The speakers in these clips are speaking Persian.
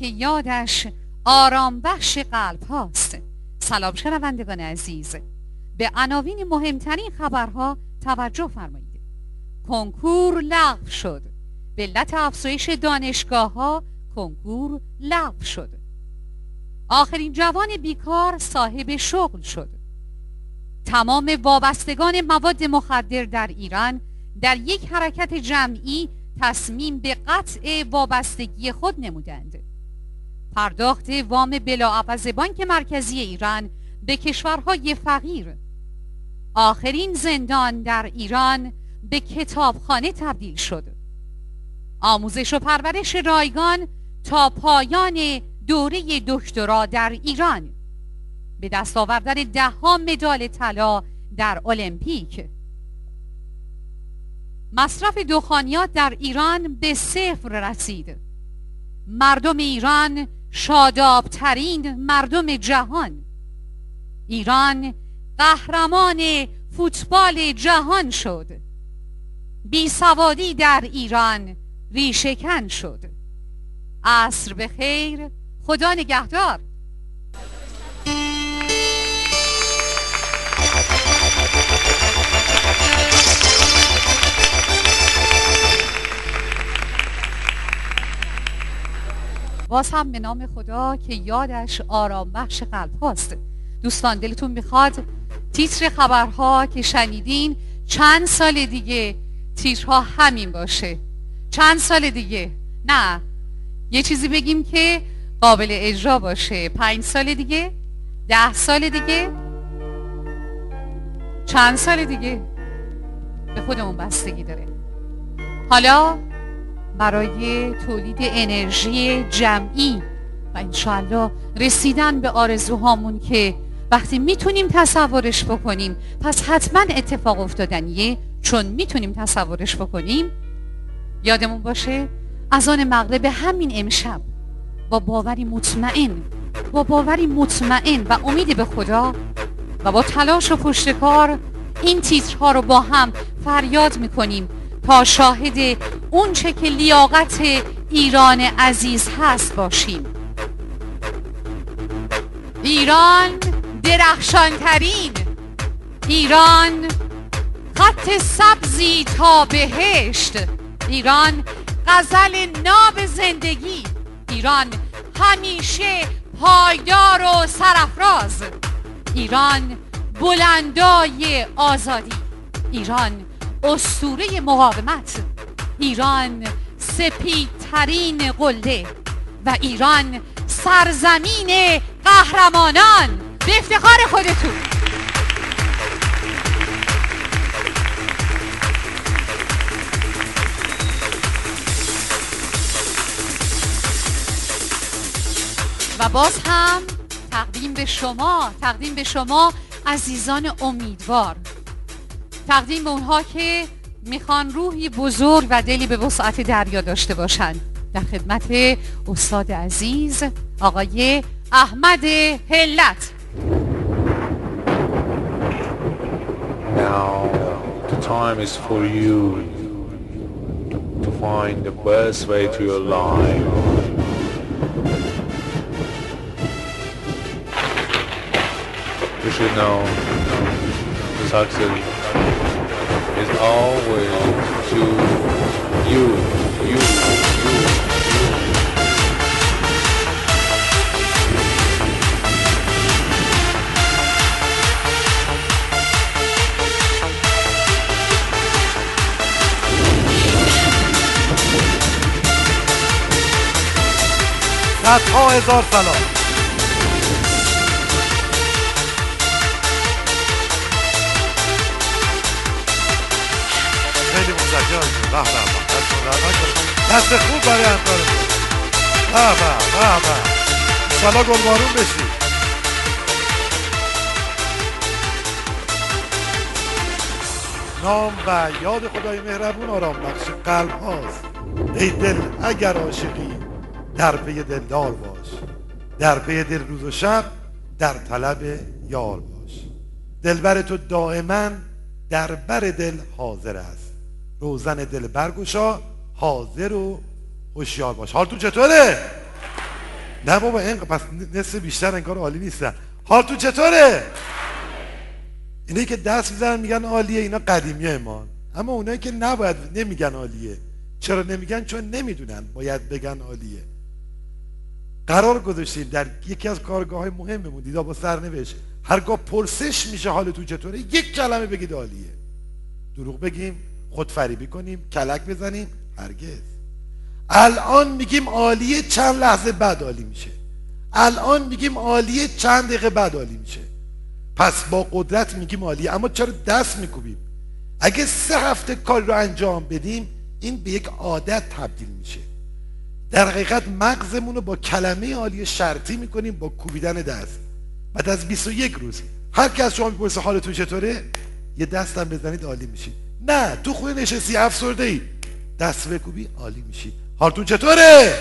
که یادش آرام بخش قلب هاست. سلام شنوندگان عزیز. به عناوین مهمترین خبرها توجه فرمایید. کنکور لغو شد. به علت افزایش دانشگاه ها کنکور لغو شد. آخرین جوان بیکار صاحب شغل شد. تمام وابستگان مواد مخدر در ایران در یک حرکت جمعی تصمیم به قطع وابستگی خود نمودند. پرداخت وام بلاعوض بانک مرکزی ایران به کشورهای فقیر. آخرین زندان در ایران به کتابخانه تبدیل شد. آموزش و پرورش رایگان تا پایان دوره دکترا در ایران. به دست آوردن دهها مدال طلا در المپیک. مصرف دخانیات در ایران به صفر رسید. مردم ایران شادابترین مردم جهان. ایران قهرمان فوتبال جهان شد. بیسوادی در ایران ریشهکن شد. عصر به خیر خدا نگهدار. باز هم به نام خدا که یادش آرام بخش قلب هاست. دوستان دلتون می‌خواد تیتر خبرها که شنیدین چند سال دیگه تیترها همین باشه. چند سال دیگه؟ نه. یه چیزی بگیم که قابل اجرا باشه. پنج سال دیگه؟ ده سال دیگه؟ چند سال دیگه؟ به خودمون بستگی داره. حالا برای تولید انرژی جمعی. و انشاءالله رسیدن به آرزوهامون که وقتی می‌تونیم تصورش بکنیم پس حتما اتفاق افتادنیه چون می‌تونیم تصورش بکنیم. یادمون باشه از آن مغرب همین امشب با باوری مطمئن با باوری مطمئن و امیدی به خدا و با تلاش و پشتکار این تیترها رو با هم فریاد می‌کنیم. تا شاهد اون چه که لیاقت ایران عزیز هست باشیم. ایران درخشانترین ایران خط سبزی تا بهشت ایران غزل ناب زندگی ایران همیشه پایدار و سرفراز ایران بلندای آزادی ایران استوره مقاومت. ایران سپیدترین قله و ایران سرزمین قهرمانان به افتخار خودتون. و باز هم تقدیم به شما تقدیم به شما عزیزان امیدوار. تقدیم به اونها که می‌خوان روحی بزرگ و دلی به وسعت دریا داشته باشن. در خدمت استاد عزیز آقای احمد هلت. Now the time is for you to find the best way to your life. You should know success. is always to you, you, you, you. صدها هزار سلام به به به. دستتون درد نکنه. دست خوب برای همکارتون به به به به. بشی. نام و یاد خدای مهربون آرام بخش قلب هاست. ای دل اگر عاشقی در پی دلدار باش. در پی دل روز و شب در طلب یار باش. دلبر تو دائما در بر دل حاضر است. روزن دل برگشا حاضر و هوشیار باش. حال تو چطوره؟ نه بابا این پس نصف بیشتر انگار عالی نیستن حال تو چطوره؟ اینه که دست می‌زنن میگن عالیه اینا قدیمی ما اما اونایی که نباید نمیگن عالیه. چرا نمیگن؟ چون نمی‌دونن. باید بگن عالیه. قرار گذاشتیم در یکی از کارگاه های مهممون دیدا با سرنوشت. هرگاه پرسش میشه حال تو چطوره یک کلمه بگید عالیه. دروغ بگیم. خودفریبی کنیم کلک بزنیم هرگز. الان میگیم عالیه چند لحظه بعد عالی میشه. الان میگیم عالیه چند دقیقه بعد عالی میشه. پس با قدرت میگیم عالیه اما چرا دست میکوبیم؟ اگه سه هفته کار رو انجام بدیم این به یک عادت تبدیل میشه. در حقیقت مغزمون رو با کلمه عالی شرطی می‌کنیم با کوبیدن دست. بعد از 21 روز هر کس شما می‌پرسه حالتون چطوره؟ یه دستم بزنید عالی میشید. نه تو خونه نشستی افسرده ای دست بکوبی عالی میشی. حالتون چطوره؟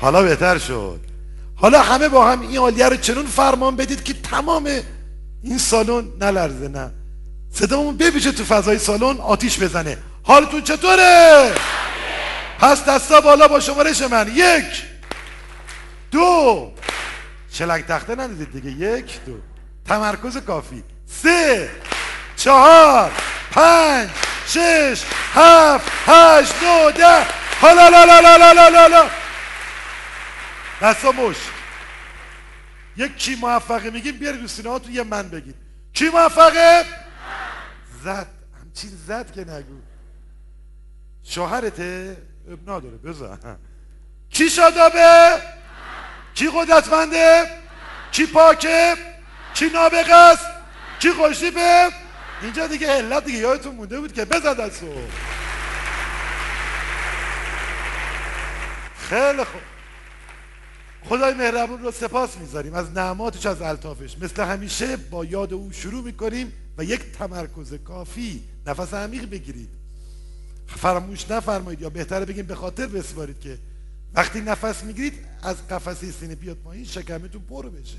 حالا بهتر شد. حالا همه با هم این عالیه رو چنون فرمان بدید که تمام این سالن نلرزه نه. صدامون بپیچه تو فضای سالن آتیش بزنه. حالتون چطوره؟ پس دستا بالا با شمارش من. یک دو. چلک تخته ندیدید دیگه؟ یک دو. تمرکز کافی. سه چهار. پنج شش هفت هشت نو ده حالا لا لا لا لا لا لا دستا مشت یک کی موفقه میگیم بیاری رو سینه یه من بگید کی موفقه؟ زد همچین زد که نگو شوهرته؟ ابنا داره بزن کی شادابه؟ کی قدرتمنده؟ کی پاکه؟ کی نابغه است؟ کی خوشیبه؟ اینجا دیگه علت دیگه یادتون مونده بود که بزن دستو. خیلی خوب. خدای مهربون رو سپاس می‌ذاریم. از نعماتش از الطافش. مثل همیشه با یاد او شروع می‌کنیم و یک تمرکز کافی نفس عمیق بگیرید. فراموش نفرمایید یا بهتره بگیم به خاطر بسپارید که وقتی نفس می‌گیرید از قفسه سینه بیاد پایین شکمتون پر بشه.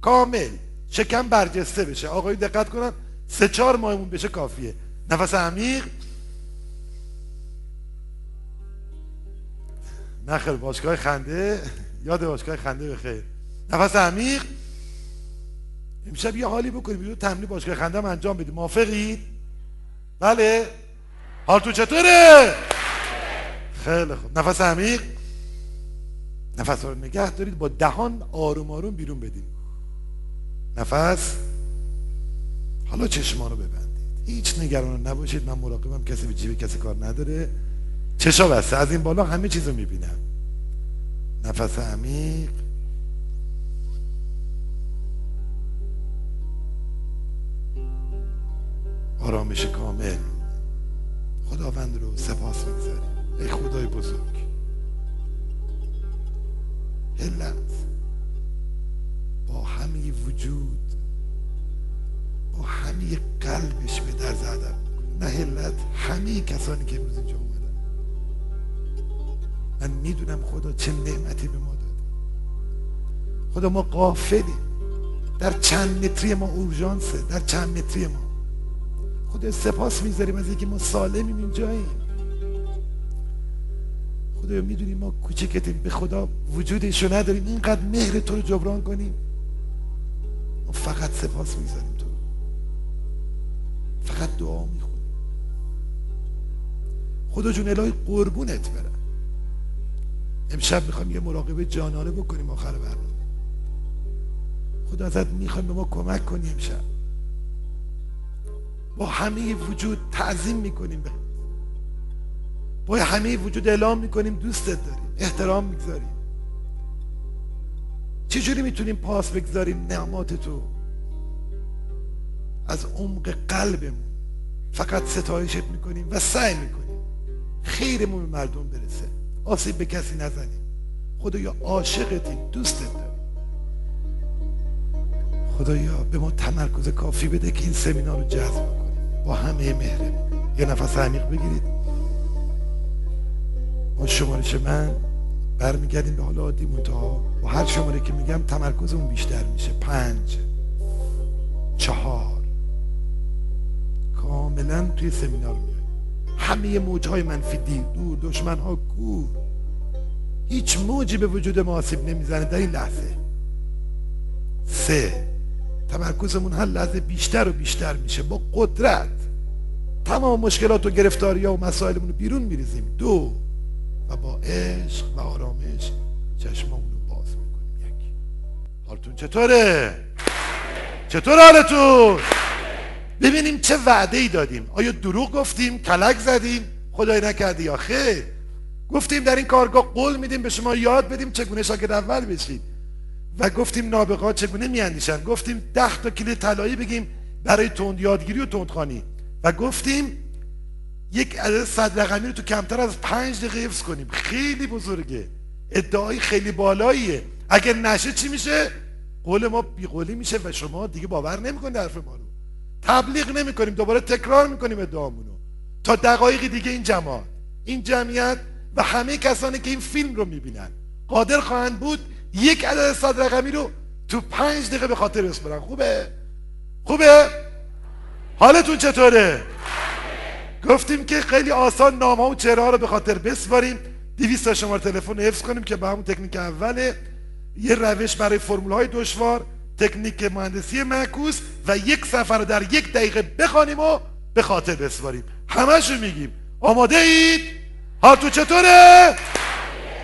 کامل. شکم برجسته بشه. آقای دقت کنن. سه چهار ماهمون بشه کافیه. نفس عمیق. نخیر باشگاه خنده. یاد باشگاه خنده بخیر. نفس عمیق. امشب یه حالی بکنیم یه تمرین باشگاه خنده هم انجام بدیم. موافقید؟ بله. حال تو چطوره؟ خیلی خوب. نفس عمیق. نفس رو نگه دارید. با دهان آروم آروم بیرون بدید نفس حالا چشما رو ببندید. هیچ نگران نباشید. من مراقبم کسی به جیب کسی کار نداره. چشا بسته؟ از این بالا همه چیز رو می‌بینم. نفس عمیق. آرامش کامل. خداوند رو سپاس می‌گذاریم. ای خدای بزرگ. علت با همه وجود با همه قلبش به در زدم نه علت همه کسانی که امروز اینجا اومدن. من می‌دونم خدا چه نعمتی به ما داده. خدا ما قافلیم در چند متری ما اورژانسه در چند متری ما. خدا سپاس می‌ذاریم از اینکه ما سالمیم اینجاییم. خدا می‌دونیم ما کوچکتیم به خدا وجودشو نداریم. اینقدر مهر تو رو جبران کنیم. ما فقط سپاس می‌ذاریم. فقط دعا می‌خونیم خدا جون الهی قربونت برم. امشب می‌خوایم یه مراقبه جانانه بکنیم آخر برنامه. خدا ازت می‌خوایم به ما کمک کنیم امشب. با همه وجود تعظیم می‌کنیم به با همه وجود اعلام می‌کنیم دوستت داریم احترام می‌گذاریم. چجوری می‌تونیم پاس بگذاریم نعمات تو؟ از عمق قلبمون. فقط ستایشت می‌کنیم و سعی می‌کنیم خیرمون به مردم برسه. آسیب به کسی نزنیم. خدایا عاشقتیم دوستت داریم. خدایا به ما تمرکز کافی بده که این سمینار رو جذب کنیم. با همه مهرمون. یه نفس عمیق بگیرید. با شمارش من برمیگردیم به حال عادی منتها. با هر شماره که میگم تمرکزمون بیشتر میشه. پنج چهار کاملا توی سمینار میایم همه موجهای منفی دیر دور دشمن ها کور هیچ موجی به وجود ما آسیب نمی‌زنه در این لحظه. سه تمرکزمون هر لحظه بیشتر و بیشتر میشه. با قدرت تمام مشکلات و گرفتاری ها و مسائلمون رو بیرون میریزیم. دو و با عشق و آرامش چشممون رو باز می‌کنیم. یک. حالتون چطوره؟ چطور حالتون؟ ببینیم چه وعده ای دادیم. آیا دروغ گفتیم؟ کلک زدیم؟ خدای نکردی یا خیر گفتیم در این کارگاه قول میدیم به شما یاد بدیم چگونه شاگرد اول بشید. و گفتیم نابغا چگونه میاندیشن گفتیم ده تا کلی طلایی بگیم برای تند یادگیری و تندخانی و گفتیم یک عدد صد رقمی رو تو کمتر از پنج دقیقه حفظ کنیم. خیلی بزرگه. ادعای خیلی بالاییه. اگر نشه چی میشه؟ قول ما بیقولی میشه و شما دیگه باور نمی‌کنید حرف ما رو. تبلیغ نمی‌کنیم دوباره تکرار می‌کنیم ادعامونو تا دقایق دیگه این جماعت این جمعیت و همه کسانی که این فیلم رو می‌بینن قادر خواهند بود یک عدد صد رقمی رو تو پنج دقیقه به خاطر بسپرن خوبه؟ خوبه؟ حالتون چطوره؟ گفتیم که خیلی آسان نام ها و چهره ها رو به خاطر بسپاریم 200 تا شماره تلفن حفظ کنیم که به همون تکنیک اوله یه روش برای فرمول های دشوار تکنیک مهندسی معکوس و یک سفر رو در یک دقیقه بخوانیم و به خاطر بسپاریم همشو میگیم. آماده اید؟ حالتون چطوره؟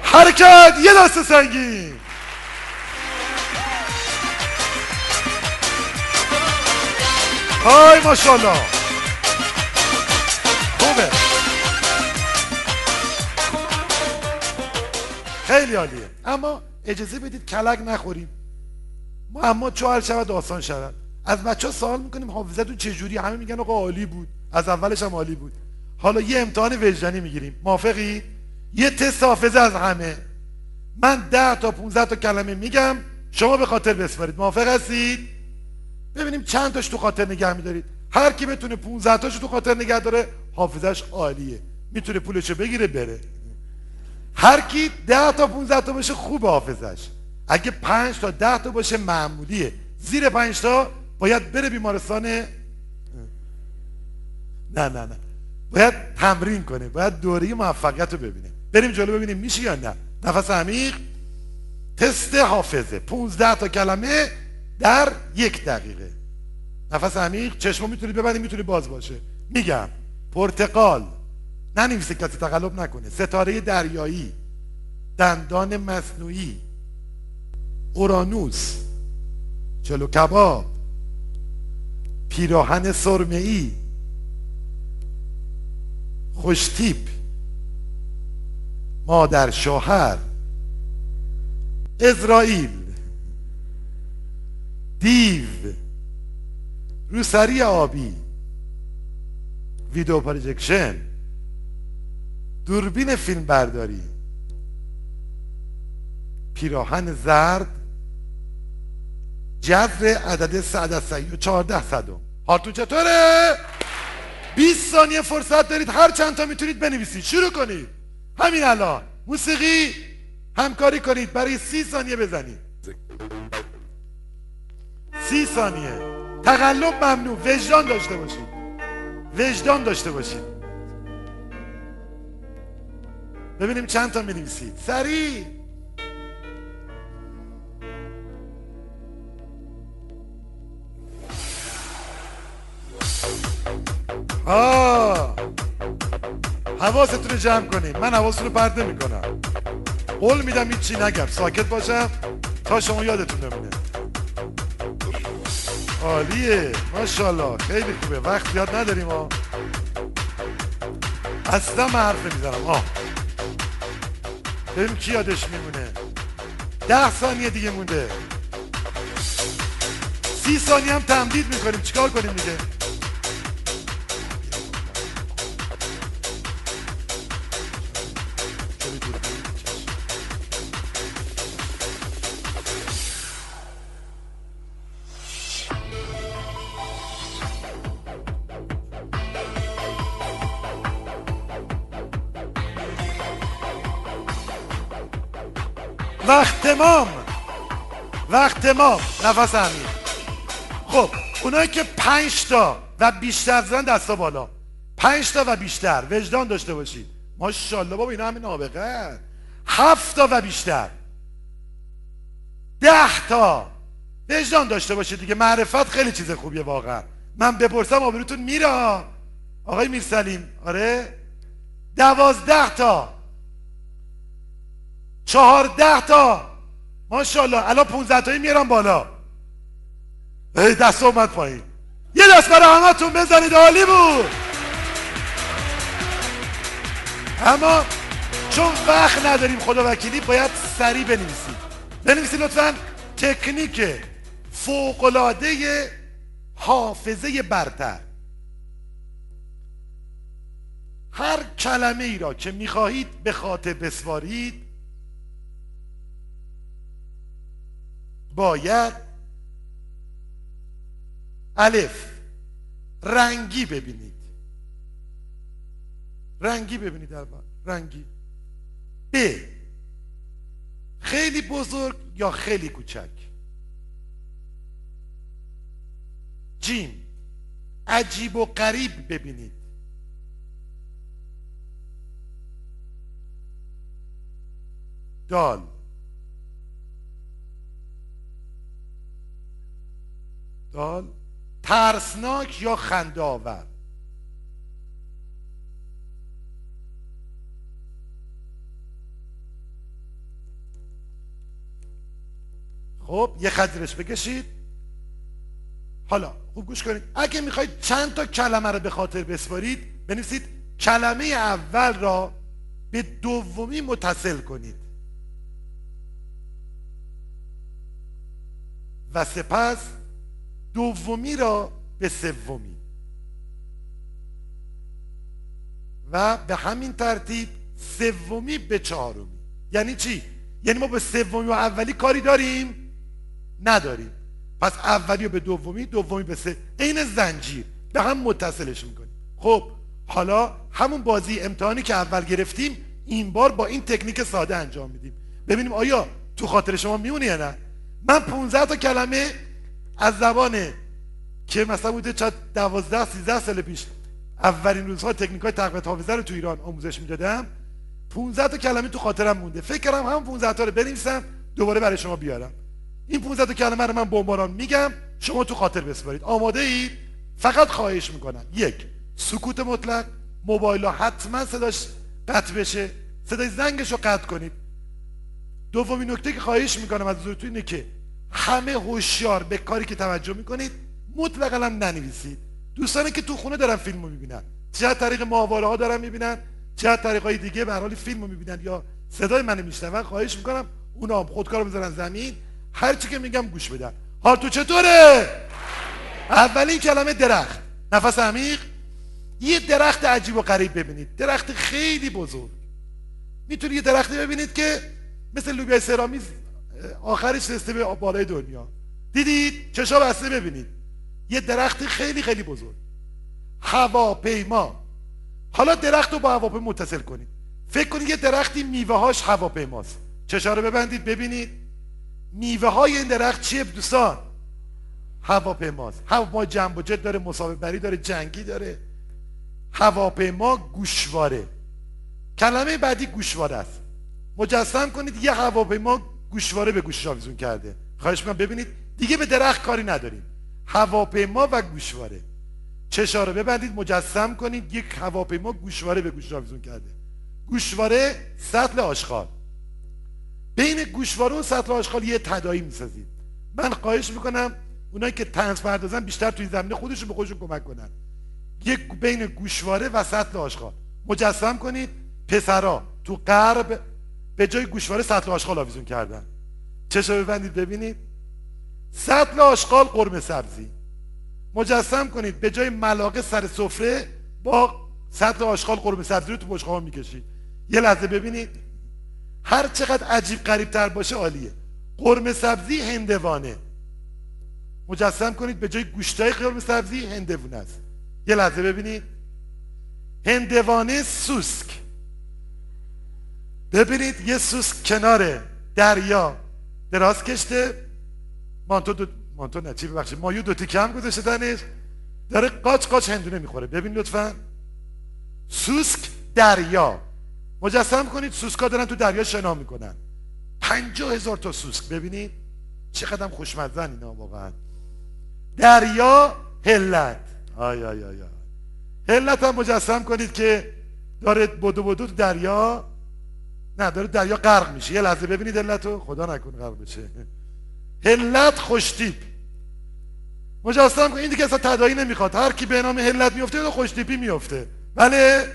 حرکت یه دست سنگین های ماشاءالله. خوبه. خیلی عالیه. اما اجازه بدید کلک نخوریم. اما چهار شود آسان شود. از بچه ها سوال می‌کنیم حافظتون چجوری؟ همه میگن آقا عالی بود. از اولش هم عالی بود. حالا یه امتحان وجدانی می‌گیریم. موافقی؟ یه تست حافظه از همه. من ده تا 15 تا کلمه میگم. شما به خاطر بسپارید. موافق هستید؟ ببینیم چند تاش تو خاطر نگه میدارید. هر کی بتونه 15 تاشو تو خاطر نگه داره حافظش عالیه. می‌تونه پولشو بگیره بره. هر کی 10 تا 15 تا باشه خوب حافظش اگه 5 تا 10 تا باشه معمولیه. زیر 5 تا باید بره بیمارستان نه نه نه. باید تمرین کنه. باید دوره موفقیت رو ببینه. بریم جلو ببینیم میشه یا نه. نفس عمیق. تست حافظه. 15 تا کلمه در یک دقیقه. نفس عمیق. چشم می‌تونید ببندید می‌تونید باز باشه. میگم. پرتقال. ننویسه کسی تقلب نکنه. ستاره دریایی. دندان مصنوعی. اورانوس چلو کباب پیراهن سرمه خوشتیپ مادر شوهر اسرائیل دیو روسری آبی ویدیو پروژکشن دوربین فیلم برداری پیراهن زرد جذر عدد سعد از و چهارده صدم حالتون چطوره؟ 20 ثانیه فرصت دارید هر چند تا می‌تونید بنویسید. شروع کنید. همین الان. موسیقی همکاری کنید. برای سی ثانیه بزنید. سی ثانیه. تقلب ممنوع. وجدان داشته باشید. وجدان داشته باشید. ببینیم چند تا می‌نویسید. سریع. آه. حواستون رو جمع کنید من حواستون رو پرده می‌کنم. قول میدم هیچی نگم. ساکت باشم تا شما یادتون نمونه. عالیه. ماشاءالله. خیلی خوبه. وقت زیاد نداریم ها اصلا من حرف نمی‌زنم آه. ببین کی یادش میمونه. ده ثانیه دیگه مونده. سی ثانیه هم تمدید می‌کنیم. چیکار کنیم دیگه؟ تمام وقت تمام نفس عمیق خب اونایی که پنج تا و بیشتر زدن دستا بالا. پنج تا و بیشتر وجدان داشته باشید. ماشاءالله بابا اینا همین نابغه هفت تا و بیشتر. ده تا. وجدان داشته باشید دیگه. معرفت خیلی چیز خوبیه واقعا. من بپرسم آبروتون میره؟ آقای میرسلیم. آره؟ دوازده تا. چهارده تا. ماشاءالله الان 15 تایی میارم بالا. ای دست اومد پایین. یه دست برای همتون بزنید عالی بود. اما چون وقت نداریم خدا وکیلی باید سریع بنویسید بنویسید لطفا تکنیک فوقلاده حافظه برتر. هر کلمه ای را که می‌خواهید به خاطر بسوارید باید الف رنگی ببینید. رنگی ببینید رنگی. ب. خیلی بزرگ یا خیلی کوچک؟ جیم. عجیب و غریب ببینید. دال. دال ترسناک یا خنده آور خب یه خط بکشید. حالا خوب گوش کنید. اگه می‌خواید چند تا کلمه رو به خاطر بسپارید بنویسید کلمه اول را به دومی متصل کنید. و سپس دومی را به سومی. و به همین ترتیب سومی به چهارمی. یعنی چی؟ یعنی ما به سومی و اولی کاری داریم؟ نداریم. پس اولی رو به دومی دومی به سه. عین زنجیر. به هم متصلش می‌کنیم. خب حالا همون بازی امتحانی که اول گرفتیم این بار با این تکنیک ساده انجام میدیم. ببینیم آیا تو خاطر شما میمونه یا نه؟ من 15 تا کلمه از زبان که مثلا بوده چند دوازده سیزده سال پیش اولین روزها تکنیک های تقویت حافظه رو تو ایران آموزش می‌دادم. 15 تا کلمه تو خاطرم مونده. فکر کردم همون 15 تا رو بنویسم دوباره برای شما بیارم. این 15 تا کلمه رو من بمباران میگم شما تو خاطر بسپارید. آماده اید؟ فقط خواهش می‌کنم. یک سکوت مطلق. موبایل ها حتما صداش قطع بشه. صدای زنگش رو قطع کنید. دومین نکته که خواهش می‌کنم از حضورتون اینه که همه هوشیار به کاری که توجه می‌کنید مطلقا هم ننویسید. دوستانی که تو خونه دارن فیلم رو می‌بینن چه طریق ماهواره ها دارن می‌بینن چه طریق های دیگه به حال فیلم رو می‌بینن یا صدای من میشنون خواهش می‌کنم اونا هم خودکار بذارن زمین. هر چی که میگم گوش بدن. حال تو چطوره؟ اولین کلمه درخت. نفس عمیق. یه درخت عجیب و غریب ببینید. درخت خیلی بزرگ. می‌تونید یه درختی ببینید که مثل لوبیا سرامیز آخرش به بالای دنیا. دیدید؟ چشا بسته ببینید. یه درخت خیلی خیلی بزرگ. هواپیما. حالا درخت رو با هواپیما متصل کنید. فکر کنید یه درختی میوه هاش هواپیماست. چشا رو ببندید ببینید. میوه های این درخت چیه دوستان؟ هواپیماست. هواپیما جنب و جد داره مسابقه بری داره جنگی داره. هواپیما گوشواره. کلمه بعدی گوشواره است. مجسم کنید یه هواپیما گوشواره به گوشش آویزون کرده. خواهش می‌کنم ببینید دیگه به درخت کاری نداریم. هواپیما و گوشواره. چشا رو ببندید مجسم کنید یک هواپیما گوشواره به گوش آویزون کرده. گوشواره سطل آشغال. بین گوشواره و سطل آشغال یه تدایی می‌سازید. من خواهش می‌کنم اونایی که تنز پردازن بیشتر توی زمینه خودشون به خودشون کمک کنن. یک بین گوشواره و سطل آشغال. مجسم کنید پسرا تو غرب به جای گوشواره سطل آشغال آویزون کردن. چشم ببندید ببینید؟ سطل آشغال قرمه سبزی. مجسم کنید به جای ملاقه سر سفره با سطل آشغال قرمه سبزی رو تو بشقاب می‌کشید. یه لحظه ببینید هر چقدر عجیب قریب تر باشه عالیه. قرمه سبزی هندوانه. مجسم کنید به جای گوشتای قرمه سبزی هندوانه است. یه لحظه ببینید. هندوانه سوسک. ببینید یه سوسک کنار دریا دراز کشته. مانتو دو مانتو نه چی ببخشید؟ مایو دو تیکه هم گذاشته دنش داره قاچ قاچ هندونه می‌خوره. ببین لطفا. سوسک دریا. مجسم کنید سوسکا دارن تو دریا شنا می‌کنن. پنجاه هزار تا سوسک. ببینید چقدر خوشمزن اینا واقعا. دریا حلت. آی آی آی آی. حلت هم مجسم کنید که داره بدو بدو دریا نه داره دریا غرق میشه. یه لحظه ببینید حلتو خدا نکنه غرق بشه. حلت خوشتیپ. مجسم کن. این دیگه اصلا تداعی نمی‌خواد. هر کی به نام حلت میفته تو خوشتیپی میفته. بله؟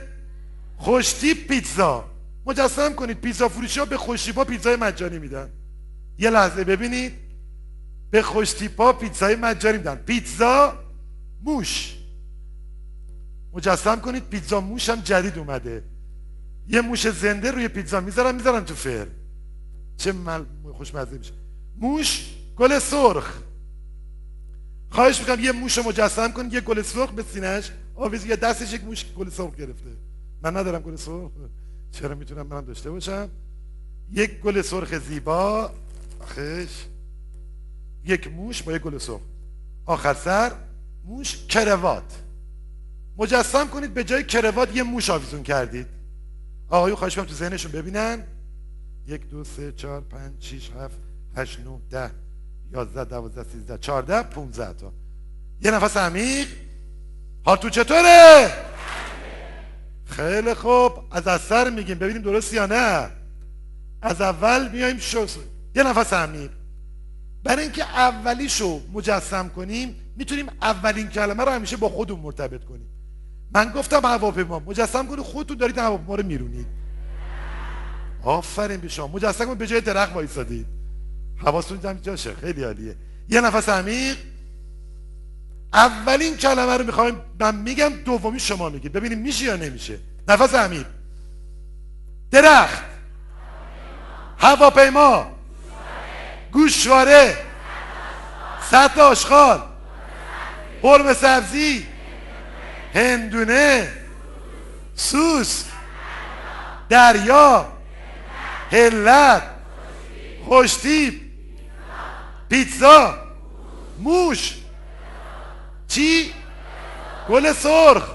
خوشتیپ پیتزا. مجسم کنید. پیتزا فروشی ها به خوشتیپا پیتزای مجانی میدن. یه لحظه ببینید به خوشتیپا پیتزای مجانی میدن. پیتزا موش. مجسم کنید. پیتزا موش هم جدید اومده. یه موش زنده روی پیتزا می‌ذارن می‌ذارن تو فر. چه مل... خوشمزه میشه. موش گل سرخ. خواهش می‌کنم یه موش مجسم کن یه گل سرخ به سینهش آویز یه دستش یک موش گل سرخ گرفته. من ندارم گل سرخ. چرا می‌تونم من داشته باشم؟ یک گل سرخ زیبا. آخش. یک موش با یک گل سرخ. آخر سر موش کروات. مجسم کنید به جای کروات یه موش آویزون کردید. آقایو خواهش می‌کنم تو ذهنشون ببینن. یک دو سه چهار پنج شیش هفت هشت نه ده یازده دوازده سیزده چهارده پونزده تا. یه نفس عمیق. حال تو چطوره؟ خیلی خوب. از اثر میگیم. ببینیم درست یا نه. از اول میایم شوز یه نفس عمیق. برای اینکه اولیشو مجسم کنیم می‌تونیم اولین کلمه رو همیشه با خودمون مرتبط کنیم. من گفتم هواپیما مجسم کنید خودتون دارید هواپیما رو میرونید آفرین به شما مجسم کنید به جای درخت وایسادید حواستون جمع جاشه خیلی عالیه. یه نفس عمیق. اولین کلمه رو می‌خوایم من میگم دومی شما میگید ببینیم میشه یا نمیشه. نفس عمیق. درخت. هواپیما. گوشواره. سطل آشغال. قرم سبزی. هندونه سوس دریا هلت خوشتیب پیتزا موش چی؟ گل سرخ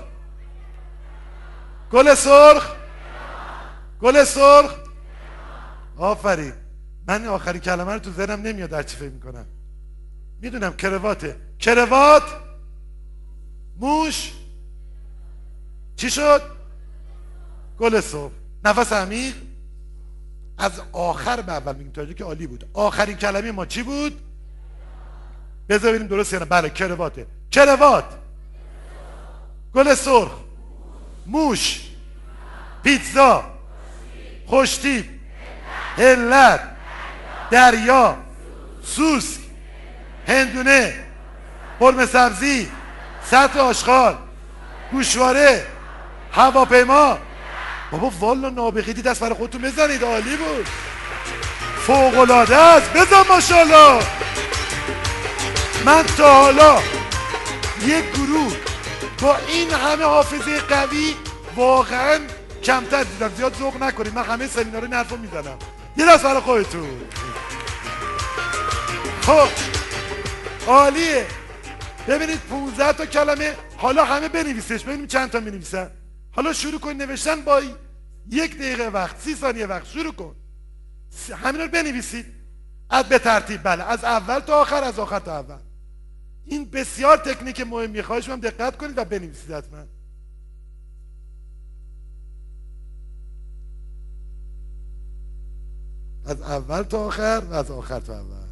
گل سرخ گل سرخ. آفرین. من آخرین کلمه رو تو ذهنم نمیاد در چی فکر می‌کنم. می‌دونم کرواته کروات موش چی شد؟ گل صبح. نفس عمیق از آخر به اول میگیم تا که عالی بود. آخرین کلمه ما چی بود؟ بذار ببینیم درست یا بله کرواته کروات گل سرخ. موش. پیتزا. خوشتیب هلت دریا. سوسک. هندونه. قرمه سبزی. سطح آشغال. گوشواره. هواپیما. بابا والا نابغیدی دست برای خودتون بزنید عالی بود. فوق العاده است. بزن ماشاءالله. من تا حالا یک گروه با این همه حافظه قوی واقعا کمتر دیدم. زیاد ذوق نکنید. من همه سمینار این حرفو می‌زنم. یه دست برای خودتون. خب. عالیه. ببینید 15 تا کلمه. حالا همه بنویسش. ببینیم چند تا نویسن حالا شروع کن نوشتن با یک دقیقه وقت سی ثانیه وقت شروع کن. همین رو بنویسید. از به ترتیب بله از اول تا آخر از آخر تا اول. این بسیار تکنیک مهمی خواهش من دقت کنید و بنویسید حتما. از اول تا آخر و از آخر تا اول.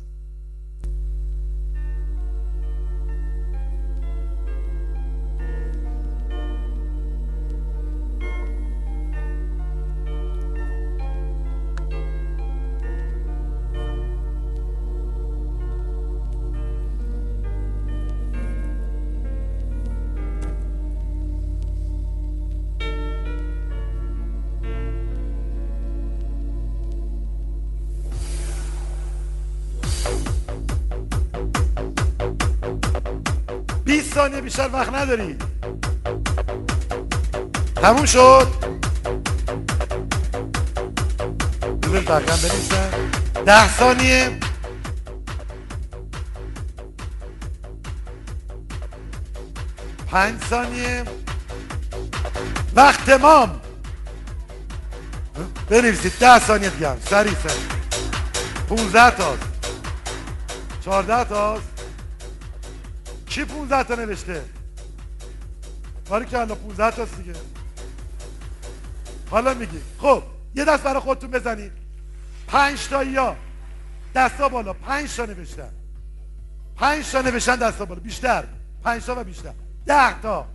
بیشتر وقت نداری. تموم شد. بزن بقیه بنویسن. ده ثانیه. پنج ثانیه. وقت تمام. بنویسید. ده ثانیه دیگه سریع سریع. پونزده تاست چهارده تاست کی پونزده تا نوشته؟ باری که الان پونزده تاست دیگه. حالا میگی. خب یه دست برای خودتون بزنید. پنج تا یا؟ دستا بالا. پنج تا نوشتن. پنج تا نوشتن دستا بالا. بیشتر. پنج تا و بیشتر. ده تا.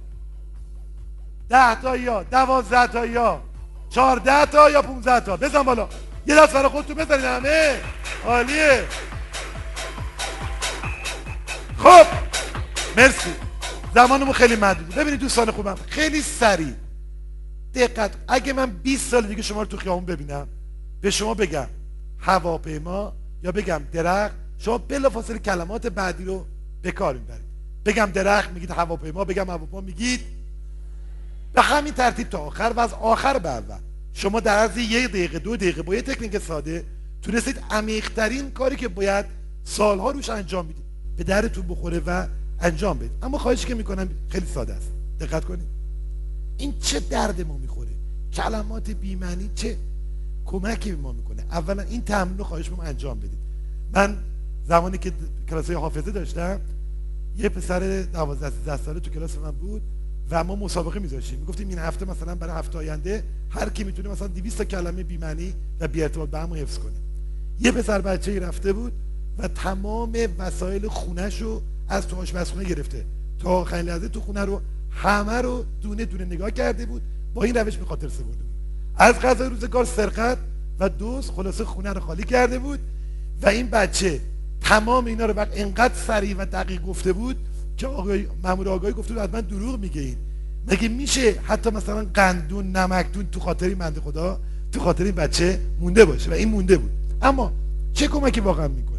ده تا یا؟ دوازده تا یا؟ چهارده تا یا پونزده تا؟ بزن بالا. یه دست برای خودتون بزنید همه. عالیه. خب. مرسی. زمانمون خیلی محدود ببینید دوستان خوبم خیلی سریع. دقت اگه من 20 سال دیگه شما رو تو خیابون ببینم به شما بگم هواپیما یا بگم درخت شما بلافاصله کلمات بعدی رو به کار می‌برید. بگم درخت میگید هواپیما بگم هواپیما میگید به همین ترتیب تا آخر و از آخر به اول. شما در عرض یک دقیقه دو دقیقه با یه تکنیک ساده تونستید عمیقترین کاری که باید سالها روش انجام بدید. به درتون بخوره و انجام بدید. اما خواهش که می‌کنم خیلی ساده است. دقت کنید. این چه درد ما می‌خوره؟ کلمات بیمعنی چه؟ کمکی به ما می‌کنه. اولا این تمرین رو خواهش ما انجام بدید. من زمانی که کلاس حافظه داشتم یه پسر 12 13 ساله تو کلاس من بود و ما مسابقه میذاشتیم. می‌گفتیم این هفته مثلا برای هفته آینده هر کی می‌تونه مثلا 200 تا کلمه بی معنی و بی ارتباط به هم حفظ کنه. یه پسر بچه رفته بود و تمام وسایل خونش رو از تو آشپزخونه گرفته. تا آخرین لحظه تو خونه رو همه رو دونه دونه نگاه کرده بود با این روش به خاطر سپرده بود. از غذای روزگار سرقت و دوست خلاصه خونه رو خالی کرده بود و این بچه تمام اینا رو وقت انقدر سریع و دقیق گفته بود که آقای مامور آگاهی گفته بود حتما دروغ میگه این. مگه میشه حتی مثلا قندون نمکدون تو خاطر این بنده خدا تو خاطر این بچه مونده باشه؟ و این مونده بود. اما چه کمکی واقعا می‌کنه؟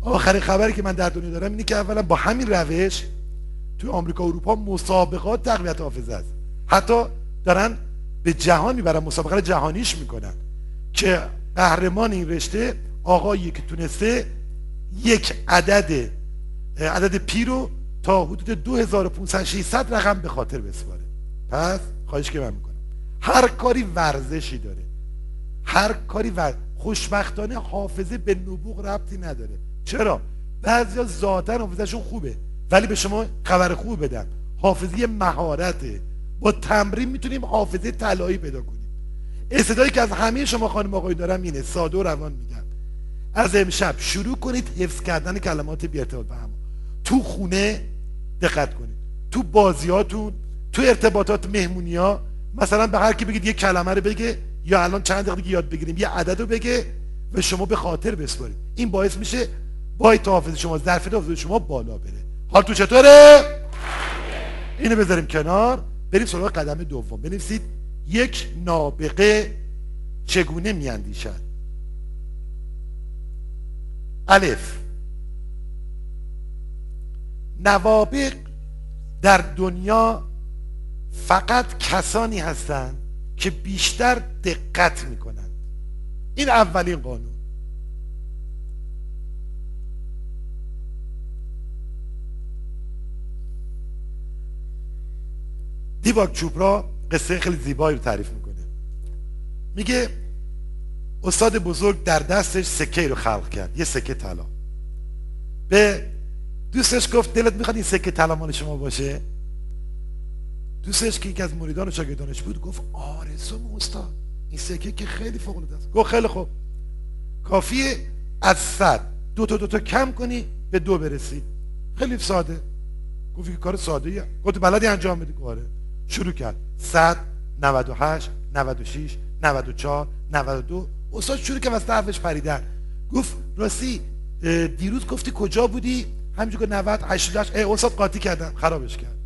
آخرین خبری که من در دنیا دارم اینه که اولا با همین روش تو آمریکا و اروپا مسابقات تقویت حافظه است. حتی دارن به جهان می‌برن مسابقه جهانیش می‌کنن که قهرمان این رشته آقایی که تونسته یک عدد عدد پی رو تا حدود 2500 600 رقم به خاطر بسپاره. پس خواهش که من می‌کنم. هر کاری ورزشی داره. هر کاری ور... خوشبختانه حافظه به نبوغ ربطی نداره. چرا؟ بعضیا ذاتا حافظهشون خوبه ولی به شما خبر خوب بدم. حافظه مهارته. با تمرین می‌تونیم حافظه طلایی پیدا کنیم. استعدادی که از همه شما خانم آقای دارم اینه. ساده و روان میگم. از امشب شروع کنید حفظ کردن کلمات بی ارتباط به هم تو خونه دقت کنید. تو بازیاتون تو ارتباطات مهمونی ها مثلا به هر کی بگید یه کلمه رو بگه یا الان چند دقیقه یاد بگیریم یه عدد رو بگه و شما به خاطر بسپارید. این باعث میشه بایت حافظ شما ظرفیت حافظ شما بالا بره. حال تو چطوره؟ اینو بذاریم کنار. بریم سراغ قدم دوم. بنویسید یک نابغه چگونه میاندیشد؟ الف. نوابق در دنیا فقط کسانی هستند که بیشتر دقت می‌کنند. این اولین قانون. دیواک چوپرا قصه خیلی زیبایی رو تعریف می‌کنه. میگه استاد بزرگ در دستش سکه رو خلق کرد یه سکه طلا. به دوستش گفت دلت می‌خواد این سکه طلا مال شما باشه؟ دوستش که یکی از مریدان و شاگردانش بود گفت آرزو استاد این سکه که خیلی فوق العاده است. گفت خیلی خوب. کافیه از صد. دو تا دو تا کم کنی به دو برسی. خیلی ساده. گفت کار ساده گفت بلدی انجام بدی؟ آره. شروع کرد. 100 98 96 94 92 استاد شروع کرد واسه حرفش پریدن. گفت راستی دیروز گفتی کجا بودی؟ همینجور که 90 88 ای استاد قاطی کردم. خرابش کرد.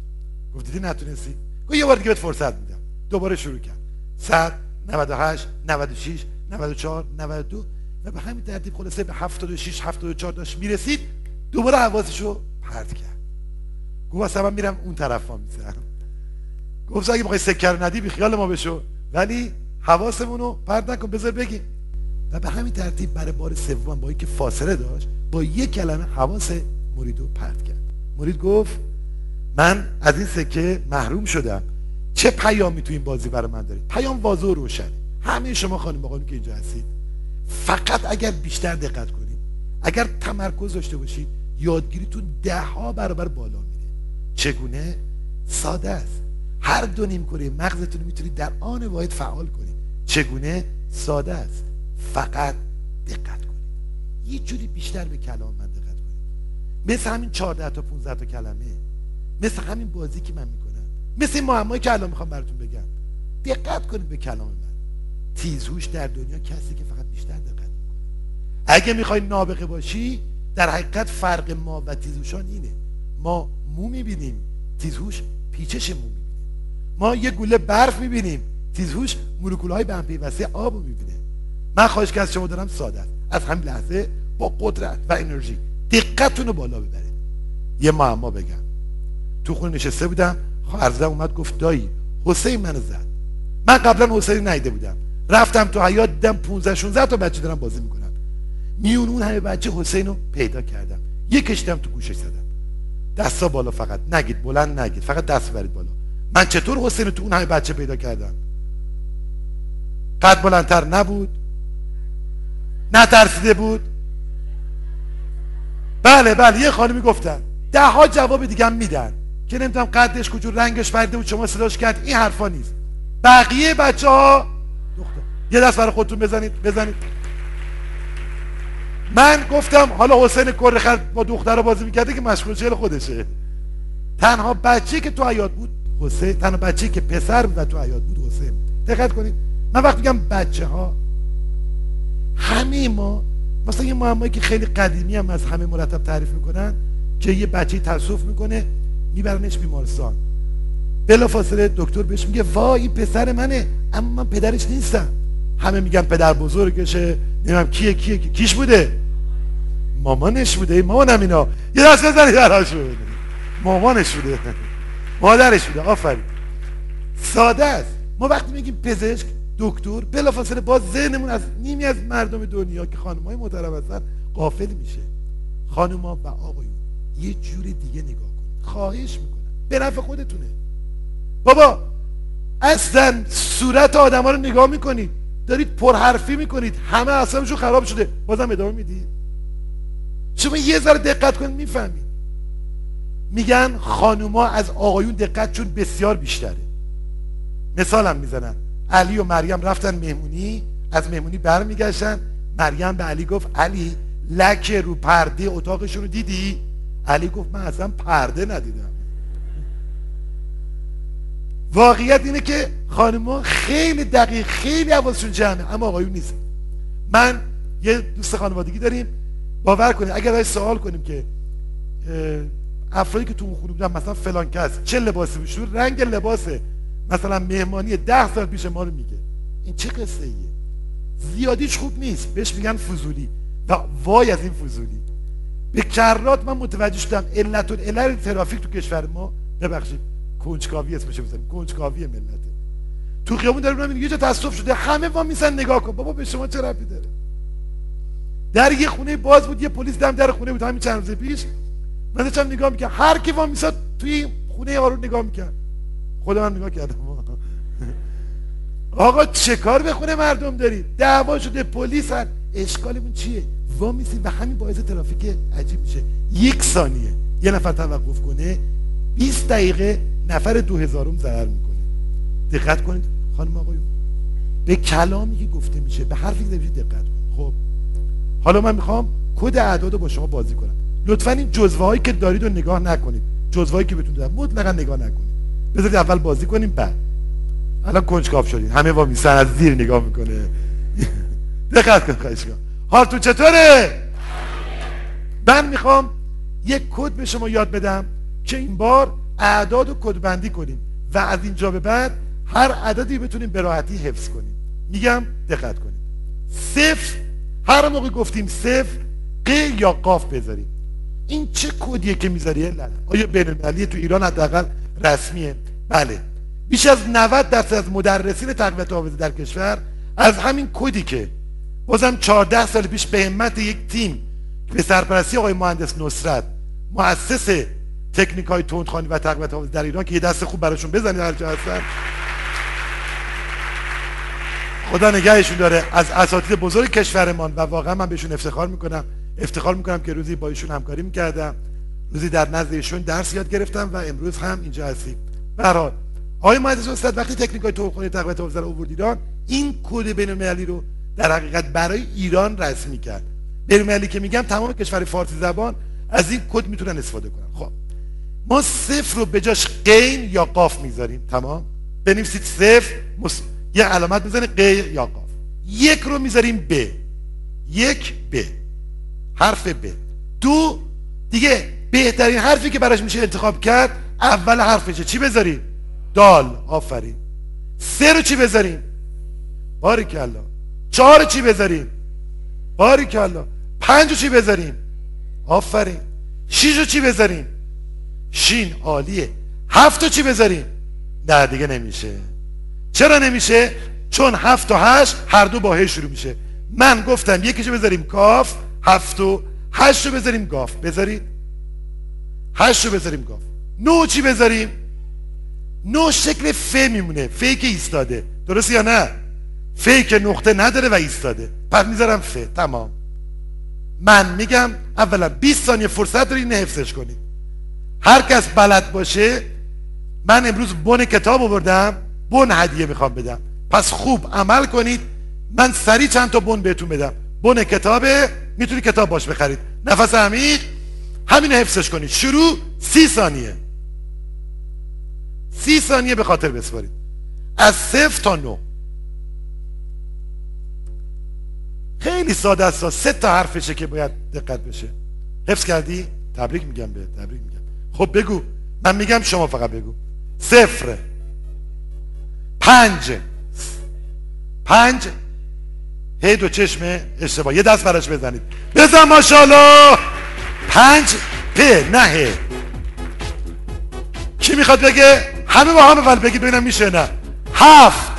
گفت دیدی نتونستی؟ گفت یه بار دیگه بهت فرصت میدم. دوباره شروع کرد. 100 98 96 94 92 و به همین ترتیب خلاصه به 76 74 داشت می‌رسید. دوباره حواسشو پرت کرد. گفت من میرم اون طرف ها می‌زنم گفت اگه بخوای سکر ندی بی خیال ما بشو. ولی حواسمون رو پرد نکن بذار بگیم. و به همین ترتیب برای بار سوم با اینکه فاصله داشت با یک کلمه حواس مرید رو پرد کرد. مرید گفت من از این سکه محروم شدم. چه پیامی تو این بازی برای من دارید؟ پیام واضح و روشن. همه شما خانم آقایون که اینجا هستید فقط اگر بیشتر دقت کنید اگر تمرکز داشته باشید یادگیریتون ده ها برابر بالا میره. چگونه؟ ساده است. هر دو نیم کره مغزتون می‌تونید در آن واحد فعال کنید. چگونه؟ ساده است. فقط دقت کنید. یه جوری بیشتر به کلام من دقت کنید. مثل همین 14 تا 15 تا کلمه. مثل همین بازی که من می‌کنم. مثل این معمایی که الان می‌خوام براتون بگم. دقت کنید به کلام من. تیزهوش در دنیا کسی که فقط بیشتر دقت می‌کنه. اگه می‌خوای نابغه باشی در حقیقت فرق ما و تیزهوشان اینه. ما مو می‌بینیم. تیزهوش پیچش مو می‌بینیم ما یه گوله برف می‌بینیم. تیزهوش مولکول های به هم پیوسته آب رو می‌بینه. من خواهش که از شما دارم ساده است از همین لحظه با قدرت و انرژی دقتتون رو بالا ببرید. یه معما بگم. تو خونه نشسته بودم خواهرزادم اومد گفت دایی حسین منو زد. من قبلا حسین نیده بودم. رفتم تو حیات دیدم 15 16 تا بچه دارم بازی می‌کنم. میون اون همه بچه حسین رو پیدا کردم. یکش دیدم تو گوشش زدم. دستا بالا فقط. نگید بلند نگید. فقط دست برید بالا. من چطور حسین رو تو اون همه بچه پیدا کردم؟ قد بلندتر نبود؟ نترسیده بود؟ بله بله یه خانمی گفتن. ده ها جواب دیگه هم میدن که نمی‌تونم قدش کجور رنگش فرده بود شما صداش کرد. این حرفا نیست. بقیه بچه ها دختر یه دست برای خودتون بزنید بزنید. من گفتم حالا حسین کره با دختر بازی می‌کرده که مشغول خودشه. تنها بچه که تو حیات بود حسین تنها بچه که پسر بود تو حیات بود حسین. دقت کنید. من وقتی میگم بچه ها همه ما مثلا یه معمایی که خیلی قدیمی هم از همه مرتب تعریف می‌کنن که یه بچه تصوف می‌کنه میبرنش بیمارستان. بلا فاصله دکتر بهش میگه وای این پسر منه. اما من پدرش نیستم. همه میگن پدر بزرگشه. نمیم کیه کیه کیش بوده؟ مامانش بوده. مامانم اینا. یه دست بزنید براش بوده مامانش بوده. مادرش بوده آفرین. ساده است. ما وقتی میگیم پزشک دکتر بلافاصله باز ذهنمون از نیمی از مردم دنیا که خانمای محترم هستن قافل میشه. خانوما و آقایون یه جور دیگه نگاه کنید خواهش می‌کنم. به نفع خودتونه. بابا اصلا صورت آدم ها رو نگاه می‌کنید. دارید پرحرفی می‌کنید. همه اصابشون خراب شده. بازم ادامه می‌دید شما یه ذره دقت کنید می‌فهمید. میگن خانوما از آقایون دقتشون بسیار بیشتره. مثالم می‌زنن علی و مریم رفتن مهمونی از مهمونی برمیگشتن. مریم به علی گفت علی لک رو پرده اتاقشون رو دیدی؟ علی گفت من اصلا پرده ندیدم. واقعیت اینه که خانمها خیلی دقیق خیلی حواسشون جمعه اما آقایون نیست. من یه دوست خانوادگی داریم. باور کنید اگر سوال کنیم که افرادی که تو اون خونه بودن مثلا فلان کس چه لباسی؟ بشور رنگ لباسه. مثلا مهمانی ده سال پیش ما رو میگه. این چه قصه ایه؟ زیادیش خوب نیست. بهش میگن فضولی. و وای از این فضولی. به کرات من متوجه شدم علت العلل ترافیک تو کشور ما ببخشید کنجکاوی اسمش بزنیم. کنجکاوی ملته تو خیابون داریم یه جا تصادف شده. همه وا میسن نگاه کن. بابا به شما چه ربطی داره؟ در یه خونه باز بود یه پلیس دم در خونه بود. همین چند روز پیش من داشتم نگاه می‌کنم هر کی وا میساد توی خونه یارو نگاه می‌کرد. خودم من نگاه کردم. آقا چه کار به خونه مردم داری؟ دعوا شده پلیس هست. اشکالمون چیه؟ وا میسی و همین باعث ترافیک عجیب میشه. یک ثانیه. یه نفر توقف کنه 20 دقیقه نفر دو هزارم ضرر می‌کنه. دقت کنید خانم آقایون. به کلامی که گفته میشه به حرفی که دقت کنید. خب حالا من می‌خوام کد اعداد با شما بازی کنم. لطفا این جزوه هایی که دارید رو نگاه نکنید. جزوه هایی که بهتون دادم. مطلقا نگاه نکنید. بذارید اول بازی کنیم بعد. الان کنجکاو شدید همه با میسن از زیر نگاه می‌کنه. دقت کن خواهش کن حالتون چطوره؟ من می‌خوام یک کد به شما یاد بدم که این بار اعداد و کد بندی کنیم و از اینجا به بعد هر عددی بتونیم به راحتی حفظ کنیم. میگم دقت کنید. صفر. هر موقع گفتیم صفر ق یا قاف بذاریم این چه کدیه که می‌ذاری آیا بین تو ایران حداقل رسمیه؟ بله. بیش از 90 درصد از مدرسین تقویت حافظه در کشور از همین کدی که بازم 14 سال پیش به همت یک تیم به سرپرستی آقای مهندس نصرت مؤسس تکنیک های تندخوانی و تقویت حافظه در ایران که یه دست خوب براشون بزنید هر جا هستن. خدا نگهشون داره. از اساتید بزرگ کشورمان و واقعا من بهشون افتخار می‌کنم. افتخار می‌کنم که روزی با ایشون همکاری می‌کردم. روزی در نزد ایشون درس یاد گرفتم و امروز هم اینجا هستیم. به آقای مهندس استاد وقتی تکنیک های توخونی تقویت حافظه رو ایران این کد بین المللی رو در حقیقت برای ایران رسمی کرد. بین المللی که میگم تمام کشور فارسی زبان از این کد می‌تونن استفاده کنن. خب ما صفر رو به جاش قین یا قاف می‌ذاریم. تمام؟ بنویسید صفر مس... یه علامت بزنید ق یا قاف. یک رو می‌ذاریم ب. یک ب. حرف ب. دو دیگه بهترین حرفی که براش میشه انتخاب کرد اول حرفشه چی بذاریم؟ دال. آفرین. سه رو چی بذاریم؟ باریکلا. چهار رو چی بذاریم؟ باریکلا. پنج رو چی بذاریم؟ آفرین. شیش رو چی بذاریم؟ شین. عالیه. هفت رو چی بذاریم؟ نه دیگه نمیشه. چرا نمیشه؟ چون هفت و هشت هر دو با هی شروع میشه. من گفتم یکیشو بذاریم کاف هفت و هشت رو بذاریم گاف. بذارید؟ هشت رو بذاریم گاف. نو چی بذاریم؟ نو شکل ف میمونه. فی که ایستاده. درست یا نه؟ فی که نقطه نداره و ایستاده. پس می‌ذارم ف. تمام. من میگم اولا 20 ثانیه فرصت دارید اینو حفظش کنید. هر کس بلد باشه من امروز بن کتاب آوردم بن هدیه می‌خوام بدم. پس خوب عمل کنید. من سریع چند تا بن بهتون بدم. بن کتابه می‌تونی کتاب باش بخرید. نفس عمیق. همین حفظش کنید. شروع سی ثانیه. سی ثانیه به خاطر بسپارید. از صفر تا نو خیلی ساده است. سه تا حرفشه که باید دقت بشه. حفظ کردی؟ تبریک میگم به تبریک میگم. خب بگو. من میگم شما فقط بگو. صفر. پنج. پنج. هی دو چشم اشتباه. یه دست براش بزنید. بزن ماشاءالله. پنج. پ نه. کی می‌خواد بگه؟ همه با هم اول بگید ببینم میشه نه. هفت.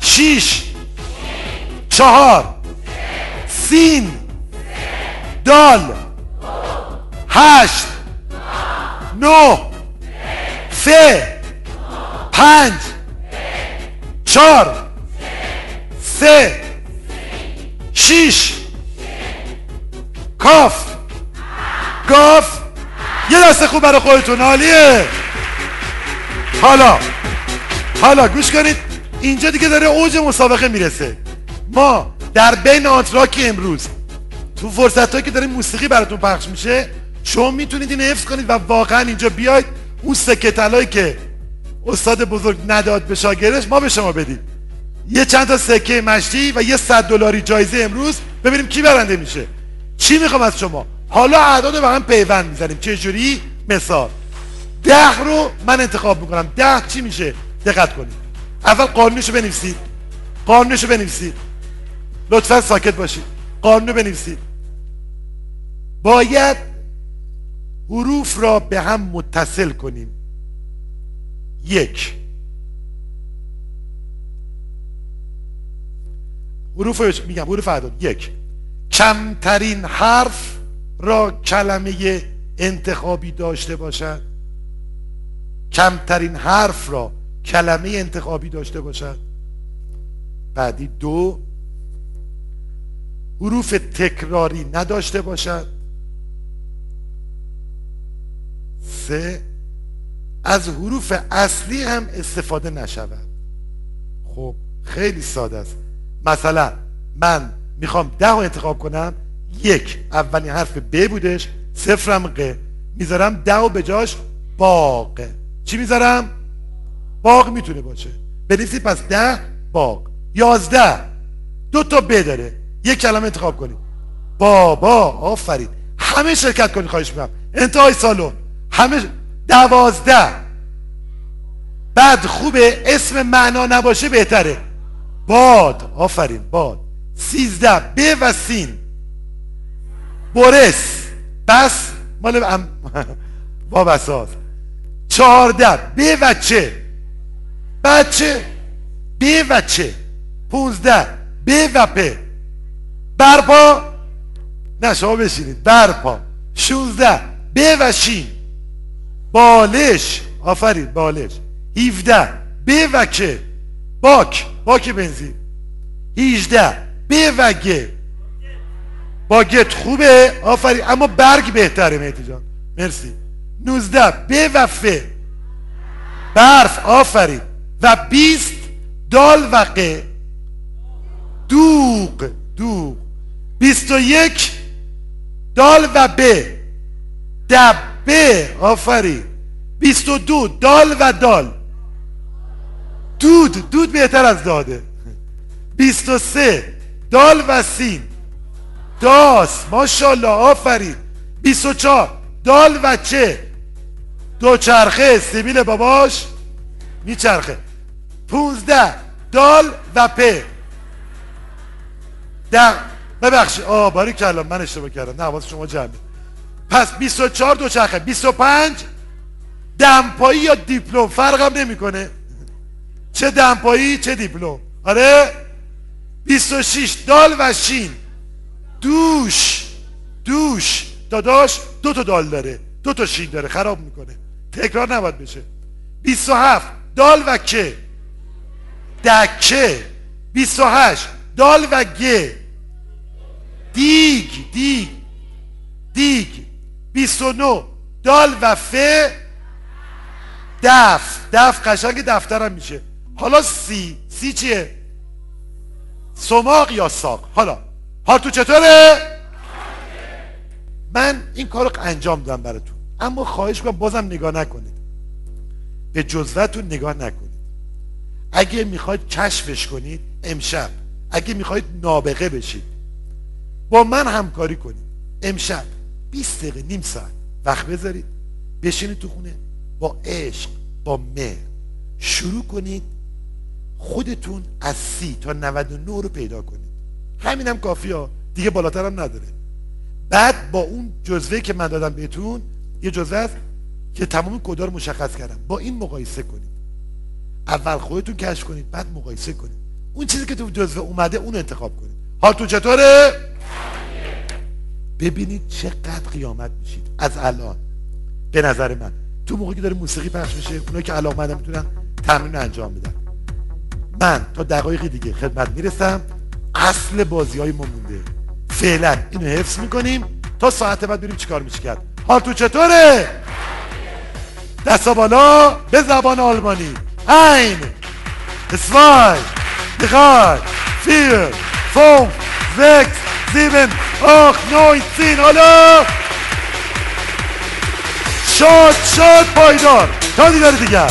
شیش. چهار. سین. دال. هشت. نو ف پنج. چهار. سه شیش کاف. گاف یه دست خوب برای خودتون عالیه. حالا حالا گوش کنید اینجا دیگه داره اوج مسابقه می‌رسه. ما در بین آنتراک امروز تو فرصت که داره موسیقی براتون پخش میشه شما می‌تونید این حفظ کنید و واقعا اینجا بیاید اون سکه طلایی که استاد بزرگ نداد به شاگردش ما به شما بدید یه چند تا سکه مشتی و یه صد دلاری جایزه امروز ببینیم کی برنده میشه. چی می‌خوام از شما؟ حالا اعداد به هم پیوند می‌زنیم. چه جوری؟ مثال. ده رو من انتخاب می‌کنم. ده چی میشه؟ دقت کنید. اول قانونشو بنویسید. قانونشو بنویسید. لطفا ساکت باشید. قانون بنویسید. باید حروف را به هم متصل کنیم. یک. حروف میگم حروف اعداد یک. کمترین حرف را کلمه انتخابی داشته باشد. کمترین حرف را کلمه انتخابی داشته باشد. بعدی دو. حروف تکراری نداشته باشد. سه. از حروف اصلی هم استفاده نشود. خب خیلی ساده است. مثلا من می‌خوام ده رو انتخاب کنم یک. اولین حرف ب بودش صفرم ق می‌ذارم ده و به جاش باغ. چی می‌ذارم؟ باغ می‌تونه باشه. بنویسید پس ده باغ. یازده. دو تا ب داره. یک کلمه انتخاب کنید. بابا آفرین. همه شرکت کنید خواهش می‌کنم. انتهای سالن. همه دوازده. بعد خوبه اسم معنا نباشه بهتره. باد آفرین باد. سیزده ب و سین. برس بس مال ام... وابساس چهارده به و چه بچه به و چه پونزده به و په برپا. نه شما بشینید. برپا. شونزده به و شین. بالش آفرین بالش. هیفده به و که باک باک بنزین. هیجده. به و گه باگت خوبه؟ آفرین. اما برگ بهتره مهدی جان. مرسی. نوزده. به و ف برف. آفرین. و بیست. دال و ق دوغ. دوغ. بیست و یک. دال و ب دبه. آفرین. بیست و دو. دال و دال. دود دود بهتر از داده. بیست و سه. دال و سین داس. ماشاءالله آفرین. بیست و چهار. دال و چه. دوچرخه سیبیل باباش. میچرخه. پونزده. دال و په ده ببخشید. آه باری کلام من اشتباه کردم. نه حواس شما جمعه. پس 24 دوچرخه 25 دمپایی یا دیپلم؟ فرقم نمی‌کنه. چه دمپایی چه دیپلم. آره؟ 26 دال و شین. دوش دوش. داداش دو تا دال داره. دو تا شین داره خراب می‌کنه. تکرار نباید بشه. 27 دال و که. دکه. 28 دال و گه. دیگ دیگ. دیگ. 29 دال و ف دف. دف قشنگ دفترم میشه. حالا سی سی چیه؟ سماق یا ساق؟ حالا. حال تو چطوره؟ من این کارو انجام دادم براتون. اما خواهش کنم بازم نگاه نکنید. به جزوتون نگاه نکنید. اگه می‌خواید کشفش کنید امشب. اگه می‌خواید نابغه بشید. با من همکاری کنید. امشب 20 دقیقه نیم ساعت وقت بذارید. بشینید تو خونه. با عشق با مهر. شروع کنید خودتون از سی تا 99 رو پیدا کنید. همین هم کافی ها دیگه بالاتر هم نداره. بعد با اون جزوه که من دادم بهتون یه جزوه است که تمام کدا رو مشخص کردم. با این مقایسه کنید. اول خودتون کشف کنید بعد مقایسه کنید. اون چیزی که تو جزوه اومده اون انتخاب کنید. حالتون چطوره؟ ببینید چقدر قیامت میشید. از الان. به نظر من. تو موقعی که داره موسیقی پخش میشه اونایی که علاقه می‌تونن تمرین انجام بدن. من تا دقایق دیگه خدمت می‌رسم. اصل بازی های ما مونده. فعلا اینو حفظ می‌کنیم تا ساعت بعد بریم چیکار میشه کرد. حال تو چطوره؟ دستا بالا به زبان آلمانی. ein zwei drei vier fünf sechs sieben acht neun zehn حالا. شاد شاد پایدار. تا دیدار دیگر.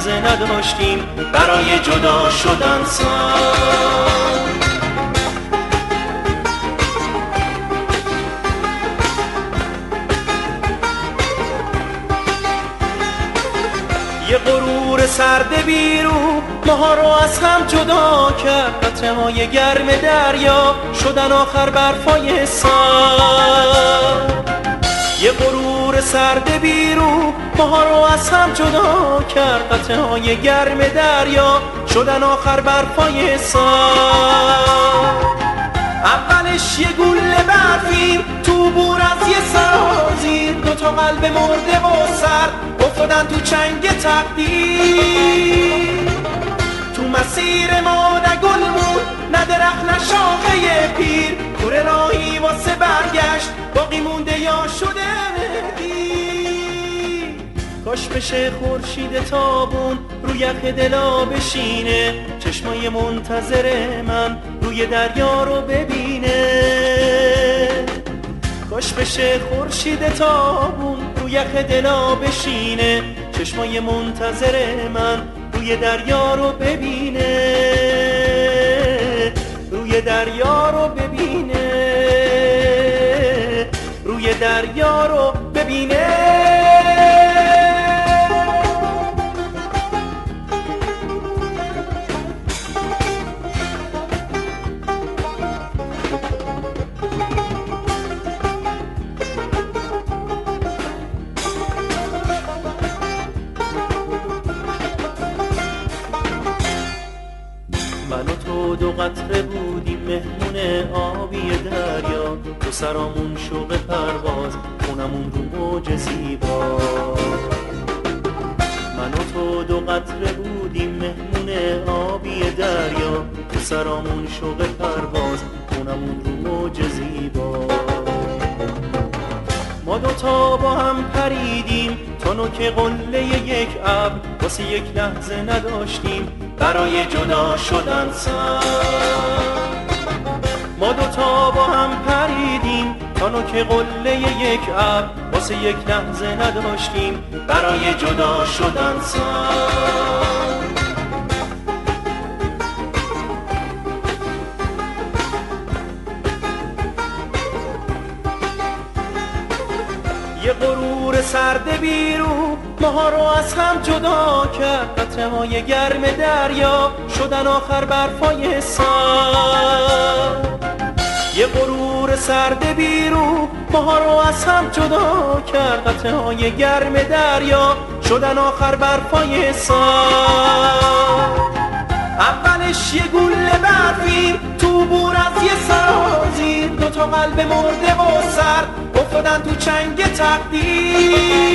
لحظه نداشتیم برای جدا شدن سر یه غرور سرد بیرو ماها رو از هم جدا کرد قطره های گرم دریا شدن آخر برفای سر یه غرور سرد بیرو ماها رو از هم جدا کرد قطره های گرم دریا شدن آخر برفای سر اولش یه گل برفیم تو بور از یه سرازیر. دو تا قلب مرده و سر افتادن تو چنگ تقدیر. تو مسیر ما نه گل مون نه درخت نه شاخه پیر. کره راهی واسه برگشت باقی مونده یا شده کاش بشه خورشید تابون روی یخ دلا بشینه چشمای منتظر من روی دریا رو ببینه. کاش بشه خورشید تابون روی یخ دلا بشینه چشمای منتظر من روی دریا رو ببینه. روی دریا رو ببینه. روی دریا رو ببینه. قطره بودیم مهمون آبی دریا. تو سرامون شوق پرواز خونمون رو موج زیبا. من و تو دو قطره بودیم مهمون آبی دریا. تو سرامون شوق پرواز خونمون رو موج زیبا. ما دوتا با هم پریدیم تا نوک قله یک ابر. واسه یک لحظه نداشتیم برای جدا شدن سر. ما دوتا با هم پریدیم تا نوک قله یک ابر واسه یک لحظه نداشتیم برای جدا شدن سر. یه غرور سرد بیرو ماها رو از هم جدا کرد قطره های گرم دریا شدن آخر برفای سر یه غرور سرد بیرو ماها رو از هم جدا کرد قطره های گرم دریا شدن آخر برفای سر اولش یه گل برفیم تو بور از یه سرازیر دو تا قلب مرده و سر افتادن تو چنگ تقدیر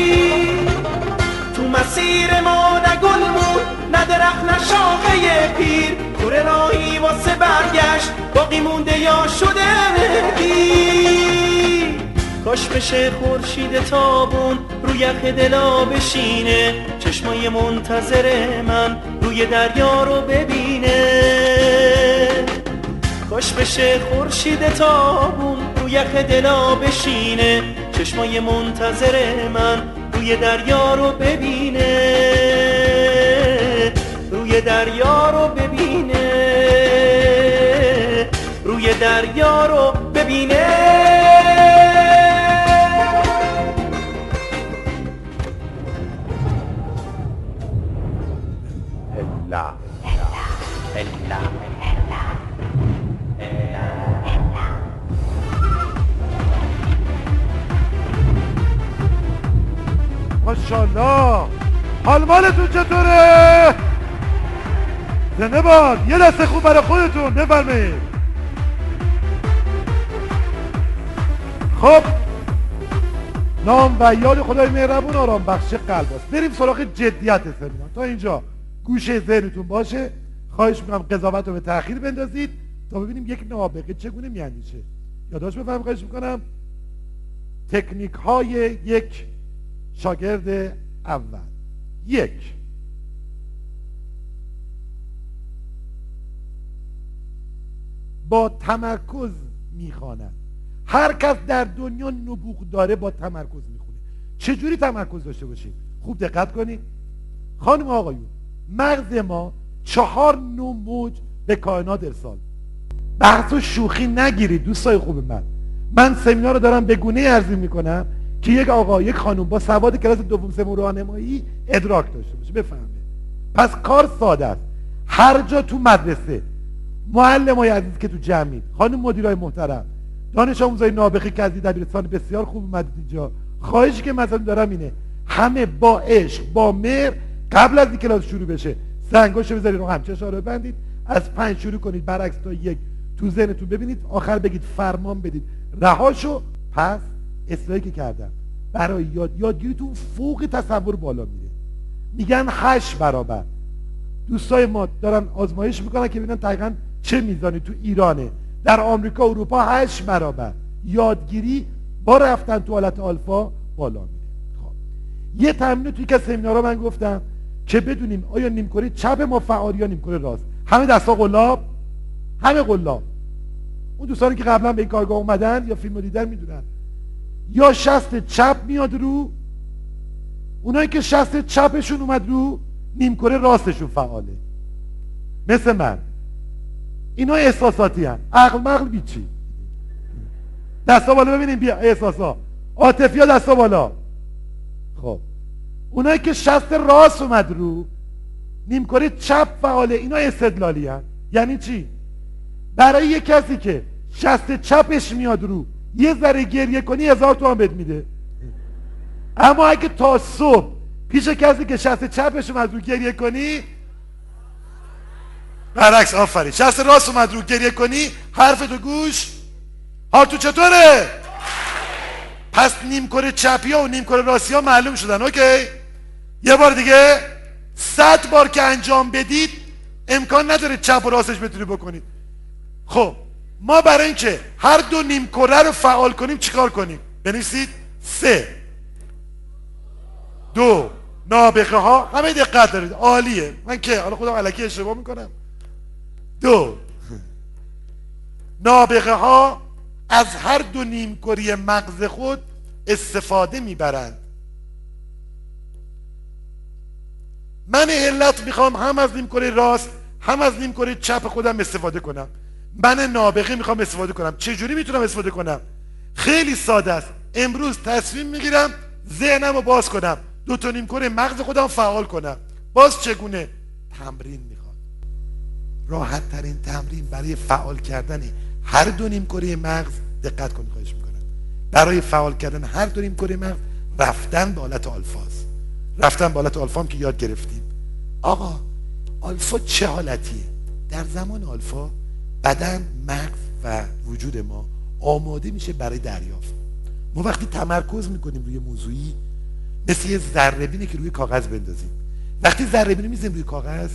تو مسیر ما نه گل بود نه درخت نه شاخه پیر. کره راهی واسه برگشت باقی مونده یا شده مهدی کاش بشه خورشید تابون روی یخ دلا بشینه. چشمای منتظر من روی دریا رو ببینه. کاش بشه خورشید تابون روی یخ دلا بشینه. چشمای منتظر من روی دریا رو ببینه. روی دریا رو ببینه. روی دریا رو ببینه. ماشاءالله. حال مالتون چطوره؟ زنده باد. یه دست خوب برای خودتون. بفرمایید. خب. نام و یاد خدای مهربون آرام بخش قلب است. بریم سراغ جدیت سمینار تا اینجا گوشه ذهنتون باشه. خواهش می‌کنم قضاوت رو به تاخیر بندازید. تا ببینیم یک نابغه چگونه میاندیشه. یادداشت بفرمایید. خواهش می‌کنم. تکنیک های یک شاگرد اول. یک. با تمرکز می‌خواند. هر کس در دنیا نبوغ داره با تمرکز می‌خونه. چجوری تمرکز داشته باشید خوب دقت کنید. خانم آقایون مغز ما چهار نوع موج به کائنات ارسال. بحث و شوخی نگیرید دوستای خوب من. من سمینار رو دارم به گونه ارزی می‌کنم. که یک آقا یک خانم با سواد کلاس دوم سوم راهنمایی ادراک داشته باشه بفهمه. پس کار ساده است. هر جا تو مدرسه معلم های عزیز که تو جمعید خانم مدیرای محترم دانش آموزای نابخی که از دبیرستان بسیار خوب اومدید اینجا خواهشی که مثلا دارم اینه همه با عشق با مهر قبل از این کلاس شروع بشه زنگاشو بذارید رو همچه رو بندید از پنج شروع کنید برعکس تا یک تو ذهنتون ببینید آخر بگید فرمان بدید. رهاشو پس اصلاحی که کردم برای یاد یادگیریتون فوق تصور بالا میره. میگن هشت برابر. دوستای ما دارن آزمایش می‌کنن که ببینن دقیقا چه میزانی تو ایرانه. در آمریکا اروپا هشت برابر. یادگیری با رفتن تو حالت آلفا بالا میره. خب. یه تمرین توی که سمینارها من گفتم که بدونیم آیا نیمکره چپ ما فعال یا نیمکره راست. همه دستا قلاب؟ همه قلاب. اون دوستانی که قبلا به این کارگاه اومدن یا فیلم دیدن می‌دونن. یا شست چپ میاد رو اونایی که شست چپشون اومد رو نیمکره راستشون فعاله. مثل من. اینا احساساتی هم عقل مقل بیچی دستا بالا ببینیم بیا احساسا. عاطفی ها دستا بالا. خب. اونایی که شست راست اومد رو نیمکره چپ فعاله اینا استدلالی هم. یعنی چی؟ برای یه کسی که شست چپش میاد رو یه ذره گریه کنی هزار تومن بهت میده. اما اگه تا صبح پیش کسی که شست چپش اومد رو گریه کنی برعکس آفرین. شست راست اومد رو گریه کنی حرف تو گوش. حال چطوره؟ پس نیم کره چپی ها و نیم کره راستی ها معلوم شدن اوکی؟ یه بار دیگه صد بار که انجام بدید امکان نداره چپ و راستش بتونی بکنید خب ما برای اینکه هر دو نیم کره رو فعال کنیم چیکار کنیم؟ بنویسید سه. دو. نابغه ها. همه دقت دارید. عالیه. من که حالا خودم علکی اشتباه می‌کنم. دو. نابغه ها از هر دو نیمکره مغز خود استفاده می‌برند. من علت می‌خوام هم از نیمکره راست هم از نیمکره چپ خودم استفاده کنم. من نابغه می‌خوام استفاده کنم. چجوری می‌تونم استفاده کنم؟ خیلی ساده است. امروز تصمیم می‌گیرم ذهنم باز کنم. دو تا نیمکره مغز خودم فعال کنم. باز چگونه؟ تمرین می‌خواد راحت ترین تمرین برای فعال کردن هر دو نیمکره مغز دقت کنید خواهش می‌کنم. برای فعال کردن هر دو نیمکره مغز رفتن به حالت آلفاز. رفتن به حالت آلفا که یاد گرفتیم. آقا آلفا چه حالتیه؟ در زمان آلفا بدن مغز و وجود ما آماده میشه برای دریافت. ما وقتی تمرکز می‌کنیم روی موضوعی مثل یه ذره که روی کاغذ بندازیم. وقتی ذره بینی می‌زنیم روی کاغذ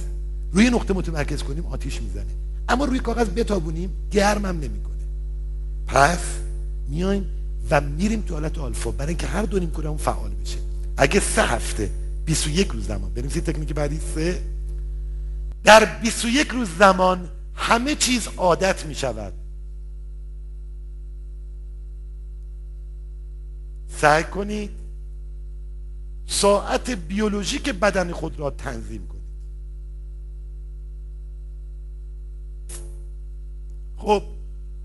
روی نقطه متمرکز کنیم آتیش می‌زنه. اما روی کاغذ بتابونیم گرمم نمی‌کنه. پس میایم و میریم تو حالت آلفا برای اینکه هر دو نیم اون فعال بشه. اگه سه هفته 21 روز زمان بریم سی تکنیک بعدی سه. در 21 روز زمان همه چیز عادت می شود. سعی کنید ساعت بیولوژیک بدن خود را تنظیم کنید. خب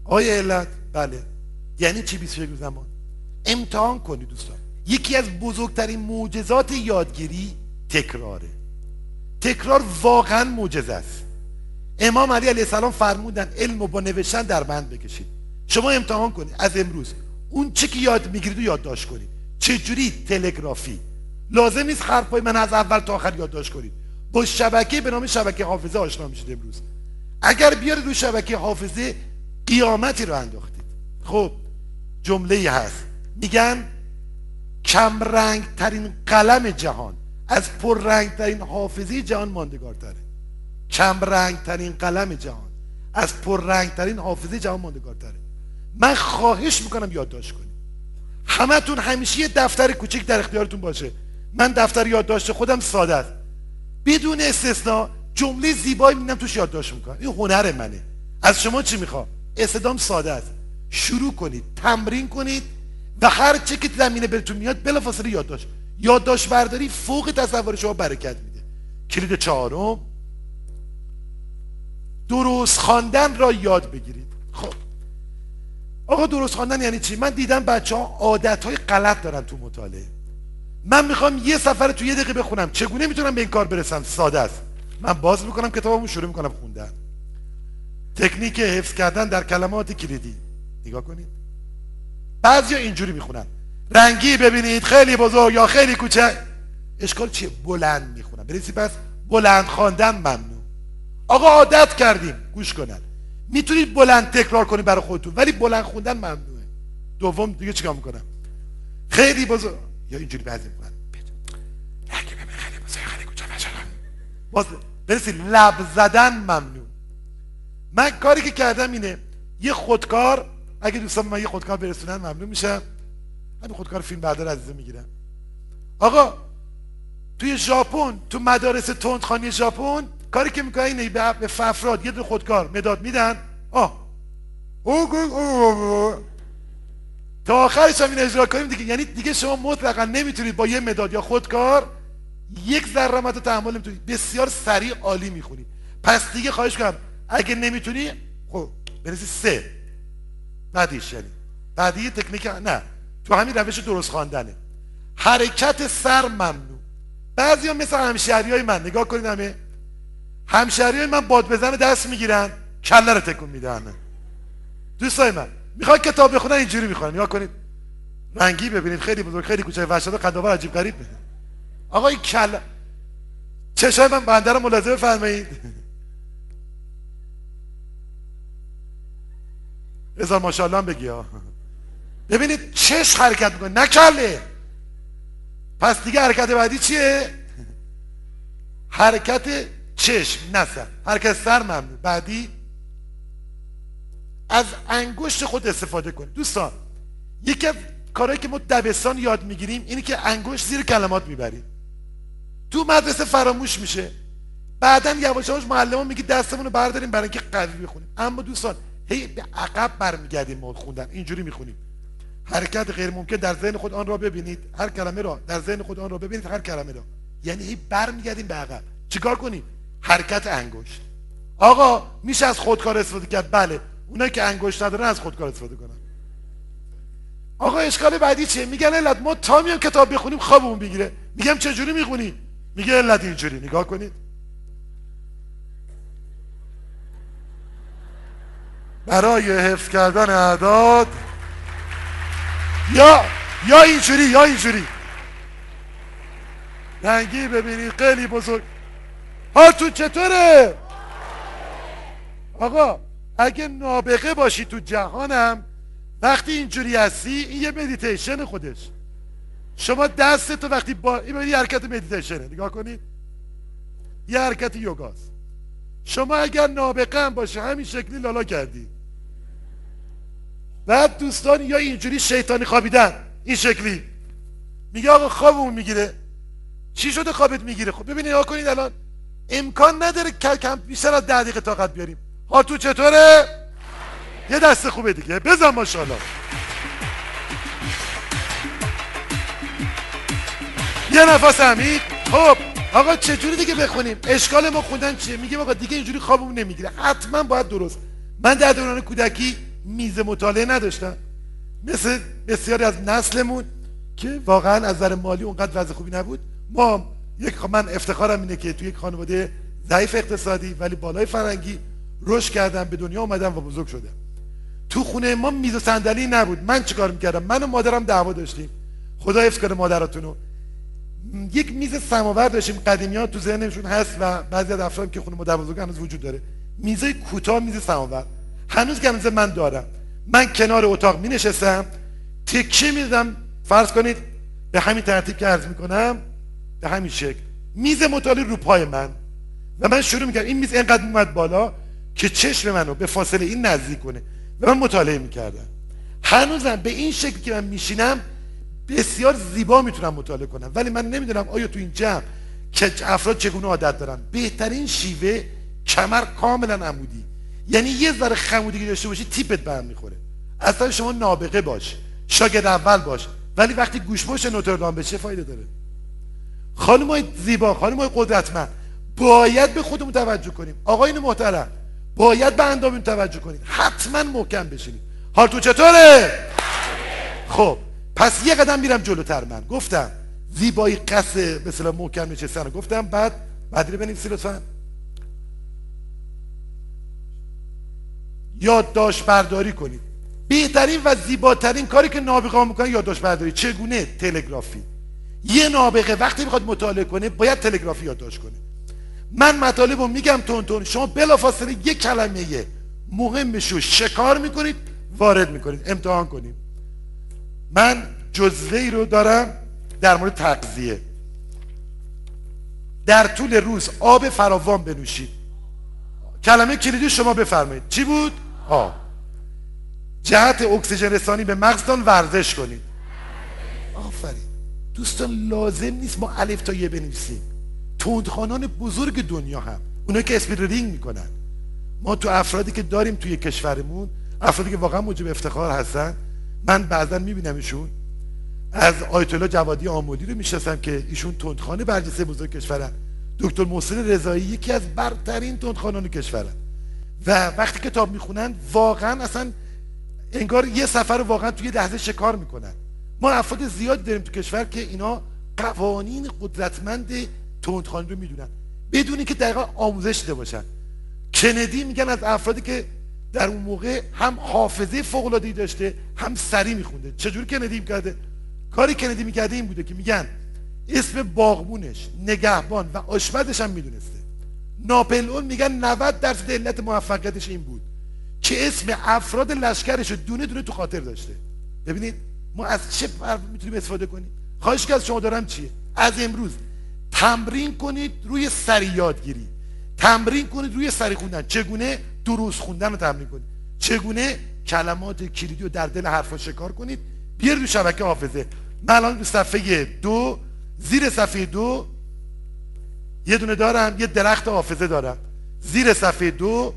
آیا علت؟ بله. یعنی چی 21 روز زمان؟ امتحان کنید دوستان. یکی از بزرگترین معجزات یادگیری تکراره. تکرار واقعا معجزه است. امام علی علیه السلام فرمودن علم رو با نوشتن در بند بکشید. شما امتحان کنید. از امروز اون چی که یاد می‌گیرید و یادداشت کنید. چجوری؟ تلگرافی. لازم نیست حرفای من از اول تا آخر یادداشت کنید. با شبکه به نام شبکه حافظه آشنا میشید امروز. اگر بیارید رو شبکه حافظه قیامتی رو انداختید. خب جمله هست. میگن کم رنگ ترین قلم جهان از پر رنگ ترین حافظه جهان ماندگارتره. کم رنگ ترین قلم جهان. از پر رنگ ترین حافظه جهان ماندگارتره. من خواهش می‌کنم یادداشت کنید. همتون همیشه یه دفتر کوچیک در اختیارتون باشه. من دفتر یادداشت خودم ساده است. بدون استثنا جمله زیبایی میدم توش یادداشت می‌کنم. این هنر منه. از شما چی می‌خوام؟ استدام ساده است. شروع کنید تمرین کنید و هر چه که زمینه بهتون میاد بلافاصله یادداشت. یادداشت برداری فوق تصور شما برکت میده. کلید چهارم. درست خواندن را یاد بگیرید. خب. آقا درست خواندن یعنی چی؟ من دیدم بچه ها عادت غلط دارن تو مطالعه. من می‌خوام یه سفر تو یه دقیقه بخونم. چگونه می‌تونم به این کار برسم؟ ساده است. من باز می‌کنم کتابمو شروع می‌کنم خوندن. تکنیک حفظ کردن در کلمات کلیدی. نگاه کنید. بعضیا اینجوری می‌خونن. رنگی ببینید خیلی بزرگ یا خیلی کوچک. اشکال چیه؟ بلند می‌خونن برسی پس. بلند خواندن ممنوع. آقا عادت کردیم. گوش کنن. می‌تونید بلند تکرار کنید برای خودتون. ولی بلند خوندن ممنوعه. دوم دیگه چیکار می‌کنم؟ خیلی بزرگ یا اینجوری بعضی می‌کنن. باز برسی لب زدن ممنوع. من کاری که کردم اینه یه خودکار اگه دوستان من یه خودکار برسونن ممنون میشم همین خودکار فیلم بردار عزیزه می‌گیرم. آقا توی ژاپن تو مدارس تندخانی ژاپن کاری که می‌کنن اینه به افراد یه دو خودکار مداد میدن. آه. تا آخرش هم این اجرا کنیم دیگه. یعنی دیگه شما مطلقا نمی‌تونید با یه مداد یا خودکار یک ذره رو تحمل نمی‌تونید. بسیار سریع عالی می‌خونید پس دیگه خواهش کنم اگه نمی‌تونی خب برسی سه. بعدیش یعنی. بعدی تکنیک نه. تو همین روش درست خواندنه. حرکت سر ممنوع. بعضی هم مثل همشهری های من نگاه کنید همه. همشهری من باد بزن دست می‌گیرن. کله رو تکون میدن دوستای من می‌خواد کتاب بخونن اینجوری می‌خوان نگاه کنید. رنگی ببینید. خیلی بزرگ خیلی کوچک. وحشت قداور عجیب غریب آقا این کله. چشای من بنده رو ملاحظه بفرمایید. ازار ماشاءالله بگی ها ببینید چش حرکت می‌کنه. نکله پس دیگه حرکت بعدی چیه؟ حرکت چشم نه سر. حرکت سر ممنوع بعدی؟ از انگشت خود استفاده کنید دوستان یکی از کارهایی که ما دبستان یاد می‌گیریم اینه که انگشت زیر کلمات می‌بریم تو مدرسه فراموش میشه. بعدا یواش یواش معلم میگه دستمون رو برداریم برای اینکه قوی بخونیم. اما دوستان هی به عقب برمیگردیم ما خوندن. اینجوری می‌خونیم. حرکت غیر ممکن در ذهن خود آن را ببینید. هر کلمه را در ذهن خود آن را ببینید هر کلمه را. یعنی هی برمیگردیم به عقب. چیکار کنیم؟ حرکت انگشت. آقا میشه از خودکار استفاده کرد؟ بله. اونایی که انگشت ندارن از خودکار استفاده کنن. آقا اشکال بعدی چیه؟ میگن علت ما تا میام کتاب بخونیم خوابمون بگیره. میگم چه جوری می‌خونی؟ میگه علت اینجوری. نگاه کنید. برای حفظ کردن اعداد یا یا اینجوری یا اینجوری. رنگی ببینید خیلی بزرگ. تو چطوره؟ آقا اگه نابغه باشی تو جهانم وقتی اینجوری هستی این یه مدیتیشن خودش. شما دست تو وقتی با این یه حرکت مدیتیشنه نگاه کنید یه حرکت یوگاست شما اگر نابغه هم باشه همین شکلی لالا کردی. بعد دوستان یا اینجوری شیطانی خوابیدن. این شکلی. میگه آقا خوابمون می‌گیره. چی شده خوابت می‌گیره؟ خب ببینید نگاه کنید الان. امکان نداره کم بیشتر از ده دقیقه طاقت بیاریم. ها تو چطوره؟ یه دست خوبه دیگه. بزن ماشاءالله. یه نفس عمیق. خب آقا چجوری دیگه بخونیم؟ اشکال ما خوندن چیه؟ میگه آقا دیگه اینجوری خوابمون نمی‌گیره. حتما باید درست. من در دوران کودکی میز مطالعه نداشتم. مثل بسیاری از نسلمون که واقعا از نظر مالی اونقدر وضع خوبی نبود. ما یک من افتخارم اینه که توی یک خانواده ضعیف اقتصادی ولی بالای فرنگی رشد کردم به دنیا اومدم و بزرگ شدم. تو خونه ما میز و صندلی نبود. من چیکار می‌کردم؟ من و مادرم دعوا داشتیم. خدا حفظ کنه مادراتونو. یک میز سماور داشتیم. قدیمی ها تو ذهنشون هست و بعضی از افراد که خونه مادر بزرگ هنوز وجود داره. میزای کوتاه میز سماور. هنوز گنزه من دارم. من کنار اتاق می نشستم تکیه فرض کنید به همین ترتیب که عرض می‌کنم به همین شکل. میز مطالعه رو پای من. و من شروع می‌کردم. این میز اینقدر اومد بالا که چشم منو به فاصله این نزدیک کنه. و من مطالعه می‌کردم. هنوزم به این شکل که من میشینم بسیار زیبا می‌تونم مطالعه کنم. ولی من نمی‌دونم آیا تو این جمع که افراد چگونه عادت دارن. بهترین شیوه کمر کاملا عمودی. یعنی یه ذره خمودگی داشته باشی تیپت به هم می‌خوره. اصلا شما نابغه باش. شاگرد اول باش. ولی وقتی نوتردام به چه فایده داره. خانم های زیبا خانم های قدرتمند. باید به خودمون توجه کنیم. آقایون محترم باید به اندامون توجه کنید حتما محکم بشینید حال تو چطوره؟ خب پس یه قدم میرم جلوتر من. گفتم زیبایی قصه مثلا محکم نشستن رو گفتم. بعد بعدی بنویسی لطفا. یادداشت برداری کنید. بهترین و زیباترین کاری که نابغه می‌کنن یادداشت برداری چگونه؟ تلگرافی. یه نابغه وقتی می‌خواد مطالعه کنه باید تلگرافی یادداشت کنه. من مطالب رو میگم تون تون شما بلافاصله یک کلمه مهمش رو شکار می‌کنید وارد می‌کنید امتحان کنید. من جزوه رو دارم در مورد تغذیه. در طول روز آب فراوان بنوشید. کلمه کلیدی شما بفرمایید. چی بود؟ آب جهت اکسیژن رسانی به مغزتان ورزش کنید. آفرین. دوستان لازم نیست ما الف تا یه بنویسیم. تندخانان بزرگ دنیا هم. اونا که اسپید رینگ می‌کنن. ما تو افرادی که داریم توی کشورمون افرادی که واقعا موجب افتخار هستن من بعضا میبینمشون. از آیت الله جوادی آمودی رو می‌شناسم که ایشون تندخانه برجسته بزرگ کشورن. دکتر محسن رضایی یکی از برترین تندخانان کشورن. و وقتی کتاب می‌خونن واقعا اصلا انگار یه سفر واقعا توی لحظه شکار می‌کنن. ما افراد زیادی داریم تو کشور که اینا قوانین قدرتمند تندخانی رو می‌دونن. بدونی که دقیقا آموزش دیده باشن. کندی میگن از افرادی که در اون موقع هم حافظه فوق العاده داشته هم سری میخونده. چجوری کندی می‌کرده؟ کاری کندی می‌کرده این بوده که میگن اسم باغبونش نگهبان و آشپزش هم می‌دونسته. ناپلئون میگن 90 درصد علت موفقیتش این بود که اسم افراد لشکرش رو دونه دونه تو خاطر داشته. ببینید ما از چه می‌تونیم استفاده کنیم؟ خواهش که از شما دارم چیه؟ از امروز تمرین کنید روی سری یادگیری. تمرین کنید روی سری خوندن. چگونه؟ دروس خوندن رو تمرین کنید. چگونه؟ کلمات کلیدی رو در دل حرفا شکار کنید. بیارید رو شبکه حافظه. من الان صفحه دو زیر صفحه دو. یه دونه دارم یه درخت حافظه دارم. زیر صفحه دو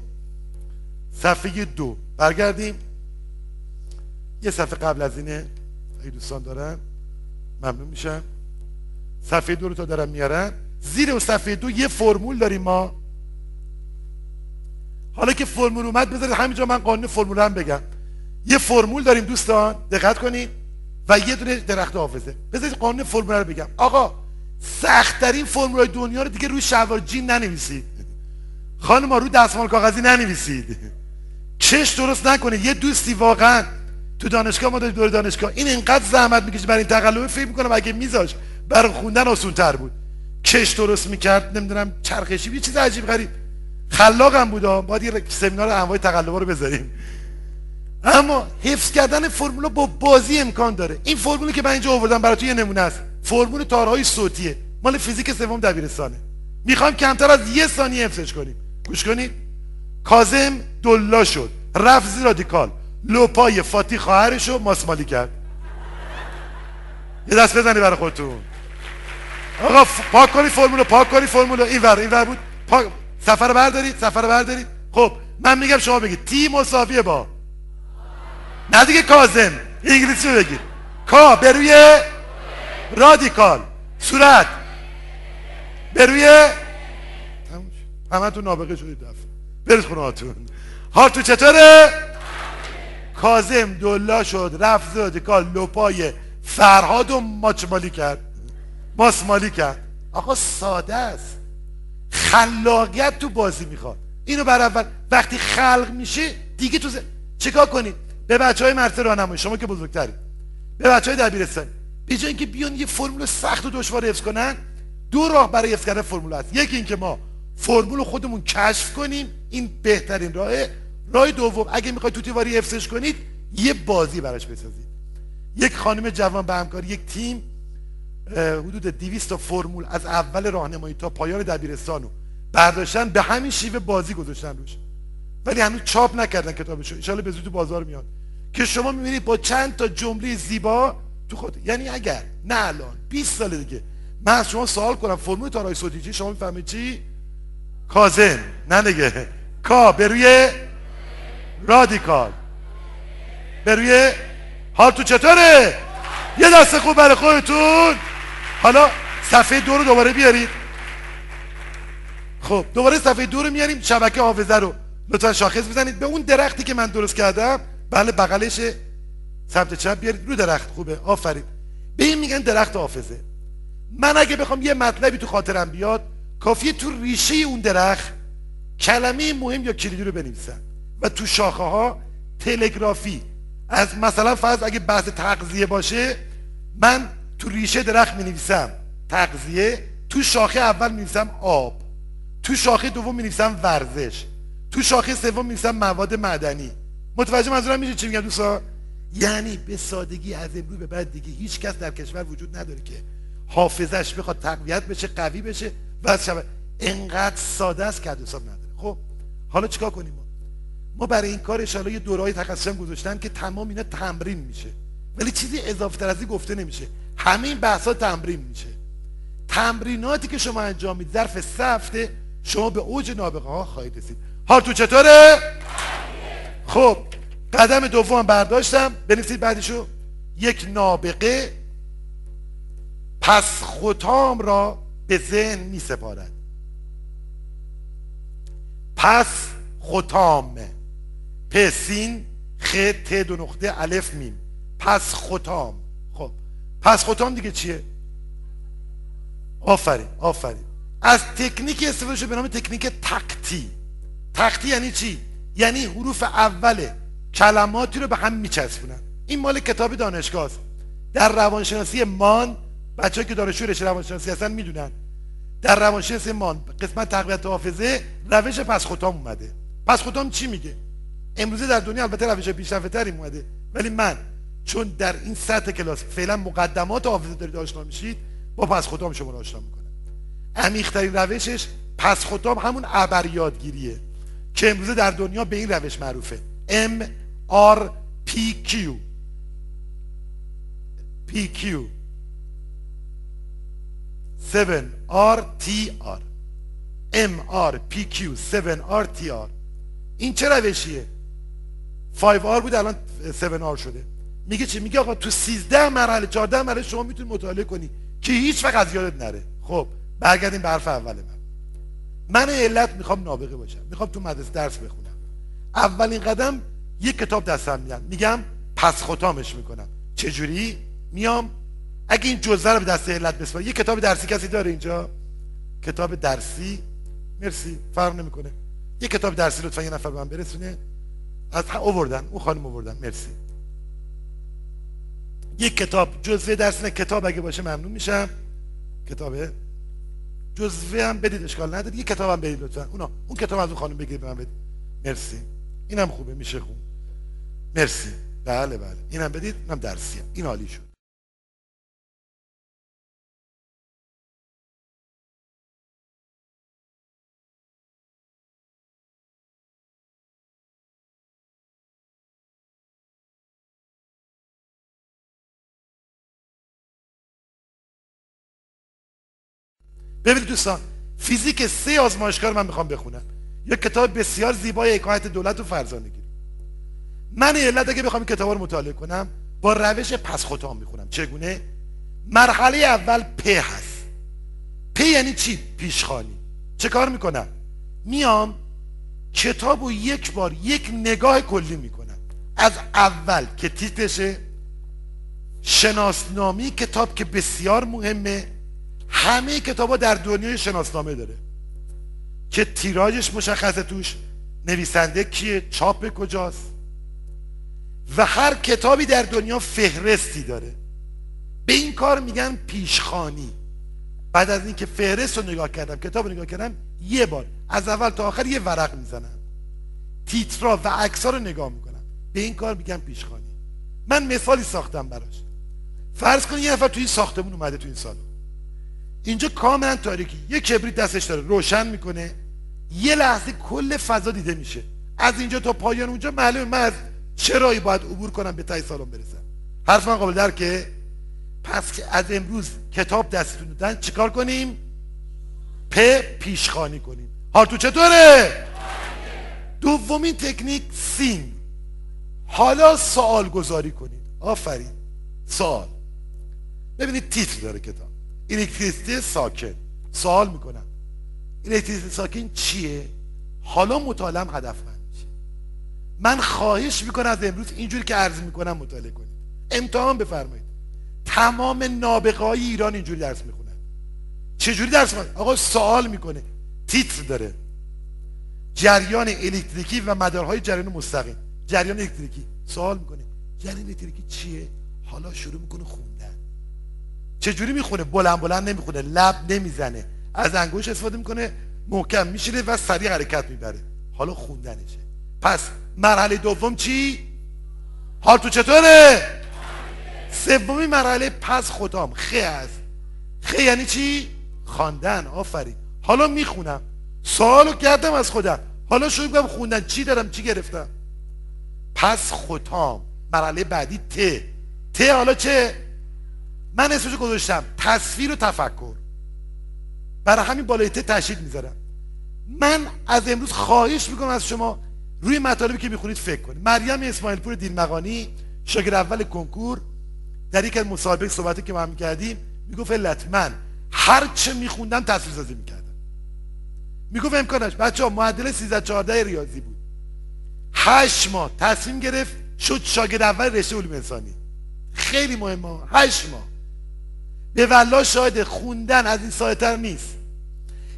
صفحه دو. برگردیم. یه صفحه قبل از اینه. ای دوستان دارن. ممنون میشم. صفحه دو رو تا دارم میارن. زیر و صفحه دو یه فرمول داریم ما. حالا که فرمول اومد بذارید همینجا من قانون فرمول هم بگم. یه فرمول داریم دوستان. دقت کنید. و یه دونه درخت حافظه. بذارید قانون فرمول رو بگم. آقا سختترین فرمول دنیا رو دیگه روی شلوار جین ننویسید. خانم رو دستمال کاغذی ننویسید. چش درست نکنه. یه دوستی واقعا تو دانشگاه ما دور دانشگاه. این انقدر زحمت می‌کشه برای این تقلبه فکر می‌کنم اگه میذاش برای خوندن آسون تر بود. کش درست می‌کرد نمی‌دونم چرخشی یه چیز عجیب غریب. خلاقم بود باید یه سمینار انواع تقلبا رو بذاریم. اما حفظ کردن فرمول با بازی امکان داره. این فرمولی که من اینجا آوردم برای تو یه نمونه است. فرمول تارهای صوتیه. مال فیزیک سوم دبیرستانه. می‌خوام کمتر از یه ثانیه حفظش کنیم. گوش کنید. کازم دلا شد. رفت رادیکال. لوپای فاتی خواهرش ماسمالی کرد. یه دست بزنی برای خودتون. آقا پاک کنی فرمولو پاک کنی فرمولو. این ور این ور بود. پاک سفر بردارید سفر بردارید. خب من میگم شما بگید تی مساویه با. نه دیگه کازم. انگلیسی بگید. کا بروی رادیکال. صورت. بروی همه تو نابغه شدید دفت برید خونه هاتون تو چطوره؟ کازم دلا شد رفت رادیکال لپای فرهاد و ماچمالی کرد. ماسمالی کرد. آقا ساده است. خلاقیت تو بازی می‌خواد. اینو بر اول وقتی خلق میشه دیگه تو. چیکار کنید به بچه های مرسه راهنمایی شما که بزرگتری به بچه های دبیرستان به جای اینکه بیان یه فرمول سخت و دشوار حفظ کنن دو راه برای حفظ کردن فرمول هست یکی اینکه ما فرمول خودمون کشف کنیم. این بهترین راهه. راه دوم اگه می‌خواید تو تیواری حفظش کنید یه بازی براش بسازید. یک خانم جوان به همکاری یک تیم حدود 200 تا فرمول از اول راهنمایی تا پایان دبیرستان رو برداشتن به همین شیوه بازی گذاشتن روش. ولی هنوز چاپ نکردن کتابشو ان به زودی بازار میاد. که شما می‌بینید با چند تا جمله زیبا تو خود. یعنی اگر نه الان 20 سال دیگه. من از شما سوال کنم. فرمول تارای صوتی چی شما می‌فهمید چی؟ کازن نه دیگه. کا به روی رادیکال. به روی حال تو چطوره؟ یه دست خوب برای خودتون. حالا صفحه دو رو دوباره بیارید. خب دوباره صفحه دو رو میاریم شبکه حافظه رو. لطفا شاخص بزنید. به اون درختی که من درست کردم بله بغلش سمت چپ بیارید. رو درخت خوبه. آفرین. به این میگن درخت حافظه. من اگه بخوام یه مطلبی تو خاطرم بیاد کافیه تو ریشه اون درخت کلمه مهم یا کلیدی رو بنویسم. و تو شاخه ها تلگرافی. از مثلا فرض اگه بحث تغذیه باشه من تو ریشه درخت می نویسم تغذیه. تو شاخه اول می نویسم آب. تو شاخه دوم می نویسم ورزش. تو شاخه سوم می نویسم مواد معدنی. متوجه منظورم میشه چی میگم دوستا یعنی به سادگی از امروز به بعد دیگه هیچ کس در کشور وجود نداره که حافظش بخواد تقویت بشه قوی بشه و شب انقدر ساده است که حساب نداره. خب حالا چیکار کنیم ما؟ ما برای این کار ان یه دورهای تخصصی گذاشتن که تمام اینا تمرین میشه. ولی چیزی اضافه تر از این گفته نمیشه. همه این بحث تمرین میشه. تمریناتی که شما انجام می‌دید ظرف سه هفته شما به اوج نابغه ها خواهید رسید. حال تو چطوره؟ خب قدم دوم برداشتم. بنویسید بعدشو. یک نابغه پس ختام را به ذهن می سپارد پس ختام پسین خ ت دو نقطه الف میم. پس ختام. خب. پس ختام دیگه چیه؟ آفرین آفرین. از تکنیک استفاده شده به نام تکنیک تقتی تقتی یعنی چی؟ یعنی حروف اول کلماتی رو به هم میچسبونن. این مال کتاب دانشگاه است. در روانشناسی مان بچه که دانشجو رشته روانشناسی هستن می‌دونن. در روانشناسی مان قسمت تقویت حافظه روش پس ختام اومده. پس ختام چی میگه؟ امروزه در دنیا البته روش پیشرفته تری اومده. ولی من چون در این سطح کلاس فعلا مقدمات حافظه دارید آشنا میشید با پس ختام شما رو آشنا می‌کنم. عمیق‌ترین روشش پس ختام همون ابر یادگیریه که امروزه در دنیا به این روش معروفه. M R P Q. P Q. 7 R T R. M R P Q. 7 R T R. این چه روشیه؟ 5 R بود الان 7 R شده. میگه چی؟ میگه آقا تو 13 مرحله 14 مرحله شما می‌تونید مطالعه کنی که هیچ وقت از یادت نره. خب برگردیم به حرف اول من. من علت می‌خوام نابغه باشم. می‌خوام تو مدرسه درس بخونم. اولین قدم یک کتاب دستم میدم. میگم پس ختامش می‌کنم. چجوری؟ میام. اگه این جزوه رو به دست علت بسپارم. یه کتاب درسی کسی داره اینجا؟ کتاب درسی. مرسی فرق نمی‌کنه. یه کتاب درسی لطفا یه نفر به من برسونه. از آوردن اون خانم آوردن مرسی. یک کتاب جزوه درس کتاب اگه باشه ممنون میشم. کتابه جزوه هم بدید اشکال نداره. یه کتاب هم بدید لطفا. اونا اون کتاب از اون خانم بگیرید به من بدید. مرسی. اینم خوبه میشه خوب. مرسی. بله بله. اینم بدید اینم درسیه. این عالی شد ببینید دوستان فیزیک سه آزمایشگاه من می‌خوام بخونم. یه کتاب بسیار زیبای حکایت دولت و فرزانگی من علت اگه بخوام کتاب رو مطالعه کنم با روش پس ختام می‌خونم. چگونه؟ مرحله اول پ هست. پ یعنی چی؟ پیشخانی چه کار می‌کنم؟ میام کتاب رو یک بار یک نگاه کلی می‌کنم. از اول که تیترشه شناسنامی کتاب که بسیار مهمه. همه کتاب ها در دنیای شناسنامه داره. که تیراژش مشخصه توش نویسنده کیه چاپ کجاست. و هر کتابی در دنیا فهرستی داره. به این کار میگن پیشخانی. بعد از اینکه فهرست رو نگاه کردم کتاب رو نگاه کردم یه بار از اول تا آخر یه ورق می‌زنم. تیترا و عکسا رو نگاه می‌کنم. به این کار میگن پیشخانی. من مثالی ساختم براش. فرض کن یه نفر توی این ساختمون اومده توی این سالن. اینجا کاملا تاریکی. یه کبریت دستش داره. روشن می‌کنه. یه لحظه کل فضا دیده میشه. از اینجا تا پایان اونجا معلومه من از چرایی باید عبور کنم به تای سالن برسم. حرف من قابل درکه. پس که از امروز کتاب دستتون دادن چیکار کنیم؟ پ پیشخانی کنیم. حال تو چطوره؟ دومین تکنیک سین حالا سوال گذاری کنید. آفرین. سوال. ببینید تیتر داره کتاب. الکتریسیته ساکن. سوال می‌کنم. الکتریسیته ساکن چیه؟ حالا مطالعم هدفمند میشه. من خواهش می‌کنم از امروز اینجوری که عرض می‌کنم مطالعه کنید. امتحان بفرمایید. تمام نابغه ایران اینجوری درس می‌خونن. چجوری درس می‌خونن؟ آقا سوال می‌کنه. تیتر داره. جریان الکتریکی و مدارهای جریان مستقیم. جریان الکتریکی سوال می‌کنه. جریان الکتریکی چیه؟ حالا شروع می‌کنه خوندن چجوری می‌خونه؟ بلند بلند نمی‌خونه لب نمی‌زنه. از انگوش استفاده می‌کنه محکم میشینه و سریع حرکت می‌بره. حالا خوندنشه. پس مرحله دوم چی؟ حال تو چطوره؟ سومی مرحله پس خودم خه است. خه یعنی چی؟ خواندن آفرین. حالا می‌خونم. سوالو کردم از خودم. حالا شروع کنم خوندن. چی دارم؟ چی گرفتم؟ پس ختام مرحله بعدی ت. ت حالا چه؟ من اسمشو گذاشتم. تصویر و تفکر. برای همین بالای ت تشکیل می‌ذارم. من از امروز خواهش می‌کنم از شما روی مطالبی که می‌خونید فکر کنید. مریم اسماعیل پور دیلمقانی شاگرد اول کنکور در یک مسابقه صحبتی که ما هم کردیم می‌گفت علت من هر چه میخوندم تصویر سازی می‌کردم. می‌گفت امکانش. بچه ها معدل 13 14 ریاضی بود. هشت ماه تصمیم گرفت شد شاگرد اول رشته علوم انسانی. خیلی مهمه هشت ماه. به والله شاهد خوندن از این سایتر نیست.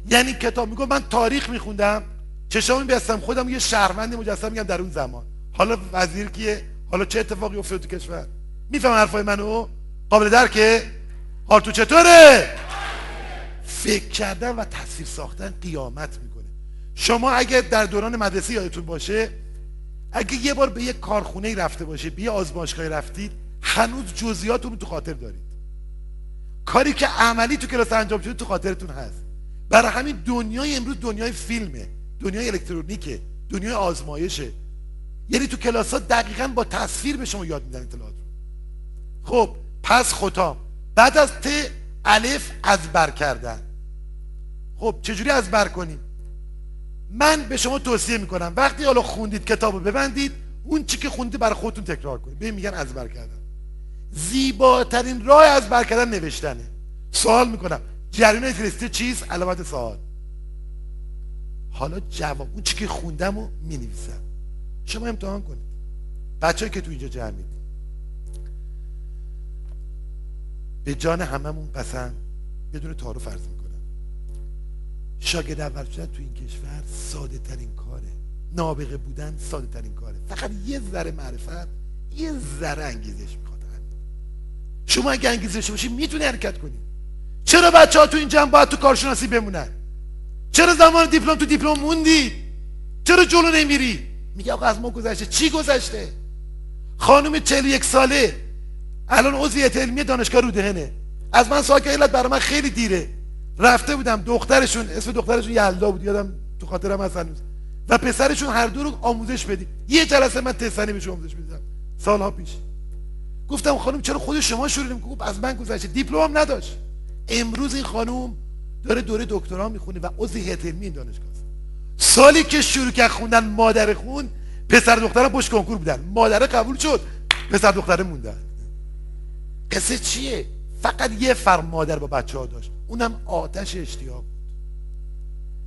یعنی کتاب میگم من تاریخ میخوندم چشامی بیستم خودم یه شهروند مجسم میگم در اون زمان. حالا وزیر کیه؟ حالا چه اتفاقی افتاد تو کشور؟ میفهم حرفای منو؟ قابل درکه؟ حال تو چطوره؟ فکر کردن و تصویر ساختن قیامت می‌کنه. شما اگه در دوران مدرسه یادتون باشه اگه یه بار به یه کارخونه رفته باشه به یه آزمایشگاه رفتید هنوز جزئیاتون رو تو خاطر دارید. کاری که عملی تو کلاس انجام شده تو خاطرتون هست. برای همین دنیای امروز دنیای فیلمه دنیای الکترونیکه دنیای آزمایشه. یعنی تو کلاس ها دقیقا با تصویر به شما یاد میدن اطلاعات رو. خب پس ختام. بعد از ت الف از بر کردن. خب چجوری از بر کنیم؟ من به شما توصیه می‌کنم. وقتی حالا خوندید کتاب رو ببندید اون چی که خوندید برای خودتون تکرار کنید. به میگن از بر کردن. زیباترین راه از بر کردن نوشتنه. سوال می‌کنم جریان فلسطین چیست؟ علامت سوال. حالا جواب اون چی که خوندم و می نویسم شما امتحان کنید. بچه که تو اینجا جمعید به جان هممون قسم بدون تعارف فرض می‌کنم. شاگرد اول شدن تو این کشور ساده ترین کاره. نابغه بودن ساده ترین کاره. فقط یه ذره معرفت یه ذره انگیزش می‌خواد. شما اگه انگیزش باشی می‌تونی حرکت کنی. چرا بچه ها تو این جمع باید تو کارشناسی بمونن؟ چرا زمان دیپلم تو دیپلم موندی؟ چرا جلو نمیری؟ میگه آقا از ما گذشته. چی گذشته؟ خانم 41 ساله. الان عضویت علمی دانشگاه رودهنه از من سوال علت برای من خیلی دیره. رفته بودم دخترشون اسم دخترشون یلدا بود. یادم تو خاطرم هست هنوز. و پسرشون هر دو رو آموزش بدیم یه جلسه من تستنی بهش آموزش میدم. سالها پیش. گفتم خانم چرا خود شما شروع گفت از من گذشته. دیپلم نداشت. امروز این خانم داره دوره دکترا می‌خونه و عضو هیئت دانشگاه سالی که شروع کرد خوندن مادر خون پسر دخترم پشت کنکور بودن. مادر قبول شد پسر دختره موندن. قصه چیه؟ فقط یه فرم مادر با بچه ها داشت. اونم آتش اشتیاق بود.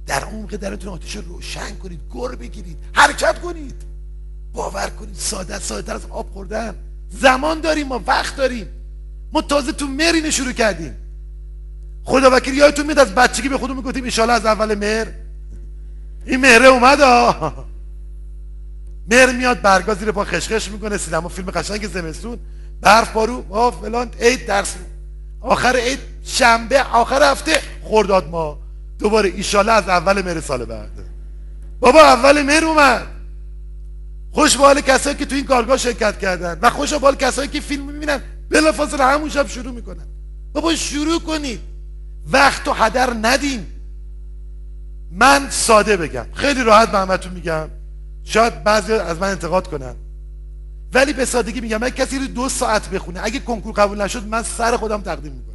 در عمق درتون آتش روشن کنید گر بگیرید حرکت کنید. باور کنید ساده ساده از آب خوردن. زمان داریم ما وقت داریم. ما تازه تو مرینه شروع کردیم. خدا وکیل یادتون میاد از بچگی به خودمون می‌گفتیم ان از اول مهر. این مهره اومد مهر میاد برگا زیر پا خشخش می‌کنه سینما فیلم قشنگ زمستون. برف بارو ما فلان عید درس. آخر عید شنبه آخر هفته خرداد ما. دوباره ایشالا از اول مهر سال بعد. بابا اول مهر اومد. خوش به حال کسایی که تو این کارگاه شرکت کردن و خوش به حال کسایی که فیلم می‌بینن بلافاصله همون شب شروع می‌کنن. بابا شروع کنید. وقت و هدر ندیم من ساده بگم. خیلی راحت به همتون میگم. شاید بعضی از من انتقاد کنن. ولی به سادگی میگم من کسی رو دو ساعت بخونه اگه کنکور قبول نشد من سر خودم تقدیم می‌کنم.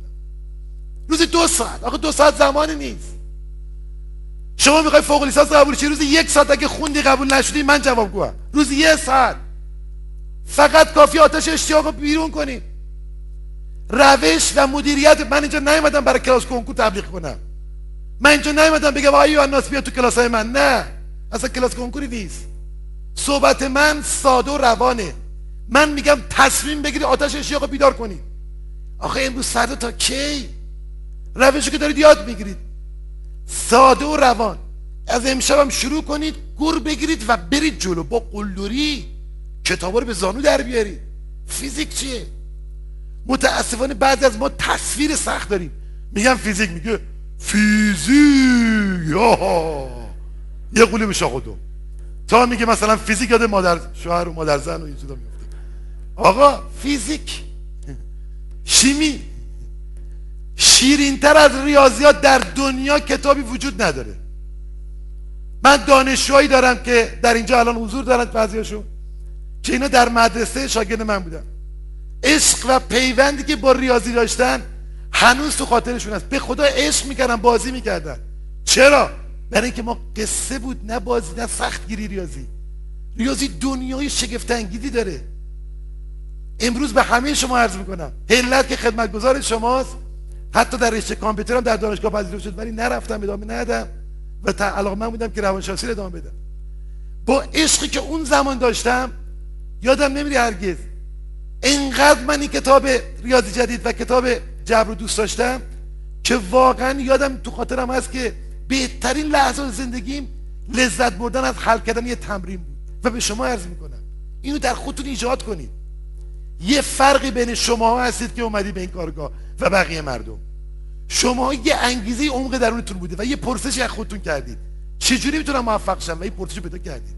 روزی دو ساعت. آخه دو ساعت زمانی نیست. شما می‌خوای فوق لیسانس قبول شی؟ روزی یک ساعت اگه خوندی قبول نشدی من جواب گوهم روزی یه ساعت. فقط کافی آتش اشتیاق رو بیرون کنی. روش و مدیریت. من اینجا نیومدم برای کلاس کنکور تبلیغ کنم. من اینجا نیومدم بگم آیو الناس بیا تو کلاس های من. نه. اصلا کلاس کنکوری نیست. صحبت من ساده و روانه. من میگم تصمیم بگیرید آتش اشتیاق بیدار کنید آخه امروز سرده تا کی؟ روشی که دارید یاد می‌گیرید. ساده و روان. از امشب هم شروع کنید گور بگیرید و برید جلو. با قلدری کتابا رو به زانو در بیارید. فیزیک چیه؟ متاسفانه بعضی از ما تصویر سخت داریم. میگم فیزیک میگه فیزیک. یه قولی شاخدو تا میگه مثلا فیزیک یاد مادر شوهر و مادر زن و این میفته آقا فیزیک. شیمی. شیرینتر از ریاضیات در دنیا کتابی وجود نداره. من دانشجوهایی دارم که در اینجا الان حضور دارن بعضیاشون که اینا در مدرسه شاگرد من بودن. عشق و پیوندی که با ریاضی داشتن هنوز تو خاطرشون هست. به خدا عشق می‌کردن بازی می‌کردن. چرا؟ برای اینکه ما قصه بود نه بازی نه سخت گیری ریاضی. ریاضی دنیای شگفت انگیزی داره. امروز به همه شما عرض می‌کنم. علت که خدمتگزار شماست. حتی در رشته کامپیوترم در دانشگاه پذیرفته شد ولی نرفتم ادامه ندادم و تا علاقه من بودم که روانشناسی رو ادامه بدم. با عشقی که اون زمان داشتم یادم نمیری هرگز. انقدر من این کتاب ریاضی جدید و کتاب جبر دوست داشتم که واقعا یادم تو خاطرم هست که بهترین لحظات زندگیم لذت بردن از حل کردن یه تمرین بود. و به شما عرض می‌کنم اینو در خودتون ایجاد کنید. یه فرقی بین شما هستید که اومدی به این کارگاه و بقیه مردم. شما یه انگیزه عمق درونتون بوده و یه پرسشی از خودتون کردید. چجوری می‌تونم موفق شم؟ و این پرسش پیدا کردید.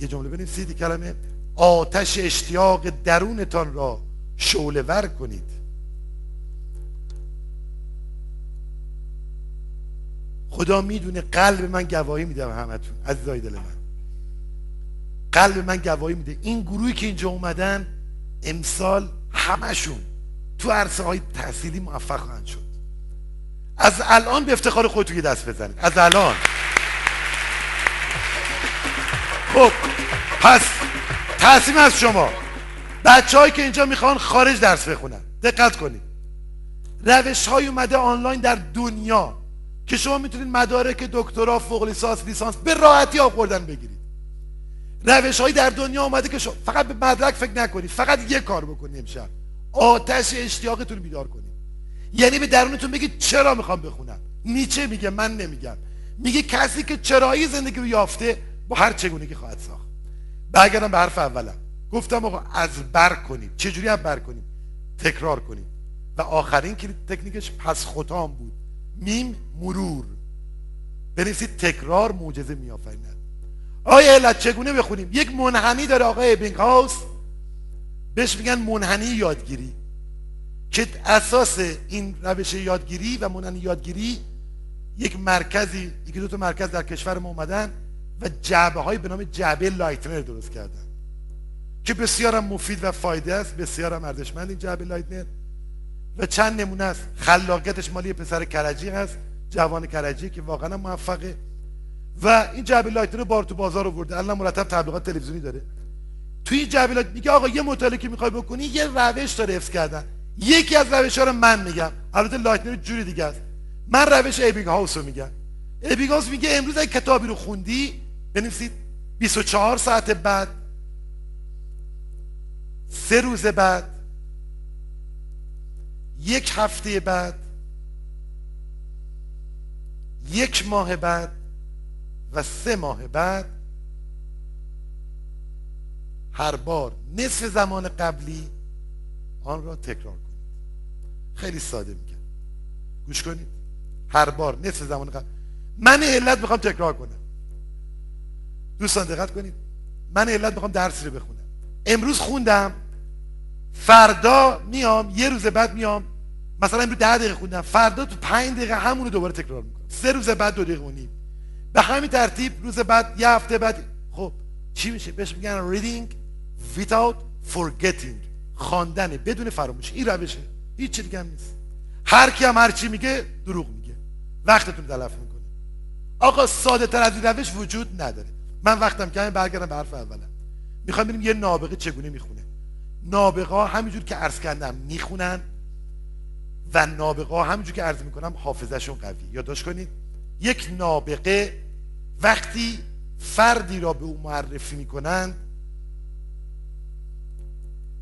یه جمله بنویسید کلمه آتش اشتیاق درونتان را شعله ور کنید. خدا می‌دونه قلب من گواهی میده همتون عزیزای دل من. قلب من گواهی میده. این گروهی که اینجا اومدن امسال همشون تو عرصه های تحصیلی موفق خواهند شد. از الان به افتخار خودتون دست بزنید. از الان. خب پس تصمیم از شما. بچه که اینجا می‌خوان خارج درس بخونن. دقت کنید. روش های اومده آنلاین در دنیا که شما می‌تونید مدارک دکترا فوق لیسانس لیسانس به راحتی آوردن بگیرید. روش های در دنیا اومده که شما فقط به مدرک فکر نکنید فقط یه کار بکنید امشب. آتش اشتیاقتون رو بیدار کنید یعنی به درونتون بگید چرا می‌خوام بخونم؟ نیچه میگه من نمیگم. میگه کسی که چرایی زندگی رو یافته با هر چگونگی خواهد ساخت. برگردم به حرف اولم. گفتم آقا از بر کنید چجوری از بر کنید تکرار کنید و آخرین تکنیکش حسن ختام بود. میم مرور. بنویسید تکرار معجزه میآفریند. آیا علت چگونه بخونیم؟ یک منحنی داره آقای ابینگ هاوس بهش میگن منحنی یادگیری. که اساس این روش یادگیری و منحنی یادگیری یک مرکزی یکی دو تا مرکز در کشور ما اومدن و جعبه های به نام جعبه لایتنر درست کردن. که بسیار مفید و فایده است بسیار هم ارزشمند این جعبه لایتنر. و چند نمونه است. خلاقیتش مال یه پسر کرجی هست جوان کرجی که واقعا موفقه. و این جعبه لایتنر رو بار تو بازار آورده. الان مرتب تبلیغات تلویزیونی داره. توی این جعبه لایتنر میگه آقا یه مطالعه که می‌خوای بکنی یه روش داره حفظ کردن. یکی از روش ها رو من میگم. البته لایتنر جوری دیگه است. من روش ایبینگ هاوس رو میگم. ایبینگ هاوس میگه امروز اگه کتابی رو خوندی بنویسید 24 ساعت بعد سه روز بعد یک هفته بعد یک ماه بعد و سه ماه بعد هر بار نصف زمان قبلی آن را تکرار کنید. خیلی ساده میگم. گوش کنید. هر بار نصف زمان قبل. من علت می‌خوام تکرار کنم. دوستان دقت کنید. من علت می‌خوام درسی رو بخونم. امروز خوندم. فردا میام. یه روز بعد میام. مثلا امروز ده دقیقه خوندم. فردا تو پنج دقیقه همون رو دوباره تکرار می‌کنم. سه روز بعد دو دقیقه و به همین ترتیب روز بعد یه هفته بعد خب چی میشه؟ بهش میگن reading without forgetting خواندن بدون فراموشی این روشه. هیچ دیگه هم نیست. هر کی هم هر چی میگه دروغ میگه. وقتتون تلف می‌کنه. آقا ساده تر از این روش وجود نداره. من وقتم کمی برگردم به حرف اولم. می‌خوام ببینیم یه نابغه چگونه می‌خونه. نابغه ها همینجور که عرض کردم می‌خونن و نابغه ها همینجور که عرض می‌کنم حافظشون قوی یادداشت کنید؟ یک نابغه وقتی فردی را به او معرفی می‌کنند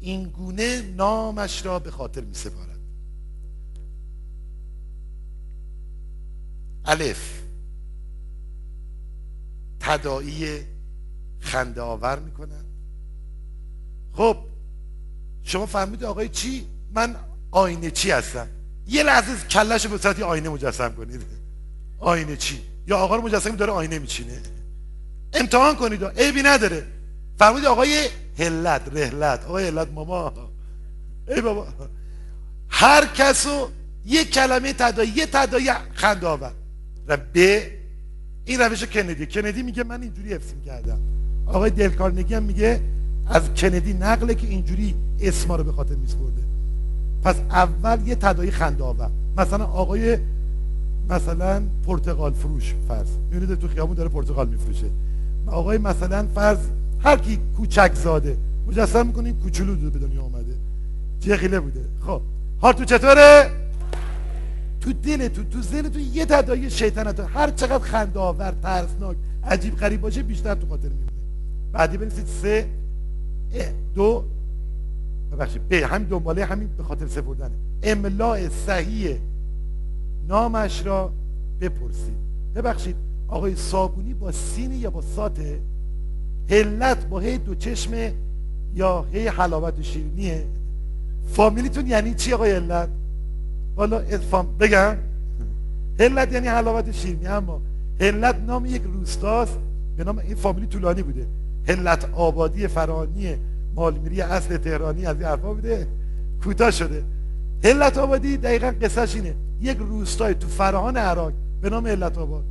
این گونه نامش را به خاطر می سپارد الف تدائی خنده آور می‌کنن خب شما فهمید آقای چی؟ من آینه چی هستم؟ یه لحظه کلش به صورت آینه مجسم کنید. آینه چی؟ یا آقا رو داره آینه میچینه. امتحان کنید. عیبی نداره. فهمید آقای هلت رهلت. آقای هلت ماما. ای بابا. هر کسو یه کلمه تدایی یه تدایی خنده آور. و به این روش کندی. کندی میگه من اینجوری حفظ کردم آقای دلکارنگی هم میگه از کندی نقله که اینجوری اسما رو به خاطر میسپرده. پس اول یه تدایی خنده آور. مثلا آقای مثلا پرتغال فروش فرض. می‌بینید تو خیابون داره پرتغال میفروشه. آقای مثلا فرض هر کی کوچک زاده. مجسم می‌کنیم کوچولو به دنیا آمده جخیله بوده. خب. حال تو چطوره؟ تو دل تو تو ذهن تو یه تدایی شیطنت. هر چقدر خنده آور ترسناک عجیب غریب باشه بیشتر تو خاطر میمونه. بعدی بنویسید سه دو. ببخشید به همین دنباله همین به خاطر سپردنه. املاء صحیح نامش را بپرسید. ببخشید آقای صابونی با سینی یا با ساته هلت با هی دو چشم یا هی حلاوت و شیرینیه فامیلیتون یعنی چی آقای هلت والا افام بگم. هلت یعنی حلاوت و شیرینی. اما هلت نام یک روستاست به نام این فامیلی طولانی بوده. هلت آبادی فرانی مالمیری اصل تهرانی از این حرفا بوده. کوتاه شده. هلت آبادی دقیقا قصهش اینه. یک روستای تو فراهان عراق به نام هلت آباد.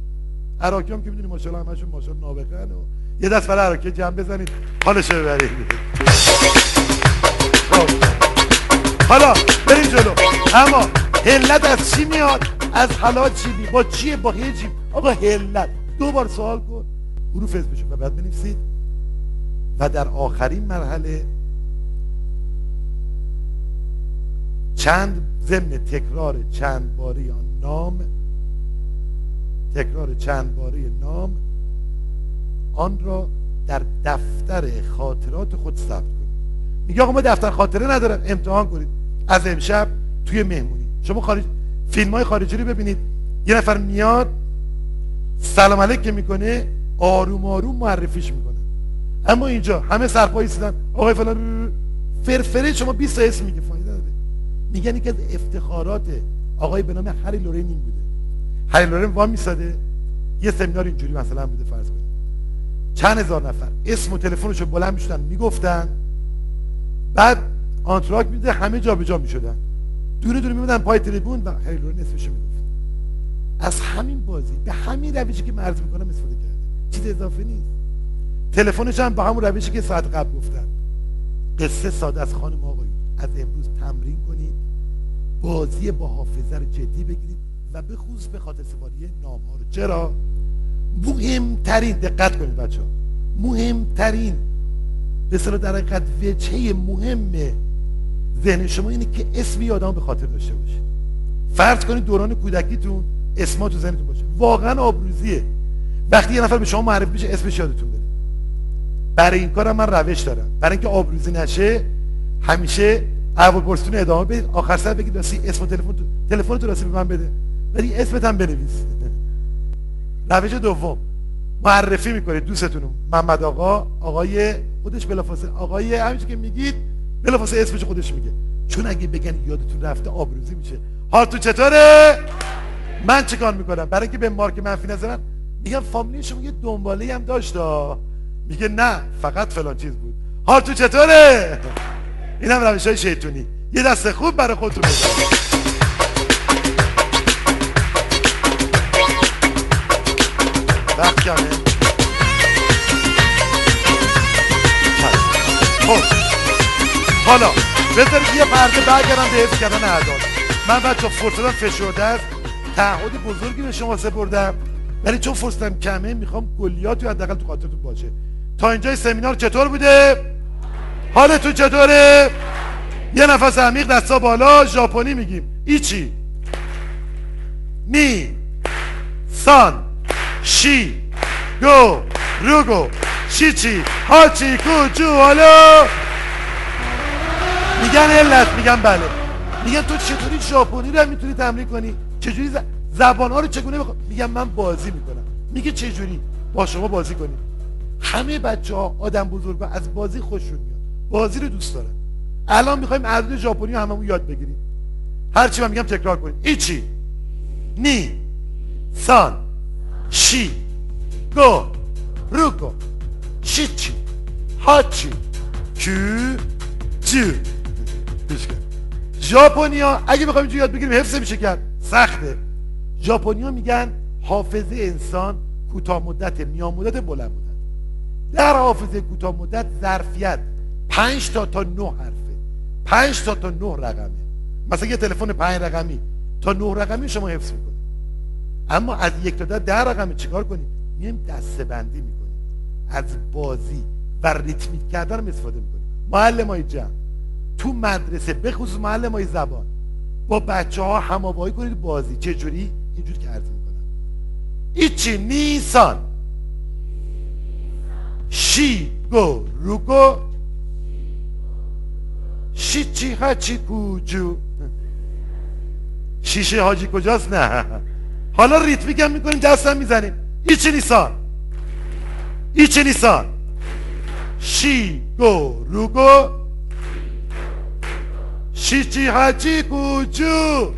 عراقی هم که می‌دونی ماشاءالله همشون ماشاءالله نابغه‌ن و یه دست برای عراقی جمع بزنید حالش ببرید. خب. حالا بریم جلو. اما هلت از چی میاد؟ از حلال چی می با چیه؟ با هیچی آقا هلت دو بار سوال کن. حروف اسمشون و بعد بنویسید. و در آخرین مرحله چند؟ ضمن تکرار چند باری آن نام. تکرار چند باری نام. آن را در دفتر خاطرات خود ثبت کنید. میگه آقا ما دفتر خاطره ندارم. امتحان کنید. از امشب توی مهمونی. شما خارج فیلم های خارجی رو ببینید. یه نفر میاد سلام علیک که می‌کنه آروم آروم معرفیش می‌کنه. اما اینجا همه سرپایی سیدن آقای فلان فرفره شما 20 اسم میگه میگن که از افتخارات آقای به نام هری لورین این بوده. هری لورین وام میساده. یه سمینار اینجوری مثلا بوده فرض کنید. چند هزار نفر. اسم و تلفنشو بلند می‌شدن می‌گفتن. بعد آنتراک میده همه جا به جا می‌شدن. دونه دونه میمدن پای تریبون و هری لورین اسمشو می‌گفت. از همین بازی به همین روشی که مرز می‌کنم استفاده کرده. چیز اضافه نیست. تلفنش هم با همون روشی که ساعت قبل گفتن قصه ساده از خانم آقایون. از امروز تمرین کنید. بازی با حافظه رو جدی بگیرید و به خصوص به خاطر سپاری نام ها رو. چرا؟ مهمترین دقت کنید بچه ها مهمترین به صلاح در حقیقت وجهه مهم ذهن شما اینه که اسمی آدم به خاطر داشته باشید. فرض کنید دوران کودکیتون اسما تو ذهنتون باشه. واقعا آبروزیه. وقتی یه نفر به شما معرفی میشه اسمش یادتون بره. برای این کارم من روش دارم. برای اینکه آبروزی نشه همیشه پرسیتون ادامه بدید. آخر سر بگید راستی اسم و تلفن تو تلفن تو راستی به من بده. ولی اسمت هم بنویس. روش دوم. معرفی می‌کنید دوستتون محمد آقا آقای خودش بلافاصله. آقای همیشه که میگید بلافاصله اسمش خودش میگه. چون اگه بگن یادتون رفته آبروزی میشه. حال تو چطوره؟ من چیکار می‌کنم؟ برای اینکه به مارک منفی نظرن میگم فامیلی شما یه دنباله هم داشت میگه نه فقط فلان چیز بود. حال تو چطوره؟ این هم روش های شیطونی. یه دست خوب برای خودتون بزن. وقت کمه. خب. حالا بذارید یه پرده برگردم به حفظ کردن اعداد. من بچه فرصتم فشرده است. تعهد بزرگی به شما سپردم. ولی چون فرصتم کمه می‌خوام کلیاتی حداقل تو خاطرتون باشه. تا اینجای سمینار چطور بوده؟ حالتون چطوره یه نفس عمیق دستا بالا ژاپنی میگیم. ایچی. می سان. شی. گو. روگو. شیچی. هاچی. کوچو. حالا. میگن علت میگن بله. میگن تو چطوری ژاپنی رو می‌تونی تمرین کنی؟ چجوری زبان ها رو چگونه بخوا... میگن من بازی می‌کنم. میگه چجوری؟ با شما بازی کنیم همه بچه ها آدم بزرگ از بازی خوششون میاد. بازی رو دوست دارن الان می‌خوایم عدد ژاپنی هممون یاد بگیریم. هرچی من میگم تکرار کنیم ایچی نی سان شی گو روکو شیچی هاچی کیو جو ژاپنیا اگه بخوایم اینجوری یاد بگیریم حفظ میشه کرد سخته. ژاپنیا میگن حافظه انسان کوتاه مدت میان مدت بلند مدت. در حافظه کوتاه مدت ظرفیت. 5 تا تا 9 حرفه. 5 تا تا 9 رقمه. مثلا یه تلفن 5 رقمی. تا 9 رقمی شما حفظ می‌کنید. اما از یک تا ده, ده رقمی چیکار کنید؟ میایم دسته بندی می‌کنیم. از بازی و ریتمیک کردن استفاده می‌کنیم. معلم های جمع تو مدرسه به خصوص معلم های زبان با بچه ها هماوایی کنید بازی. چجوری اینجور که عرض می‌کنم. ایچی نیسان. شی گو روگو شیچی هچی کوجو. شیشه حاجی کجاست؟ نه. حالا ریتمیک هم می‌کنیم دستم می‌زنیم. ایچی نیسان؟ ایچی نیسان؟ شی گو روگو شیچی هچی کوجو.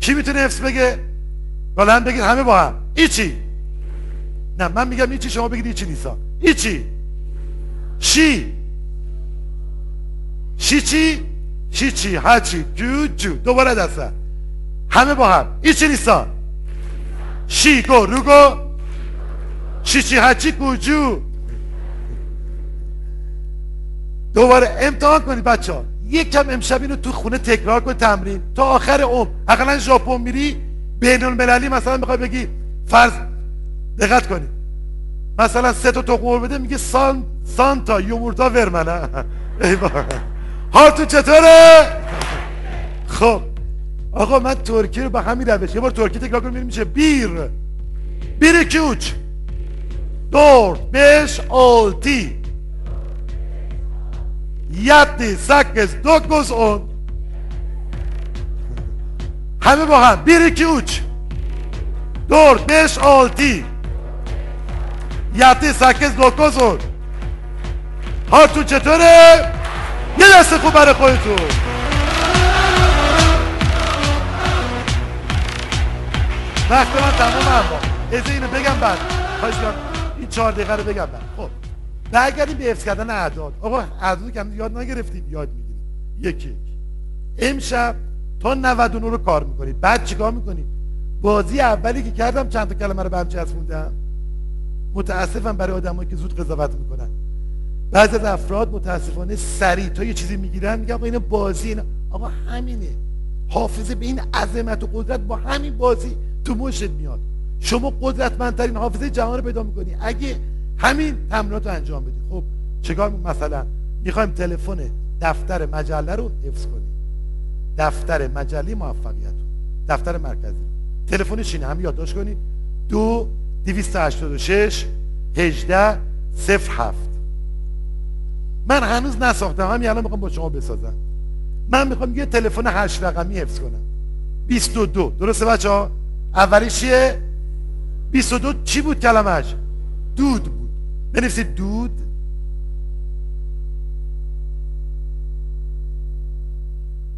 کی می‌تونه حفظ بگه؟ بلند بگید همه با هم. ایچی نه من میگم ایچی شما بگید ایچی نیسا ایچی شی. شیچی شیچی هچی جو جو. دوباره دسته همه با هم. ایچی نیسا شی گو رو گو شیچی هچی کوجو دوباره امتحان کنید بچه ها یک کم امشب اینو تو خونه تکرار کن تمرین. تا آخر عمر. اقلا ژاپن میری. بین المللی مثلا می‌خوای بگی فرض دقت کنید مثلا سه تا تو بده میگه سان سانتا یومورتا ورمنه حالتون چطوره؟ خب آقا من ترکی رو به همین روش یه بار ترکی تکرار کنیم میشه بیر. بیر کیوچ؟ دور بش آلتی. یتی سکس دوکوز اون. همه با هم. بیر کیوچ؟ دور بش آلتی. یتی سکس دوکوز اون. حالتون چطوره؟ یه دست خوب برای خودتون. وقت من تمام اما. از اینو بگم بعد. خواهش این چهار دقیقه رو بگم بعد. خب. برگردیم به حفظ کردن اعداد. آقا اعداد که یاد نگرفتیم. یاد می‌گیریم. یکی یک. امشب تا 99 رو کار می‌کنید. بعد چیکار می‌کنید؟ بازی اولی که کردم چند تا کلمه رو به هم چسبوندم. متاسفم برای آدمایی که زود قضاوت می‌کنن. بعض از افراد متاسفانه سریع تا یه چیزی می‌گیرن میگن آقا بازی اینا. آقا همینه. حافظه به این عظمت و قدرت با همین بازی تو مشت میاد. شما قدرتمندترین حافظه جهان رو پیدا می‌کنی. اگه همین تمرینات رو انجام بدی. خب چکار مثلا می‌خوایم تلفن دفتر مجله رو حفظ کنیم. دفتر مجله موفقیت. رو دفتر مرکزی. تلفنش چین هم یادداشت کنید. دو 286 18 07 من هنوز نساختم. همین الان می‌خوام با شما بسازم. من می‌خوام یه تلفن هشت رقمی حفظ کنم. 22 درسته بچه ها؟ اولیش چیه؟ 22 چی بود کلمش دود بود. بنویسید دود.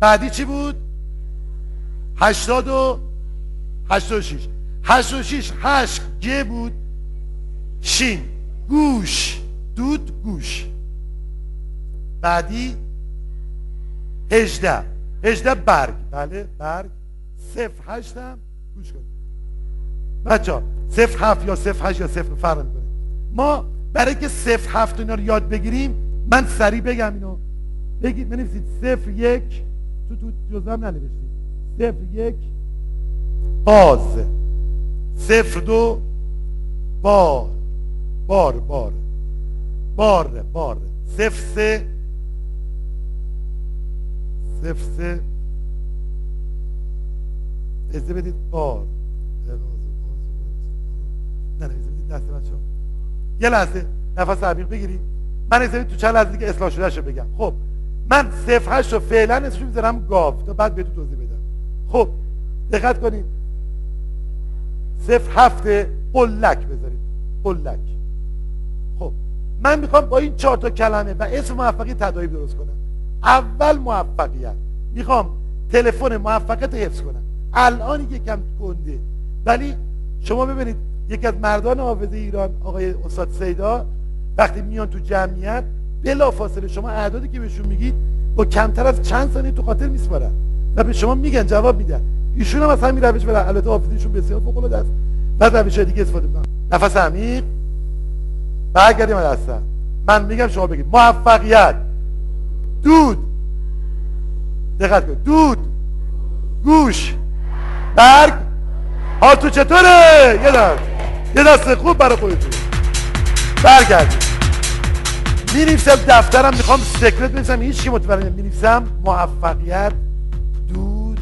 بعدی چی بود؟ هشتاد و هشتاد و شیش هشتاد و شیش هشت گه بود. شین. گوش. دود گوش. بعدی هجده. هجده برگ. بله برگ. صفر هشتم گوش کن بچه ها صفر هفت یا صفر هشت یا صفر فرق می‌کنه. ما برای که صفر هفت اینا رو یاد بگیریم من سریع بگم اینو. بگید بنویسید. صفر یک. تو تو جزم ننوشتید. صفر یک. باز. صفر دو. بار. بار بار. بار بار. صفر سه. صفر سه اجازه بدید بار نه نه این دسته بچه یه لحظه نفس عمیق بگیرید. من این تو چند لحظه که اصلاح شده بگم. خب من صفر هشت رو فعلا اسمش می‌ذارم گاو. تا بعد بهتون توضیح بدم. خب دقت کنید. صفر هفته قلک بذارید. قلک. خب من می‌خوام با این چهار تا کلمه و اسم موفقیت تداعی درست کنم. اول موفقیت. می‌خوام تلفن موفقیت حفظ کنم. الان یکم کنده ولی شما ببینید یکی از مردان حافظه ایران آقای استاد سیدا وقتی میان تو جمعیت بلا فاصله شما اعدادی که بهشون میگید با کمتر از چند ثانیه تو خاطر میسپارن. و به شما میگن جواب میدن. ایشون هم از همین روش برن البته حافظیشون بسیار فوق العاده است. بعد روش دیگه استفاده می‌کنن نفس عمیق. برگردیم هستم من میگم شما بگید. موفقیت. دود. دقت کن. دود. گوش. برگ. تو چطوره؟ یه دست. یه دست خوب برای خودتون. برگردیم. می دفترم. می‌خوام سکرت بنویسم. هیچ کی متوجه می موفقیت دود.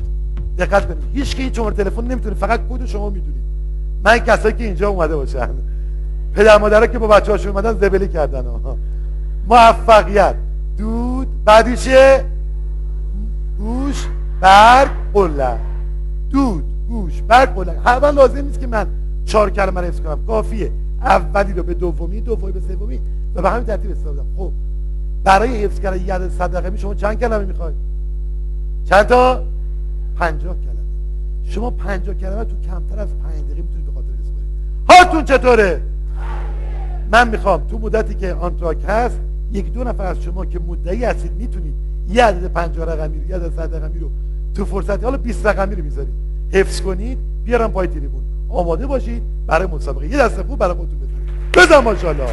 دقت کنید. هیچ کی تلفن نمی‌تونه. فقط کد شما می‌دونید. من کسایی که اینجا اومده باشن. پدر مادرها که با بچه هاشون اومدن زبلی کردن. ها. موفقیت. دود. بعدی چیه؟ گوش. برگ قلق دود. گوش. برگ قلق اول لازم نیست که من چهار کلمه رو کنم. کافیه. اولی رو به دومی دومی به سومی و به همین ترتیب استفاده خب. برای حفظ کردن یاد صدقه می شما چند کلمه می‌خواید چند تا؟ پنجاه کلمه. شما پنجاه کلمه تو کمتر از پنج دقیقه می‌تونید به خاطر حساب هاتون چطوره؟ من می‌خوام. تو مدتی که آنتراک هست یک دو نفر از شما که مدعی هستید می‌تونید یه عدد 50 رقمی رو یه عدد 100 رقمی رو تو فرصت حالا 20 رقمی رو می‌ذارید. حفظ کنید بیارم پای تریبون آماده باشید برای مسابقه. یه دسته خوب برای خودتون بزنید بزن ماشاءالله.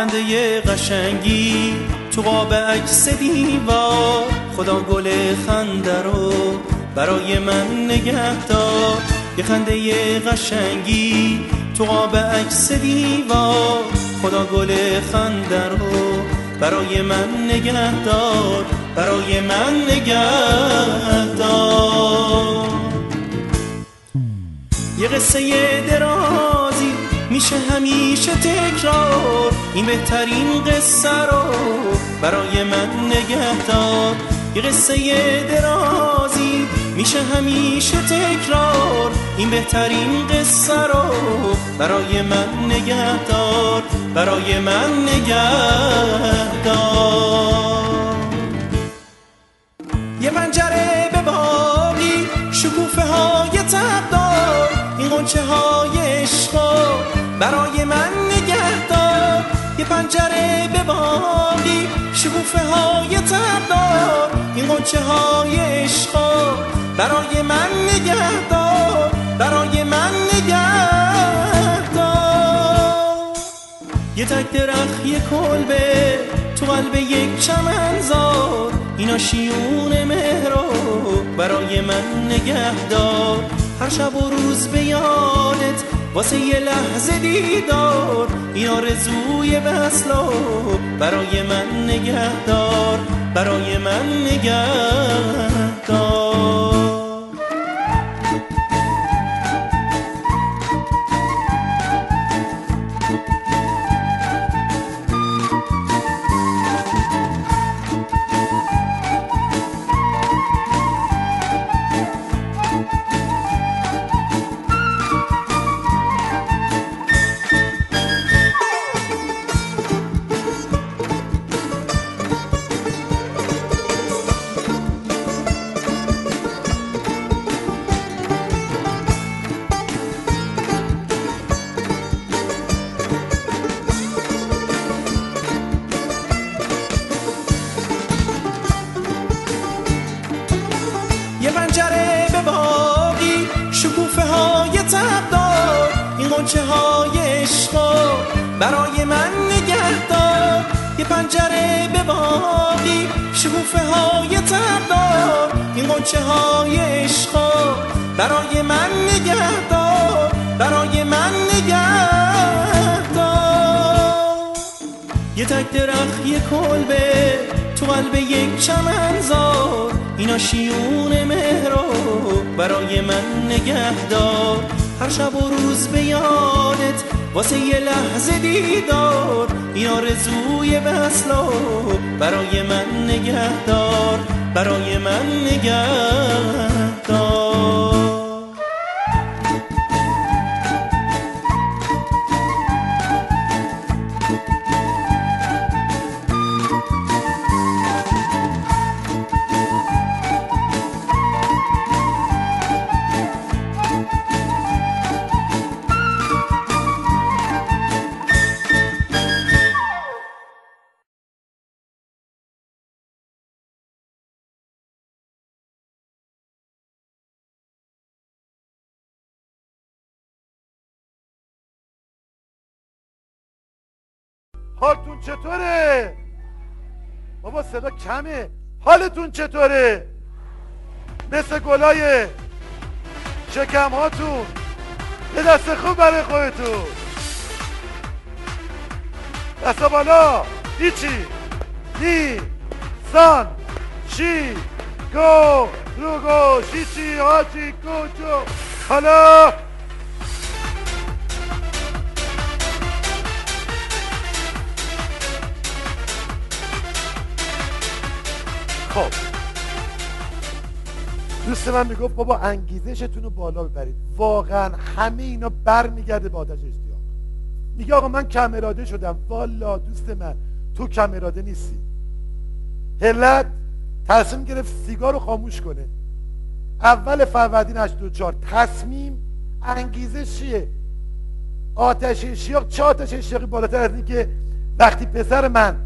خنده قشنگی تو قاب عکس دیوار خدا گل خنده رو برای من نگه دار. یه خنده قشنگی تو قاب عکس دیوار خدا گل خنده رو برای من نگه دار برای من نگه دار. یه قصه درازی میشه همیشه تکرار. این بهترین قصه رو برای من نگه دار. یه قصه درازی میشه همیشه تکرار. این بهترین قصه رو برای من نگه دار. برای من نگه دار. یه پنجره به باقی شکوفه های تبدار این قنچه های برای من نگه دار یه پنجره به باقی شکوفه های تبدار این قنچه های عشقا برای من نگه دار برای من نگه دار یه تک درخت یه کلبه تو قلب یک چمنزار. اینا شیون مهرو برای من نگه دار هر شب و روز به واسه یه لحظه دیدار این آرزوی بسلا برای من نگه دار برای من نگه این قنچه های عشقا برای من نگهدار برای من نگهدار یه تک درخت یه کلبه تو قلب یک چمنزار اینا شیون مهرو برای من نگهدار هر شب و روز به یادت واسه یه لحظه دیدار. این آرزوی بسلا برای من نگهدار برای من نگهدار حالتون چطوره؟ بابا صدا کمه. حالتون چطوره؟ مثل گلای شکم هاتون یه دست خوب برای خودتون. دست بالا. هیچی. نی سان شی گو رو گو شیچی هاچی گوچو حالا خب. دوست من می‌گفت بابا انگیزشتون رو بالا ببرید. واقعا همه اینا برمیگرده به آتش اشتیاق. میگه آقا من کم اراده شدم. والا دوست من تو کم اراده نیستی. هلت تصمیم گرفت سیگار رو خاموش کنه. اول فروردین 84 تصمیم انگیزه چیه؟ آتش اشتیاق چه آتش اشتیاقی بالاتر از این که وقتی پسر من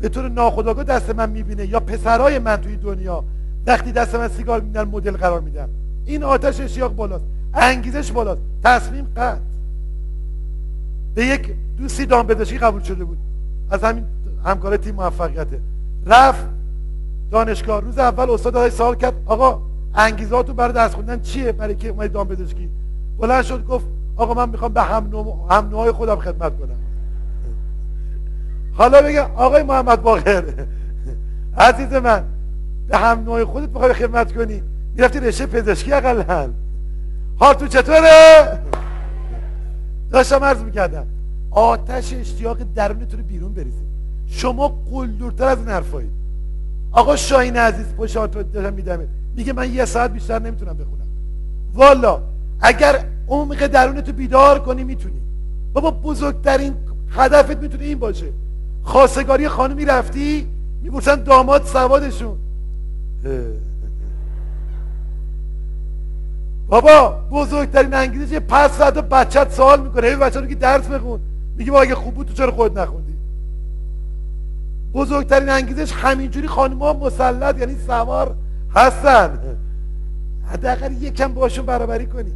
به طور ناخودآگاه دست من می‌بینه یا پسرای من توی دنیا وقتی دست من سیگار میدن مدل قرار میدن. این آتش اشتیاق بالاست. انگیزش بالاست. تصمیم قطع. به یک دوستی دام پزشکی قبول شده بود. از همین همکار تیم موفقیته. رفت دانشگاه. روز اول استاد ازش سوال کرد آقا انگیزاتو برای درس خوندن چیه؟ برای که اومدی دام پزشکی؟ بلند شد گفت آقا من می‌خوام به هم نوع خودم خدمت کنم. حالا بگه آقای محمد باقر عزیز من به هم نوع خودت بخوای خدمت کنی؟ می‌رفتی رشته پزشکی اقلا حال تو چطوره؟ داشتم عرض می‌کردم آتش اشتیاق درونتون رو بیرون بریزید شما قلدورتر از این حرفایید آقا شاهین عزیز پشت داشتم میدمه میگه من یه ساعت بیشتر نمی‌تونم بخونم. والا اگر عمق درونتو بیدار کنی می‌تونی. بابا بزرگترین هدفت می‌تونه این باشه. خواستگاری خانمی رفتی؟ می‌پرسن داماد سوادشون. بابا بزرگترین انگیزش پس ساعت بچت سوال می‌کنه. هی بچه رو که درس بخون. میگه با اگه خوب بود تو چرا خود نخوندی؟ بزرگترین انگیزش همینجوری خانم ها مسلط یعنی سوار هستن. حداقل یکم باشون برابری کنی.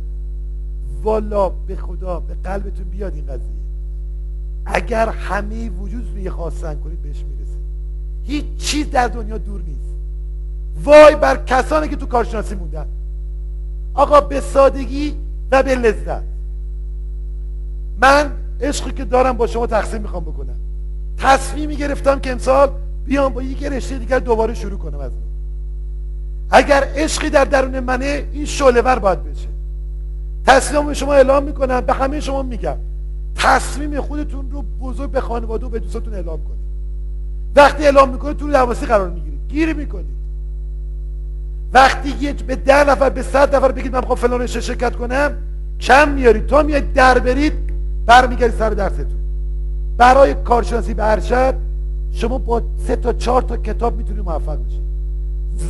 والا به خدا به قلبتون بیاد این قضیه. اگر همه وجود روی خواستن کنید بهش می‌رسید. هیچ چیز در دنیا دور نیست. وای بر کسانی که تو کارشناسی موندن. آقا به سادگی و به لذت. من عشقی که دارم با شما تقسیم می‌خوام بکنم. تصمیمی گرفتم که امسال بیام با یک رشته دیگر دوباره شروع کنم از من اگر عشقی در درون منه این شعله باید بشه. تصمیم شما اعلام می‌کنم به همه شما میگم. تصمیم خودتون رو بزرگ به خانواده و به دوستاتون اعلام کنید. وقتی اعلام می‌کنید تو درواسی قرار می‌گیرید. گیر می‌کنید. وقتی یه به ده نفر به صد نفر بگید من می‌خوام فلان رشته شرکت کنم کم میارید تا میاد در برید برمیگردید سر درستون برای کارشناسی به ارشد شما با سه تا چهار تا کتاب می‌تونید موفق بشید.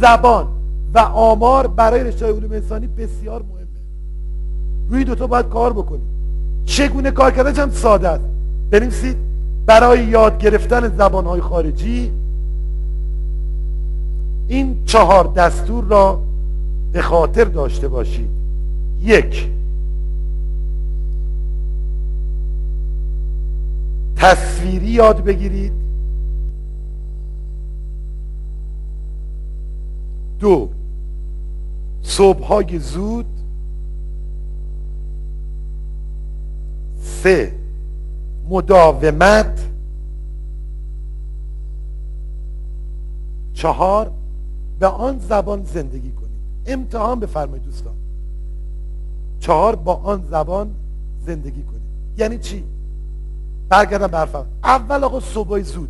زبان و آمار برای رشته علوم انسانی بسیار مهمه. روی دوتا باید کار بکنید. چگونه کار کردن هم ساده است. بنویسید. برای یاد گرفتن زبانهای خارجی این چهار دستور را به خاطر داشته باشید. یک تصویری یاد بگیرید. دو صبحهای زود سه مداومت. چهار به آن زبان زندگی کنید. امتحان بفرمایید دوستان. چهار با آن زبان زندگی کنید. یعنی چی؟ برگردم برفم اول. آقا صبح زود.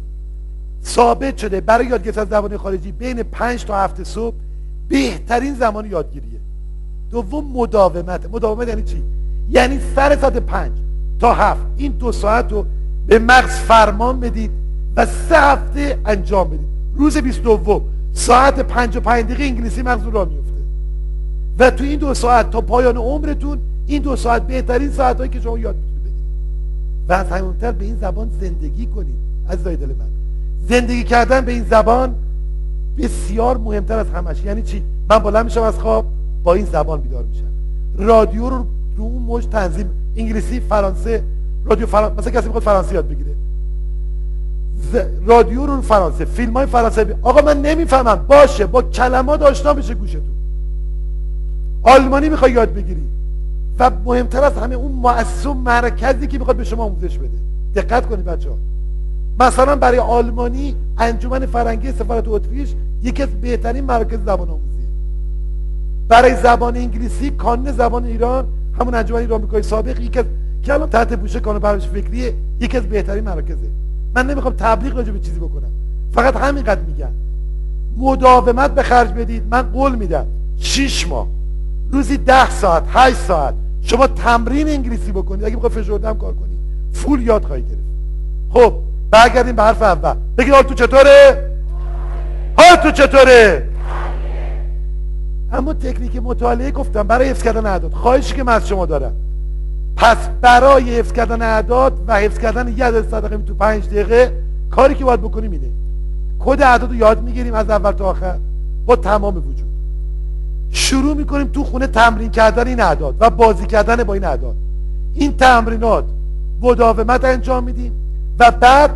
ثابت شده برای یاد گرفتن زبان خارجی بین پنج تا هفته صبح بهترین زمان یادگیریه. دوم مداومت. مداومت یعنی چی؟ یعنی سر ساعت پنج. تا هفت. این دو ساعت رو به مغز فرمان بدید و سه هفته انجام بدید. روز 22 ساعت پنج و پنج دقیقه انگلیسی مغز را میفته و تو این دو ساعت تا پایان عمرتون این دو ساعت بهترین ساعت هایی که شما یاد می‌تونید بگیرید و از همونتر به این زبان زندگی کنید از دل من. زندگی کردن به این زبان بسیار مهمتر از همش. یعنی چی؟ من بالا میشم از خواب با این زبان بیدار میشم. رادیو رو رو اون موج تنظیم انگلیسی فرانسه رادیو فرانسه مثلا کسی می‌خواد فرانسه یاد بگیره. رادیو رو فرانسه فیلم های فرانسه آقا من نمی‌فهمم. باشه با کلمات آشنا بشه گوشتون. آلمانی می‌خوای یاد بگیری. و مهمتر از همه اون مؤسسه مرکزی که می‌خواد به شما آموزش بده. دقت کنید بچه ها مثلا برای آلمانی انجمن فرنگی سفارت اتریش یکی از بهترین مراکز زبان آموزی برای زبان انگلیسی کانون زبان ایران همون انجمن ایران آمریکای سابق یکی از که الان تحت پوشه کانون پرورش فکری یکی از بهترین مراکزه. من نمی‌خوام تبلیغ راجع به چیزی بکنم. فقط همینقدر میگم. مداومت به خرج بدید من قول میدم. 6 ماه. روزی ده ساعت 8 ساعت. شما تمرین انگلیسی بکنید. اگه می‌خوای فشردم کار کنید فول یاد خواهی گرفت. خب برگردیم به حرف اول. بگید حال تو چطوره؟ حال تو چطوره؟ اما تکنیک مطالعه گفتم برای حفظ کردن اعداد. خواهشی که من از شما دارم. پس برای حفظ کردن اعداد و حفظ کردن یه عدد صدقه تو پنج دقیقه کاری که باید بکنیم اینه. کد اعداد رو یاد می‌گیریم از اول تا آخر. با تمام وجود. شروع می‌کنیم تو خونه تمرین کردن این اعداد و بازی کردن با این اعداد. این تمرینات مداومت انجام میدیم و بعد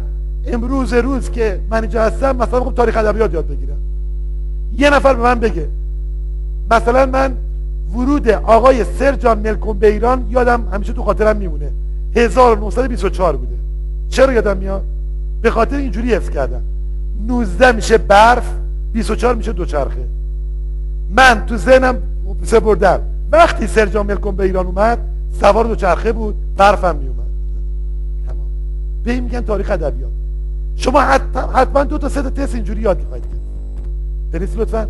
امروز روز که من اینجا هستم مثلا خب تاریخ ادبیات یاد بگیرم. یه نفر به من بگه مثلا من ورود آقای سرجان ملکون به ایران یادم همیشه تو خاطرم میمونه. 1924 بوده. چرا یادم میاد؟ به خاطر اینجوری حفظ کردم. 19 میشه برف 24 میشه دوچرخه. من تو ذهنم سپردم. وقتی سرجان ملکون به ایران اومد سوار دوچرخه بود برفم میومد. تمام. به این میگن تاریخ ادبیات. شما حتما دو تا سه تا تست اینجوری یاد می‌خواید. بنویسید لطفا.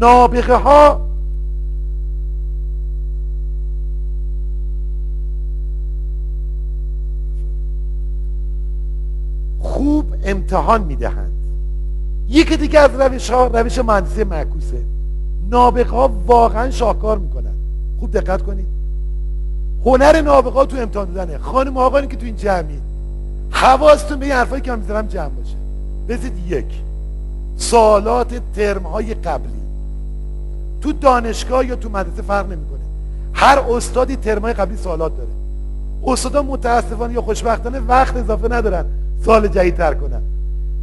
نابغه ها خوب امتحان می‌دهند. یکی دیگه از روش ها روش مهندسی معکوسه. نابغه ها واقعا شاهکار می‌کنن خوب دقت کنید. هنر نابغه ها تو امتحان دادنه. خانم آقایی که تو این جمعی. حواستون به این حرفایی که من می‌ذارم جمع باشه. بزید یک. سوالات ترم های قبلی. تو دانشگاه یا تو مدرسه فرق نمی‌کنه. هر استادی ترم های قبلی سوالات داره. استادا متاسفانه یا خوشبختانه وقت اضافه ندارن سال جدید تر کنن.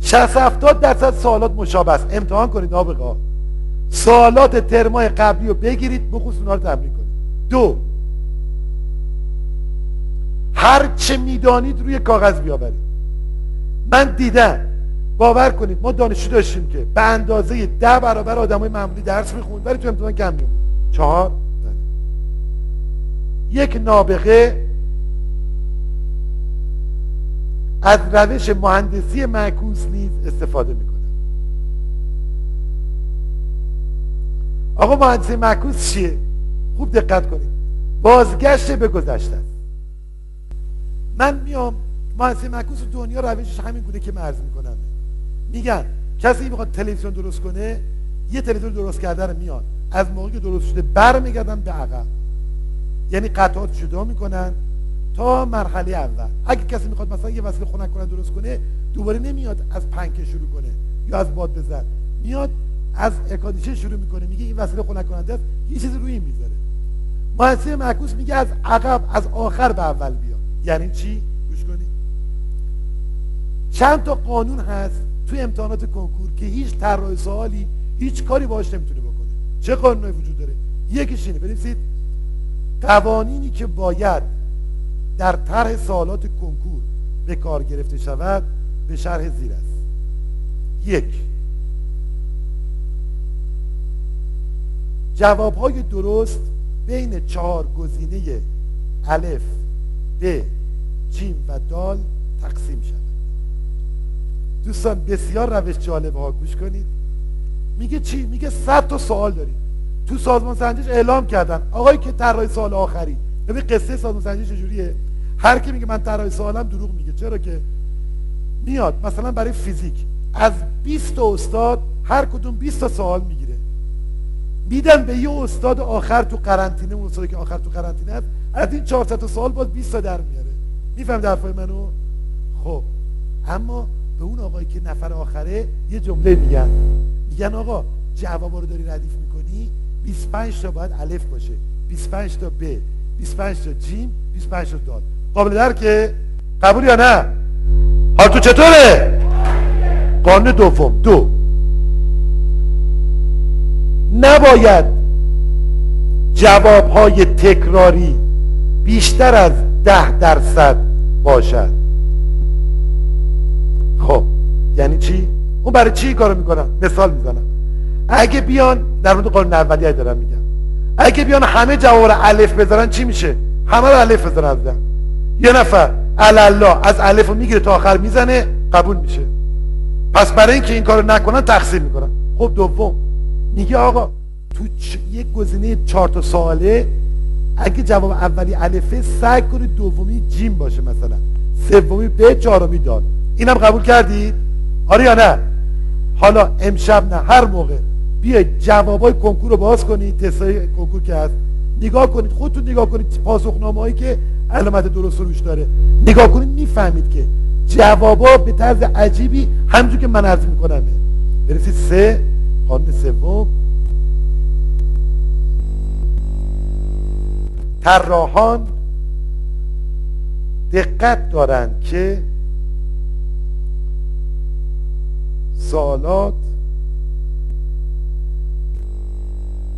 60 70 درصد سوالات مشابه است. امتحان کنید نابغه سوالات ترمای قبلی رو بگیرید بخصوص اونا رو تمرین کنید. دو. هر چه می‌دانید روی کاغذ بیاورید. من دیدم باور کنید ما دانشجو داشتیم که به اندازه ده برابر آدمای معمولی درس می‌خوند ولی تو امتحان کم میومد چهار؟ بله. یک نابغه از روش مهندسی معکوس نیز استفاده می‌کنه. آقا مهندسی معکوس چیه؟ خوب دقت کنید. بازگشت به گذشته است. من میام مهندسی معکوس دنیا روشش همین گونه که مرز می‌کنم. میگن کسی می‌خواد تلویزیون درست کنه یه تلویزیون درست کرده رو میان از موقعی که درست شده برمیگردن به عقب. یعنی قطعات جدا می‌کنن تا مرحله اول. اگه کسی می‌خواد مثلا یه وسیله خنک کننده درست کنه دوباره نمیاد از پنکه شروع کنه یا از باد بزن. میاد از اکادیشه شروع می‌کنه. میگه این وسیله خنک کننده است. یه چیزی روی می‌ذاره. مهندسی معکوس میگه از عقب از آخر به اول بیا یعنی چی؟ گوش کنید. چند تا قانون هست توی امتحانات کنکور که هیچ طراح سوالی هیچ کاری باش نمی‌تونه بکنه. چه قانونی وجود داره؟ یکیش اینه بنویسید. قوانینی که باید در طرح سوالات کنکور به کار گرفته شود به شرح زیر است. یک. جوابهای درست بین چهار گزینه الف ب جیم و دال تقسیم شود. دوستان بسیار روش جالبه ها. گوش کنید. میگه چی؟ میگه صد تا سوال داریم. تو سازمان سنجش اعلام کردن. آقایی که طراح سوال آخری. ببین قصه سازمان سنجش چجوریه؟ هر کی میگه من طراح سوالم دروغ میگه. چرا که میاد مثلا برای فیزیک. از 20 تا استاد هر کدوم 20 تا سوال می‌گیره. میدن به یه استاد آخر تو قرنطینه اون استادی که آخر تو قرنطینه است از این 400 تا سوال باز 20 تا در میاره. میفهم حرفای منو؟ خب. اما به اون آقایی که نفر آخره یه جمله میگن. میگن آقا جوابا رو داری ردیف می‌کنی؟ 25 تا باید الف باشه. 25 تا ب 25 تا جیم 25 تا دال. قابل درکه قبول یا نه؟ حال تو چطوره؟ قانون دوم. دو. نباید جوابهای تکراری بیشتر از ده درصد باشد. خب یعنی چی؟ اون برای چی کارو می‌کنن؟ مثال می‌زنم. اگه بیان در مورد قانون اولیه دارم میگم. اگه بیان همه جواب الف بذارن چی میشه؟ همه رو الف بذارن از یه نفر الله از الف رو می‌گیره تا آخر می‌زنه قبول میشه. پس برای اینکه این کارو نکنن تقسیم می‌کنن. خب دوم میگه آقا تو یک گزینه چهار تا سواله اگه جواب اولی الفه سعی کنید دومی جیم باشه مثلا. سومی به چهارمی داد. اینم قبول کردید آره یا نه؟ حالا امشب نه هر موقع. بیاید جوابای کنکور رو باز کنید تستای کنکور که هست. نگاه کنید خودتون نگاه کنید پاسخنامه‌ای که علامت درست روش داره. نگاه کنید می‌فهمید که جوابا به طرز عجیبی همونجور که من عرض می‌کنم. برسید سه قانون سوم. طراحان دقت دارند که سوالات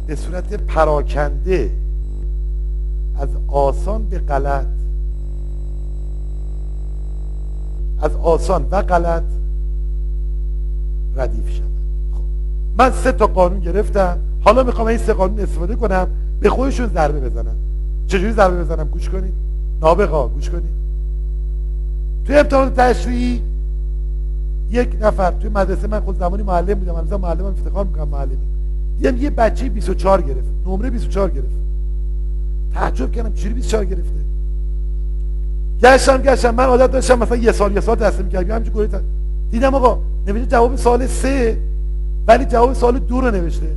به صورت پراکنده از آسان به غلط از آسان و غلط ردیف شود. خب من سه تا قانون گرفتم. حالا می‌خوام این سه قانون استفاده کنم به خودشون ضربه بزنم. چجوری ضربه بزنم؟ گوش کنید. نابغا گوش کنید. توی امتحان تشریعی یک نفر توی مدرسه من خود زمانی معلم بودم هنوز معلمم افتخار می‌کنم معلمی دیدم یه بچه 24 گرفت نمره 24 گرفت. تعجب کردم چجوری 24 گرفته؟ گشتم گشتم من عادت داشتم مثلا یه سال یه سال دست می‌کردم همینجوری دیدم آقا نوشته جواب سال سه ولی جواب سال دو رو نوشته.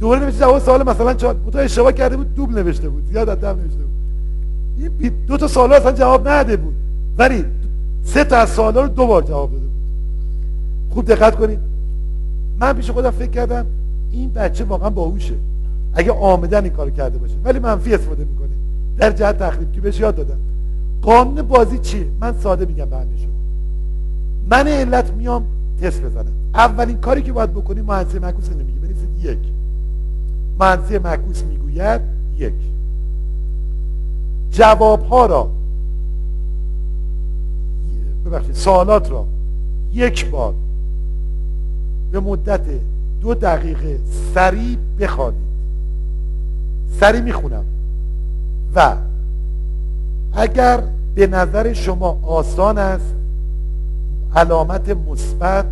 دوباره نوشته جواب سال مثلا چهار. تو اشتباه کرده بود دوبل نوشته بود زیاد از نوشته بود. دو تا سال اصلا جواب نده بود. ولی سه تا از سوالا رو دو بار جواب داده بود. خوب دقت کنید. من پیش خودم فکر کردم این بچه واقعا باهوشه. اگه آمدن این کارو کرده باشه. ولی منفی استفاده می‌کنه. در جهت تخریب که بهش یاد دادم. قانون بازی چیه؟ من ساده میگم به شما. من علت میام تست بزنم. اولین کاری که باید بکنی مهندسی معکوس نمیگه بنویسید یک. مهندسی معکوس می‌گوید یک. جواب ها را ببخشید سوالات را یک بار به مدت دو دقیقه سریع بخوانید سریع می‌خونم. و اگر به نظر شما آسان است علامت مثبت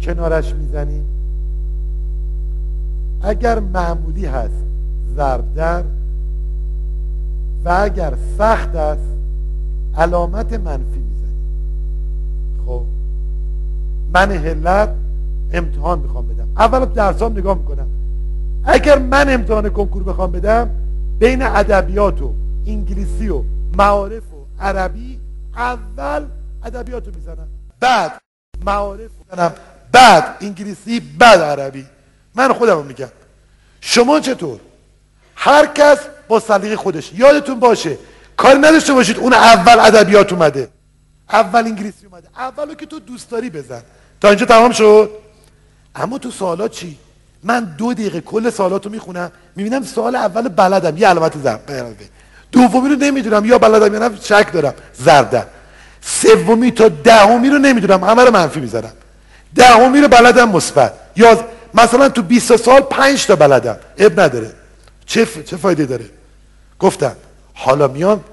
کنارش می‌زنیم. اگر معمولی هست ضرب در. و اگر سخت است علامت منفی می‌زنیم. خب؟ من هلت امتحان می‌خوام بدم. اول درسام نگاه می‌کنم. اگر من امتحان کنکور بخوام بدم بین ادبیات و انگلیسی و معارف و عربی اول ادبیات رو می‌زنم. بعد معارف می‌زنم. بعد انگلیسی بعد عربی. من خودم رو میگم. شما چطور؟ هر کس با سلیقه خودش. یادتون باشه. کاری نداشته باشید اون اول ادبیات اومده. اول انگلیسی اومده. اولو که تو دوست داری بزن. تا اینجا تمام شد؟ اما تو سوالات چی؟ من دو دقیقه کل سوالاتو می‌خونم می‌بینم سوال اول بلدم. یه علامت ضرب دومی رو نمی‌دونم یا بلدم یا نه شک دارم. زردم سومی تا دهمی رو نمی‌دونم همه رو منفی می‌ذارم. دهمی رو بلدم مثبت. یا مثلا تو 20 سال 5 تا بلدم. اب نداره. چه ف... چه فایده داره؟ گفتم حالا میام.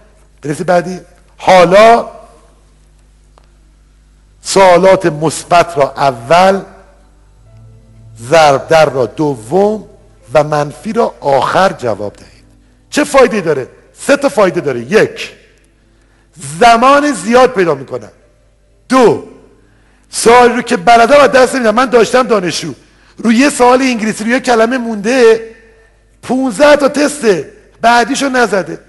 برسی بعدی. حالا سوالات مثبت را اول ضرب در را دوم و منفی را آخر جواب دهید. چه فایده داره؟ سه تا فایده داره. یک زمان زیاد پیدا می‌کنم دو سوال رو که بلدم و دست میدم من داشتم دانشجو. روی یه سوال انگلیسی روی کلمه مونده. 15 تا تسته بعدیشو نزده.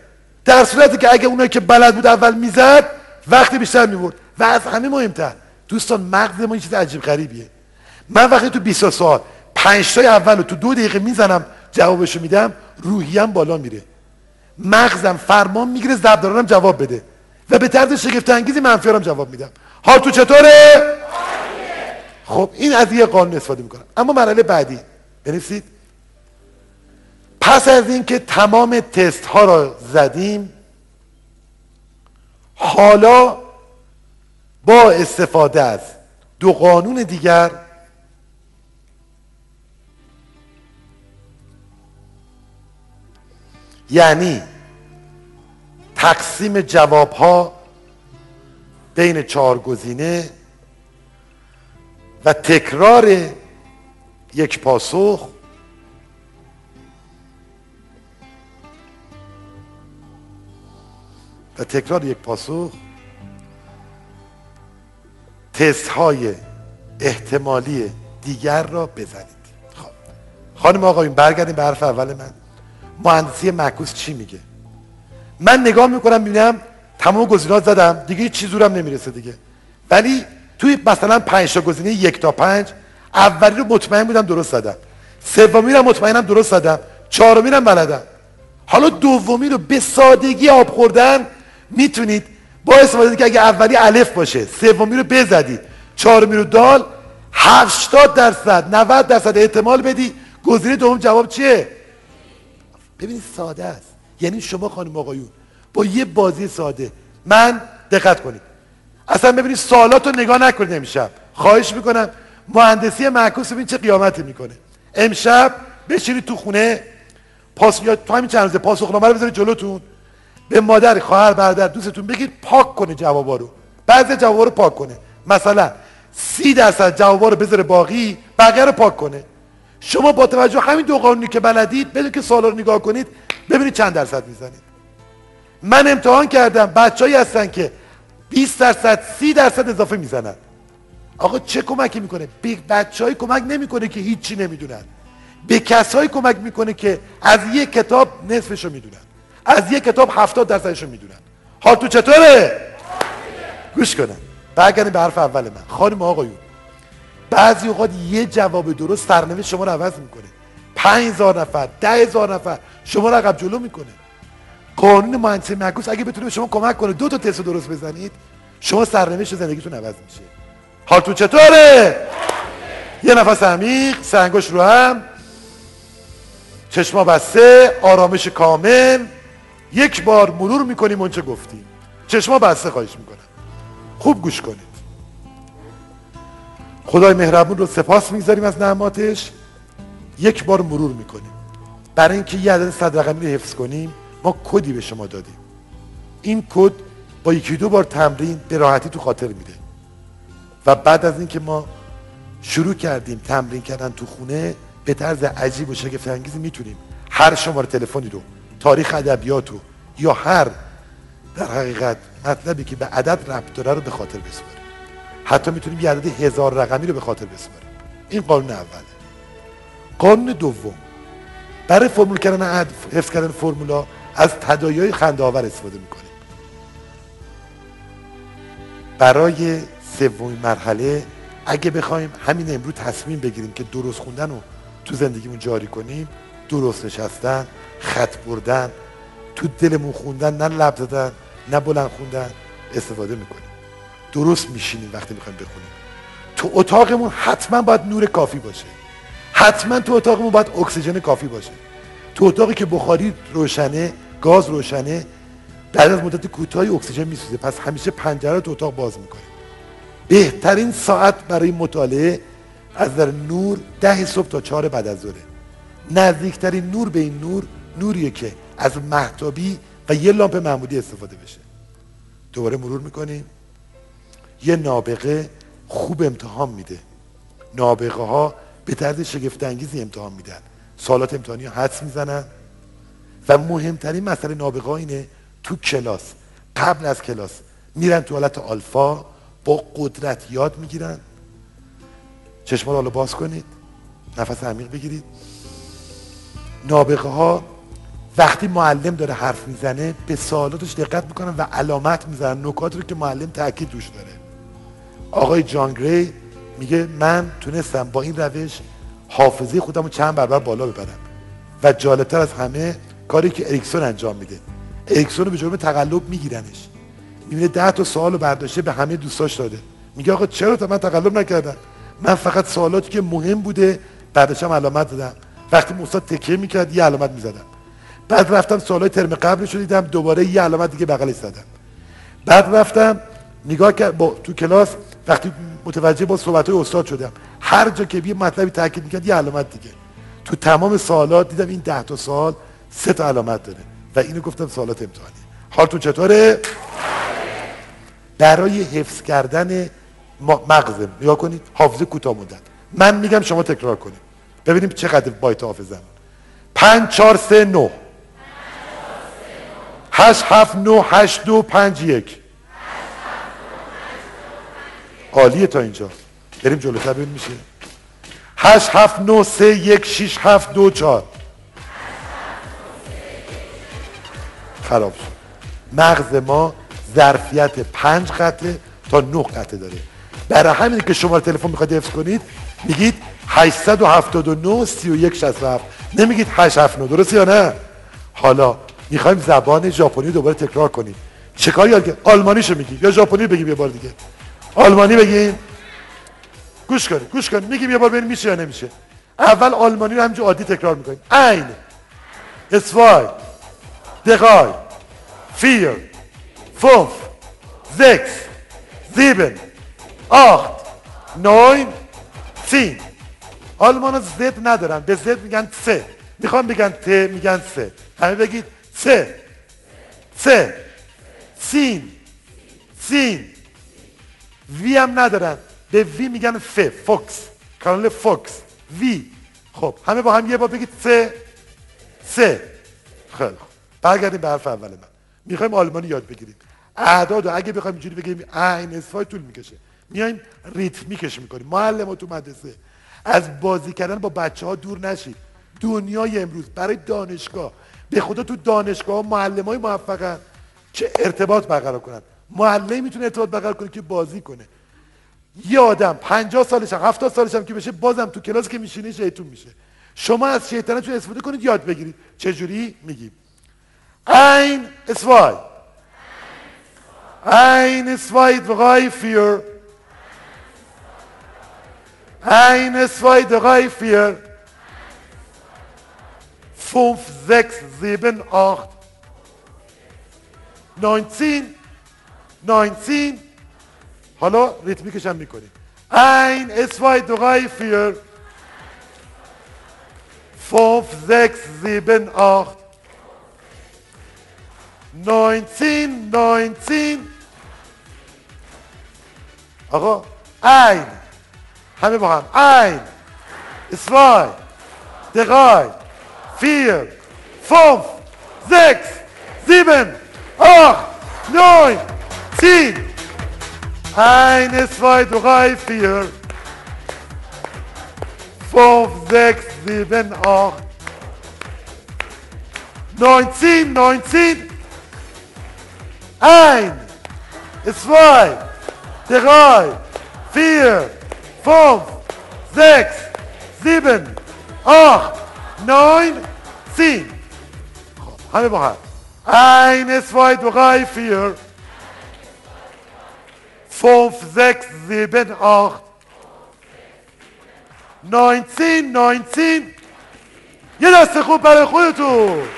در صورتی که اگه اونایی که بلد بود اول می‌زد وقتی بیشتر می‌برد. و از همه مهمتر دوستان مغز ما این چیز عجیب غریبیه. من وقتی تو 20 سال 5 تای اول رو تو دو دقیقه می‌زنم جوابشو میدم روحیم بالا میره. مغزم فرمان می‌گیره زبدارانم جواب بده. و به طرز شگفت انگیزی منفیارم جواب میدم. حال تو چطوره؟ خب این از یه قانون استفاده می‌کنم. اما مرحله بعدی. بنویسید. پس از اینکه تمام تست ها را زدیم حالا با استفاده از دو قانون دیگر یعنی تقسیم جواب ها بین چهار گزینه و تکرار یک پاسخ و تکرار یک پاسخ تست های احتمالی دیگر را بزنید. خب. خانم آقایون برگردیم به حرف اول من. مهندسی معکوس چی میگه؟ من نگاه می‌کنم می‌بینم تمام گزینات زدم دیگه هیچ چیز زورم نمی‌رسه دیگه. ولی توی مثلا پنج تا گزینه یک تا پنج اولی رو مطمئن بودم درست زدم. سومی رو مطمئنم درست زدم. چهارمی رو بلدم. حالا دومی رو به سادگی آب خوردن می‌تونید با استفاده که اگه اولی الف باشه سومی رو بزدی چهارمی رو دال 80 درصد 90 درصد احتمال بدی. گزینه دوم جواب چیه؟ ببینید ساده است. یعنی شما خانم آقایون با یه بازی ساده من دقت کنید. اصلا ببینید سوالات رو نگاه نکنید امشب. خواهش می‌کنم مهندسی معکوس ببین چه قیامتی می‌کنه. امشب بشینید تو خونه پاس یا تو همین چند روزه پاسخنامه رو بذارید جلوتون. به مادر خواهر برادر دوستتون بگید پاک کنه جوابا رو. بعضی جوابا رو پاک کنه. مثلا سی درصد جوابا رو بذاره باقی بقیه رو پاک کنه. شما با توجه همین دو قانونی که بلدید بدون که سوالا رو نگاه کنید ببینید چند درصد می‌زنید. من امتحان کردم بچه‌ای هستن که 20 درصد 30 درصد اضافه می‌زنن. آقا چه کمکی می‌کنه؟ به بچه‌ای کمک نمی‌کنه که هیچی نمی‌دونن. به کسایی کمک می‌کنه که از یک کتاب نصفشو می‌دونن. از یک کتاب 70 درصدشو می‌دونن. حال تو چطوره؟ گوش کنن برگردیم به حرف اول من. خانم آقایون بعضی اوقات یه جواب درست سرنوشت شما رو عوض می‌کنه. 5000 نفر 10000 نفر شما رو عقب جلو می‌کنه. قانون مهندسی معکوس اگه بتونه به شما کمک کنه دو تا تست درست بزنید شما سرنوشت زندگیتون عوض میشه. حالتون چطوره؟ یه نفس عمیق سنگوش رو هم. چشما بسته آرامش کامل. یک بار مرور می‌کنیم اونچه گفتیم. چشما بسته خواهش می‌کنم. خوب گوش کنید. خدای مهربون رو سپاس می‌گذاریم از نعماتش. یک بار مرور می‌کنیم. برای اینکه یه عدد صد رقمی رو حفظ کنیم ما کدی به شما دادیم. این کد با یکی دو بار تمرین به راحتی تو خاطر میده. و بعد از اینکه ما شروع کردیم تمرین کردن تو خونه به طرز عجیب و شگفت انگیزی می‌تونیم هر شماره تلفنی رو تاریخ ادبیات رو یا هر در حقیقت مطلبی که به عدد ربط داره رو به خاطر بسپاریم. حتی می‌تونیم یه عدد هزار رقمی رو به خاطر بسپاریم. این قانون اوله. قانون دوم. برای فرمول کردن عد... حفظ کردن فرمولا از تدایای خنده آور استفاده می‌کنیم. برای سومین مرحله اگه بخوایم همین امروز تصمیم بگیریم که درست خوندن رو تو زندگیمون جاری کنیم درست نشستن خط بردن تو دلمون خوندن نه لب زدن نه بلند خوندن استفاده می‌کنیم. درست میشینیم وقتی می‌خوایم بخونیم. تو اتاقمون حتما باید نور کافی باشه. حتما تو اتاقمون باید اکسیژن کافی باشه. تو اتاقی که بخاری روشنه گاز روشنه بعد از مدت کوتاهی اکسیژن میسوزه. پس همیشه پنجره تو اتاق باز می‌کنیم. بهترین ساعت برای مطالعه از در نور ده صبح تا چهار بعد از ظهره. نزدیکترین نور به این نور نوریه که از محتابی و یه لامپ معمولی استفاده بشه. دوباره مرور می‌کنیم. یه نابغه خوب امتحان میده. نابغه ها به طرز شگفت انگیزی امتحان میدن. سالات امتحانی ها حدس می‌زنن. و مهمترین مسئله نابغه اینه تو کلاس قبل از کلاس میرن تو حالت آلفا با قدرت یاد می‌گیرن. چشما رو باز کنید. نفس عمیق بگیرید. نابغه ها وقتی معلم داره حرف می‌زنه به سوالاتش دقت می‌کنن و علامت می‌زنن نکات رو که معلم تاکید روش داره. آقای جان گری میگه من تونستم با این روش حافظه خودم رو چند برابر بالا ببرم. و جالبتر از همه کاری که اریکسون انجام میده. اریکسون رو به جرم تقلب میگیرنش. می‌بینه ده تا سوال رو برداشته به همه دوستاش داده. میگه آقا چرا تا من تقلب نکردم؟ من فقط سوالاتی که مهم بوده بعدشم علامت دادم. وقتی استاد تکیه می‌کرد یه علامت می‌زدم. بعد رفتم سوالای ترم قبلش رو دوباره یه علامت دیگه بغلش زدم. بعد رفتم نگاه کرد با تو کلاس وقتی متوجه با صحبت های استاد شدم. هر جا که یه مطلبی تاکید می‌کرد یه علامت دیگه. تو تمام سوالات دیدم این ده تا سوال سه تا علامت داره و اینو گفتم سوالات امتحانی حالتون چطوره؟ برای حفظ کردن مغزم نگاه کنید حافظه کوتاه مدت. من میگم شما تکرار کنید. ببینیم چقدر بایت حافظم پنج چهار سه نو هشت هفت نو هشت دو پنج یک. عالیه تا اینجا. بریم جلوتر ببین میشه. هشت هفت نو سه یک شیش هفت دو چهار. خراب شد. مغز ما ظرفیت پنج قطعه تا نه قطعه داره. برای همین که شما تلفن می‌خواید حفظ کنید میگید 879 31 67 نمیگید 879 درست یا نه؟ حالا می‌خوایم زبان ژاپنی دوباره تکرار کنیم. چه کاری یاد آلمانیشو میگی. یا ژاپنی بگیم یه بار دیگه. آلمانی بگیم. گوش کنید گوش کنید میگیم یه بار ببین میشه یا نمیشه. اول آلمانی رو همینجور عادی تکرار می‌کنیم. ein zwei drei vier fünf sechs sieben acht neun zehn آلمان زد ندارن. به زد میگن سه. می‌خوام بگن ت میگن سه. همه بگید سه. سه. سین. سین. وی هم ندارن. به وی میگن ف فوکس. کانال فوکس. وی. خب همه با هم یه بار بگید سه. سه. خیلی خب برگردیم به حرف اول من. می‌خوایم آلمانی یاد بگیریم. اعداد و اگه بخوایم اینجوری بگیم این اسفای طول می‌کشه. میایم ریتمیکش می‌کنیم. معلم تو مدرسه. از بازی کردن با بچه ها دور نشید دنیای امروز برای دانشگاه. به خدا تو دانشگاه معلم های موفقن. چه ارتباط برقرار کنن. معلم می‌تونه ارتباط برقرار کنه که بازی کنه. یه آدم 50 سالش هم 70 سالش هم که بشه بازم تو کلاس که میشینه شیطون میشه. شما از شیطنتون استفاده کنید یاد بگیرید. چجوری؟ میگیم. ein zwei ein zwei drei vier ein zwei drei vier fünf sechs sieben acht neunzehn neunzehn حالا ریتمیکش هم میکنیم ein zwei drei vier fünf sechs sieben acht 19 19 آقا ein همه با هم ein zwei drei vier fünf sechs sieben acht neun zehn. Eins zwei drei vier. Fünf sechs sieben acht. Neunzehn neunzehn ein, zwei, drei, vier, fünf, sechs, sieben, acht, neun, zehn. همه با هم. Eins, zwei, drei, vier, fünf, sechs, sieben, acht, 19 19 یه دست خوب برای خودتون.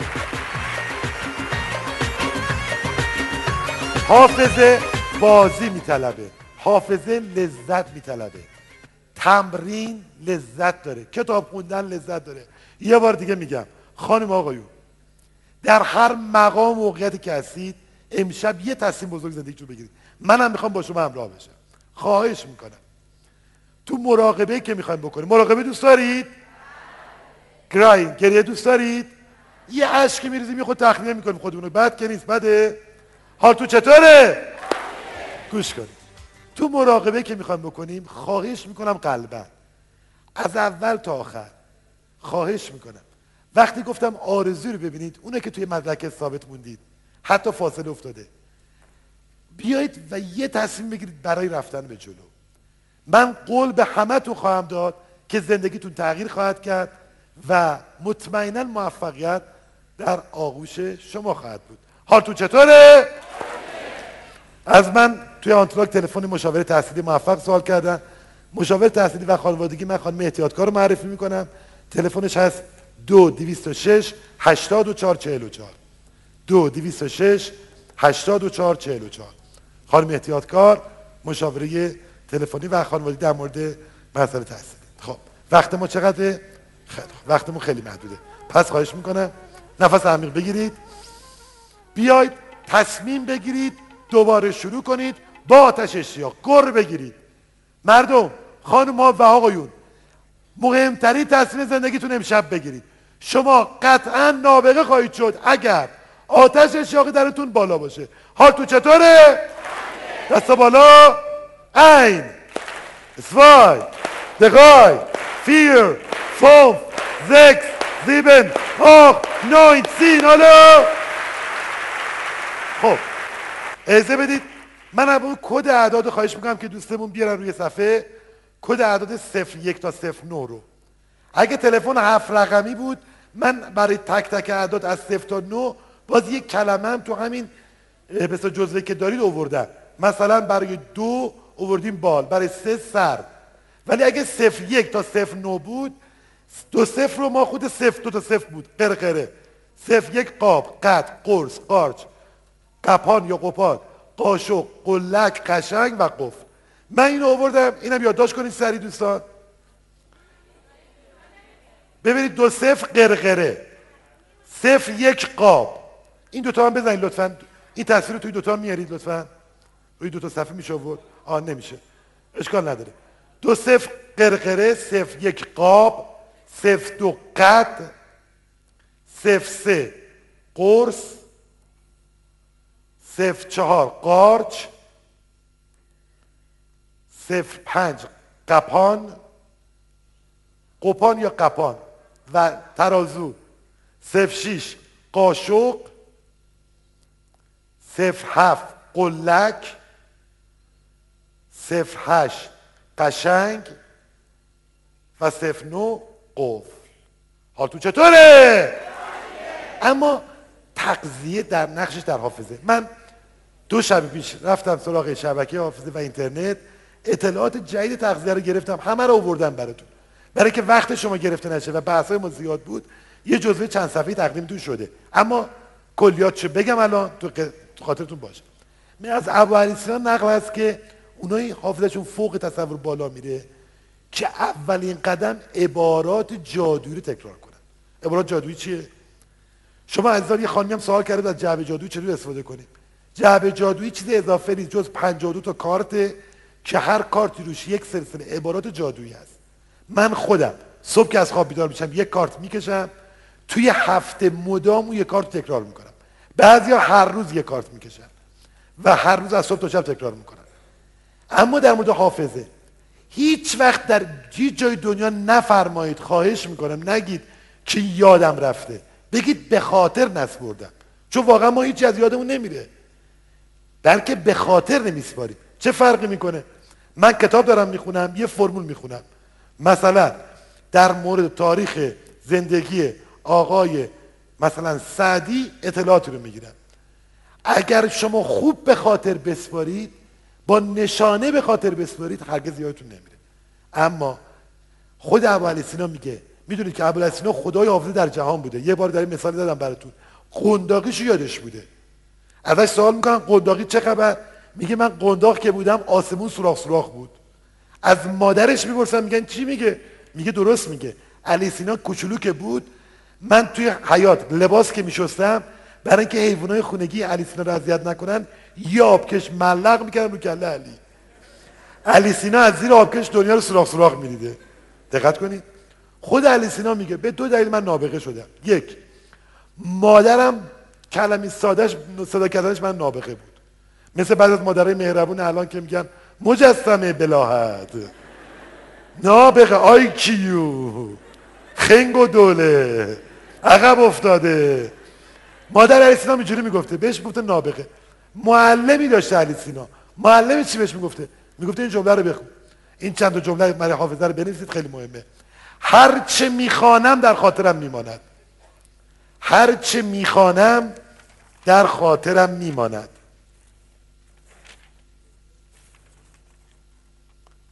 حافظه بازی میطلبه. حافظه لذت میطلبه. تمرین لذت داره. کتاب خوندن لذت داره. یه بار دیگه میگم. خانم آقایون در هر مقام و موقعیتی که هستید امشب یه تصمیم بزرگ زندگیتون بگیرید. منم می‌خوام با شما همراه بشم. خواهش می‌کنم. تو مراقبه که می‌خوایم بکنیم مراقبه دوست دارید؟ گراین گریه دوست دارید؟ یه عشقی میریزیم یه خود تخلیه می‌کنیم خودمونو بد که نیست بده. حال تو چطوره؟ گوش کنید. تو مراقبه که می‌خوایم بکنیم خواهش می‌کنم قلبا. از اول تا آخر خواهش می‌کنم. وقتی گفتم آرزو رو ببینید اونه که توی مدرک ثابت موندید. حتی فاصله افتاده. بیایید و یه تصمیم بگیرید برای رفتن به جلو. من قول به همه تو خواهم داد که زندگیتون تغییر خواهد کرد و مطمئنا موفقیت در آغوش شما خواهد بود. حالتون چطوره؟ از من توی آنتراک تلفن مشاور تحصیلی موفق سوال کردن. مشاور تحصیلی و خانوادگی من خانم احتیاطکار رو معرفی می‌کنم. تلفنش هست دو دویست و شش هشتاد و چار چهل و چار دو دویست و شش هشتاد و چار چهل و چار خانم احتیاطکار مشاوره تلفنی و خانوادگی در مورد مسئله تحصیلی. خب وقت ما چقدره؟ خیلی. وقتمون خیلی محدوده. پس خواهش می‌کنم نفس عمیق بگیرید. بیاید تصمیم بگیرید دوباره شروع کنید با آتش اشتیاق. گر بگیرید. مردم خانم ها و آقایون مهمترین تصمیم زندگیتون امشب بگیرید. شما قطعا نابغه خواهید شد اگر آتش اشتیاقی درتون بالا باشه. حال تو چطوره؟ دست بالا. ein, zwei, drei, vier, fünf, sechs, sieben, acht, neun, zehn, حالا. خب. اجازه بدید. من اون کد اعداد خواهش می‌کنم که دوستمون بیارن روی صفحه. کد اعداد صفر یک تا صفر نو رو. اگه تلفن هفت رقمی بود من برای تک تک اعداد از صفر تا نو باز یک کلمه هم تو همین مثل جزوه که دارید آوردن مثلا برای دو اووردیم بال برای سه سر. ولی اگه صفر یک تا صفر نو بود دو صفر رو ما خود صفر دو تا صفر بود. قرقره. صفر یک قاب قد قرص قارچ. قپان یا قپان. قاشق قلک قشنگ و قفل. من اینو آوردم اینم یادداشت کنید سری دوستان. ببینید دو صفر قرقره. صفر یک قاب. این دوتا هم بزنید لطفا. این تصویر رو توی دوتا میارید لطفا. روی دوتا صفحه میشه آورد. آه نمیشه. اشکال نداره. دو صفر قرقره صفر یک قاب صفر دو قد صفر سه قرص صفر چهار قارچ. صفر پنج قپان قپان یا قپان؟ و ترازو. صفر شیش قاشق. صفر هفت قلک. صفر هشت قشنگ. و صفر نو قفل حالتون چطوره؟ اما تقضیه در نقشش در حافظه. من دو شب پیش رفتم سراغ شبکه حافظه و اینترنت. اطلاعات جدید تغذیه رو گرفتم همه رو آوردم براتون. برای که وقت شما گرفته نشه و بحثای ما زیاد بود یه جزوه چند صفحه تقدیمتون شده. اما کلیات چه بگم الان تو خاطرتون باشه. من از ابو نقل است که اونایی حافظشون فوق تصور بالا میره که اولین قدم عبارات جادویی رو تکرار کنن. عبارات جادویی چیه؟ شما عزیزان یه خانمی هم سوال کرده از جعبه جادویی چطور استفاده کنیم؟ جعبه جادویی چیز اضافه نیست جز 52 تا کارت که هر کارتی روش یک سلسله عبارات جادویی هست. من خودم صبح که از خواب بیدار میشم یک کارت می‌کشم توی هفته مدام اون یک کارت تکرار می‌کنم. بعضیا هر روز یک کارت می‌کشن و هر روز از صبح تا شب تکرار می‌کنن. اما در مورد حافظه هیچ وقت در هیچ جای دنیا نفرمایید خواهش می‌کنم نگید که یادم رفته. بگید به خاطر نسپردم. چون واقعا ما هیچی از یادمون نمیره. بلکه به خاطر نمیسپارید چه فرقی می‌کنه؟ من کتاب دارم می‌خونم یه فرمول می‌خونم. مثلا در مورد تاریخ زندگی آقای مثلا سعدی اطلاعاتی رو می‌گیرم. اگر شما خوب به خاطر بسپارید با نشانه به خاطر بسپارید هرگز یادتون نمیره. اما خود ابو سینا میگه می‌دونید که ابو سینا خدای حافظه در جهان بوده. یه بار در این مثال دادم براتون. قنداقیشو یادش بوده. ازش سوال می‌کنن قنداقی چه خبر؟ میگه من قنداق که بودم آسمون سوراخ سوراخ بود. از مادرش می‌پرسن میگن چی میگه؟ میگه درست میگه. علی سینا کوچولو که بود من توی حیات لباس که میشستم برای اینکه حیوانای خونگی علی سینا رو اذیت نکنن یا آبکش ملق می‌کردم رو کله علی. علی سینا از زیر آبکش دنیا رو سراخ سراخ می‌دیده. دقت کنید. خود علی سینا میگه به دو دلیل من نابغه شدم. یک مادرم کلمی سادش صدا کردنش من نابغه بود. مثل بعد از مادرای مهربون الان که میگن مجسمه بلاحت نابغه آی کیو. خنگ و دوله. عقب افتاده. مادر علی سینا اینجوری می‌گفته. بهش می‌گفته نابغه. معلمی داشته علی سینا. معلمی چی بهش می‌گفته؟ می‌گفته این جمله رو بخون. این چند جمله برای حافظه رو بنویسید خیلی مهمه. هر چه می‌خوانم در خاطرم میماند. هر چه می‌خوانم در خاطرم میماند.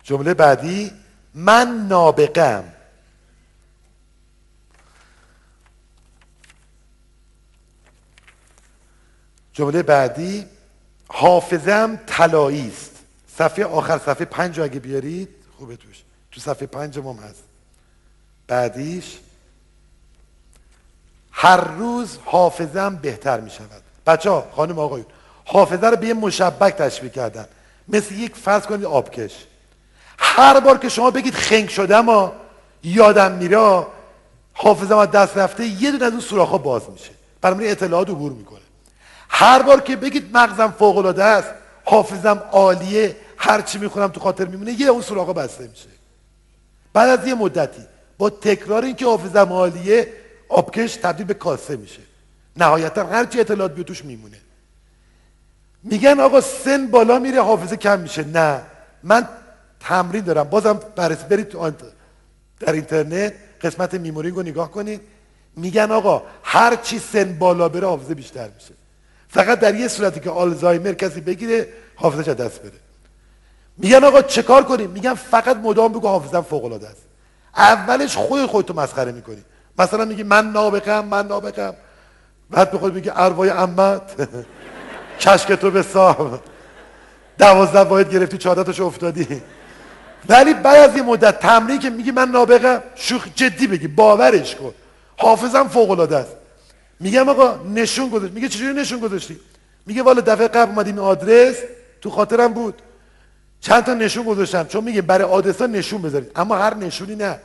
جمله بعدی من نابغم. جمله بعدی حافظم طلایی است. صفحه آخر صفحه پنج اگه بیارید خوبه توش. تو صفحه پنج هم هست. بعدیش هر روز حافظم بهتر می شود بچه ها خانم آقایون حافظه رو به یه مشبک تشبیه کردن. مثل یک فرض کنید آبکش. هر بار که شما بگید خنگ شدم ما یادم میره حافظم از دست رفته یه دونه از اون سوراخ باز میشه. برای اطلاعات عبور می‌کنه. هر بار که بگید مغزم فوق العاده است حافظم عالیه هر چی می‌خونم تو خاطر میمونه یه اون سراغ بسته میشه. بعد از یه مدتی با تکرار اینکه حافظم عالیه آبکش تبدیل به کاسه میشه. نهایتا هر چی اطلاعات بیو توش میمونه. میگن آقا سن بالا میره حافظه کم میشه. نه. من تمرین دارم. بازم بررسی برید در اینترنت قسمت memorizing رو نگاه کنید. میگن آقا هر چی سن بالا بره حافظه بیشتر میشه. فقط در یه صورتی که آلزایمر کسی بگیره حافظش دست بره. میگن آقا چه کار کنیم؟ میگن فقط مدام بگو حافظم فوق العاده است. اولش خود خودتو مسخره می‌کنی. مثلا میگی من نابقم من نابقم بعد به خود میگی اروای امت کشک تو به صاحب دوازده واحد گرفتی چهارتاشو افتادی. ولی بعد از یه مدت تمرین که میگی من نابقم شوخ جدی بگی باورش کن. حافظم فوق العاده است. میگم آقا نشون گذاشت. میگه چجوری نشون گذاشتی؟ میگه والا دفعه قبل اومدیم آدرس تو خاطرم بود. چند تا نشون گذاشتم. چون میگه برای آدرس نشون بذارید. اما هر نشونی نه.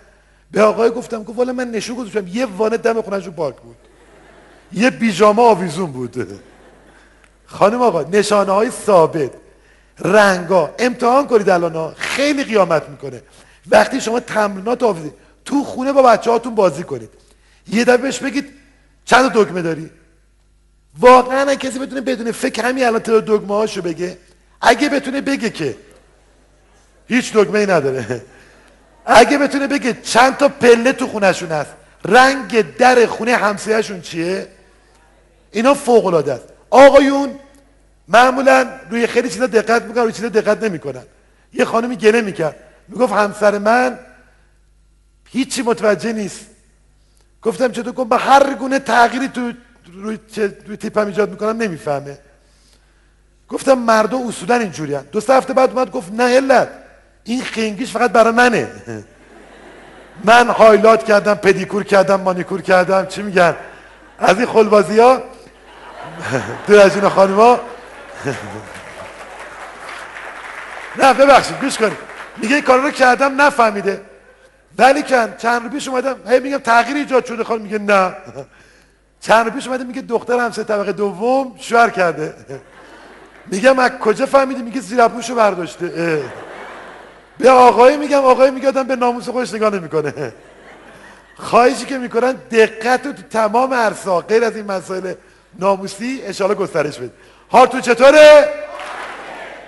به آقای گفتم گفت والا من نشون گذاشتم. یه وانه دم خونش پاک بود. یه بیجامه آویزون بود. خانم آقا نشانه های ثابت. رنگا. امتحان کنید الان خیلی قیامت می‌کنه. وقتی شما تمرینات آویزید تو خونه با بچه هاتون بازی کنید. یه دفعه بهش بگید چند دکمه داری؟ واقعا کسی بتونه بدون فکر همین الان تعداد دکمه هاشو بگه. اگه بتونه بگه که هیچ دکمه ای نداره. اگه بتونه بگه چند تا پله تو خونهشون هست. رنگ در خونه همسایهشون چیه؟ اینا فوق العاده است. آقایون معمولا روی خیلی چیزا دقت می‌کنن روی چیزا دقت نمی‌کنن. یه خانمی گله می‌کرد. می‌گفت همسر من هیچی متوجه نیست. گفتم چطور؟ کن با هر گونه تغییری تو روی, روی تیپم ایجاد می‌کنم نمی‌فهمه. گفتم مردا اصولا اینجوری دو سه هفته بعد اومد گفت نه علت. این خنگیش فقط برای منه. من هایلات کردم پدیکور کردم مانیکور کردم. چی میگن؟ از این خلبازی ها دور از این خانما نه ببخشید گوش کنید. میگه این کار رو کردم نفهمیده. ولی کن چند رو پیش اومدم هی میگم تغییر ایجاد شده. خانم میگه نه. چند رو پیش اومده میگه دختر همسه طبقه دوم شوهر کرده. میگم از کجا فهمیدی؟ میگه زیر پوشو برداشته. به آقای میگم آقای میگه آدم به ناموس خودش نگاه نمی‌کنه. خواهشی که می‌کنن دقت رو تو تمام عرصا غیر از این مسائل ناموسی اشاره گسترش بده تو چطوره؟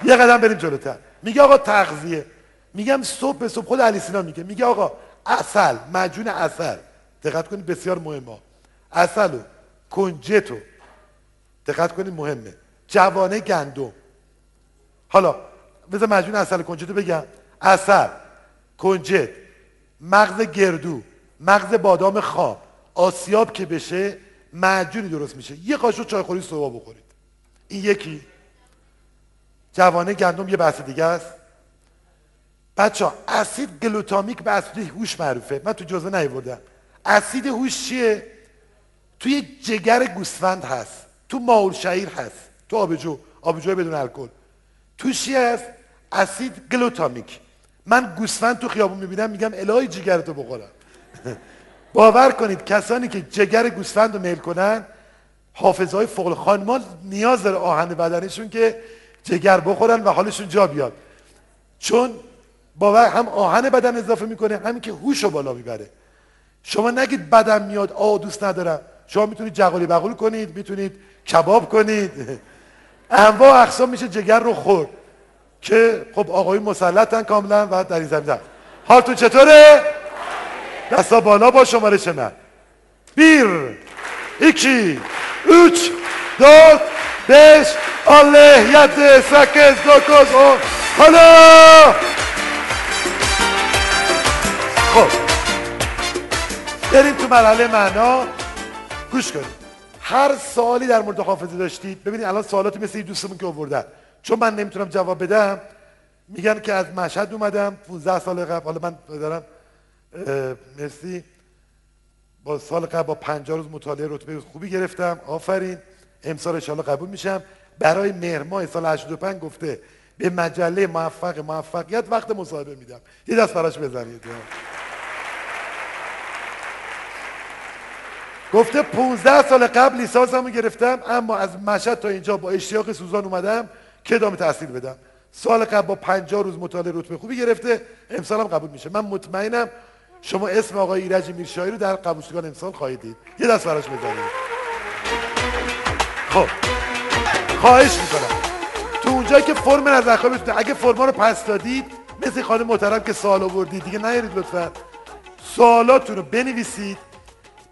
یه قدم بریم جلوتر. میگه آقا تغذیه. میگم صبح به صبح خود علی سینا میگه. میگه آقا اصل مجون اصل دقت کنید بسیار مهمه. اصل و کنجتو دقت کنید مهمه. جوانه گندم. حالا بذار مجموع اصل کنجد رو بگم. اصل کنجد مغز گردو مغز بادام خام آسیاب که بشه معجونی درست میشه. یه قاشق چایخوری صبح بخورید. این یکی. جوانه گندم یه بحث دیگه است. بچه ها اسید گلوتامیک به اسید هوش معروفه. من تو جزوه نیوردم اسید هوش چیه؟ توی جگر گوسفند هست. تو ماول شعیر هست. تو آبجو آبجو بدون الکل. تو چی هست؟ اسید گلوتامیک. من گوسفند تو خیابون می‌بینم میگم الهی جگرتو بخورم. باور کنید کسانی که جگر گوسفند رو میل کنن حافظ های فوق خانمان نیاز داره آهن بدنشون که جگر بخورن و حالشون جا بیاد. چون باور هم آهن بدن اضافه می‌کنه همین که هوش رو بالا می‌بره. شما نگید بدن میاد آ دوست ندارم. شما می‌تونید جغالی بغول کنید می‌تونید کباب کنید. انواع اقسام میشه جگر رو خورد. که خب آقای مسلطن کاملا و در این زمین حالتون چطوره؟ دستا بالا با شمارش من. بیر. یکی. 3, 4, 5, 6, 7, 8, 9, 10. حالا خب بریم تو مرحله معنا گوش کنید هر سوالی در مورد حافظه داشتید ببینید الان سوالاتی مثل این دوستمون که آوردن چون من نمی‌تونم جواب بدم میگن که از مشهد اومدم 15 سال قبل حالا من دارم مرسی با سال قبل با 50 روز مطالعه رتبه خوبی گرفتم. آفرین. امسال ان قبول میشم. برای مهر ماه سال 85 گفته به مجله موفق موفقیت وقت مصاحبه میدم. یه دست براش بزنید. گفته 15 سال قبل لیسانسمو گرفتم اما از مشهد تا اینجا با اشتیاق سوزان اومدم که ادامه تحصیل بدم. سال قبل با 50 روز مطالعه رتبه خوبی گرفته امسال هم قبول میشه. من مطمئنم شما اسم آقای ایرج میرشاهی رو در قبولشگان امسال خواهید دید. یه دست براش بزنید. خب. خواهش می‌کنم. تو اونجایی که فرم نظرخواهی بتونه اگه فرما رو پس دادید مثل خانم محترم که سوال آوردید دیگه نیارید لطفا. سوالاتون رو بنویسید.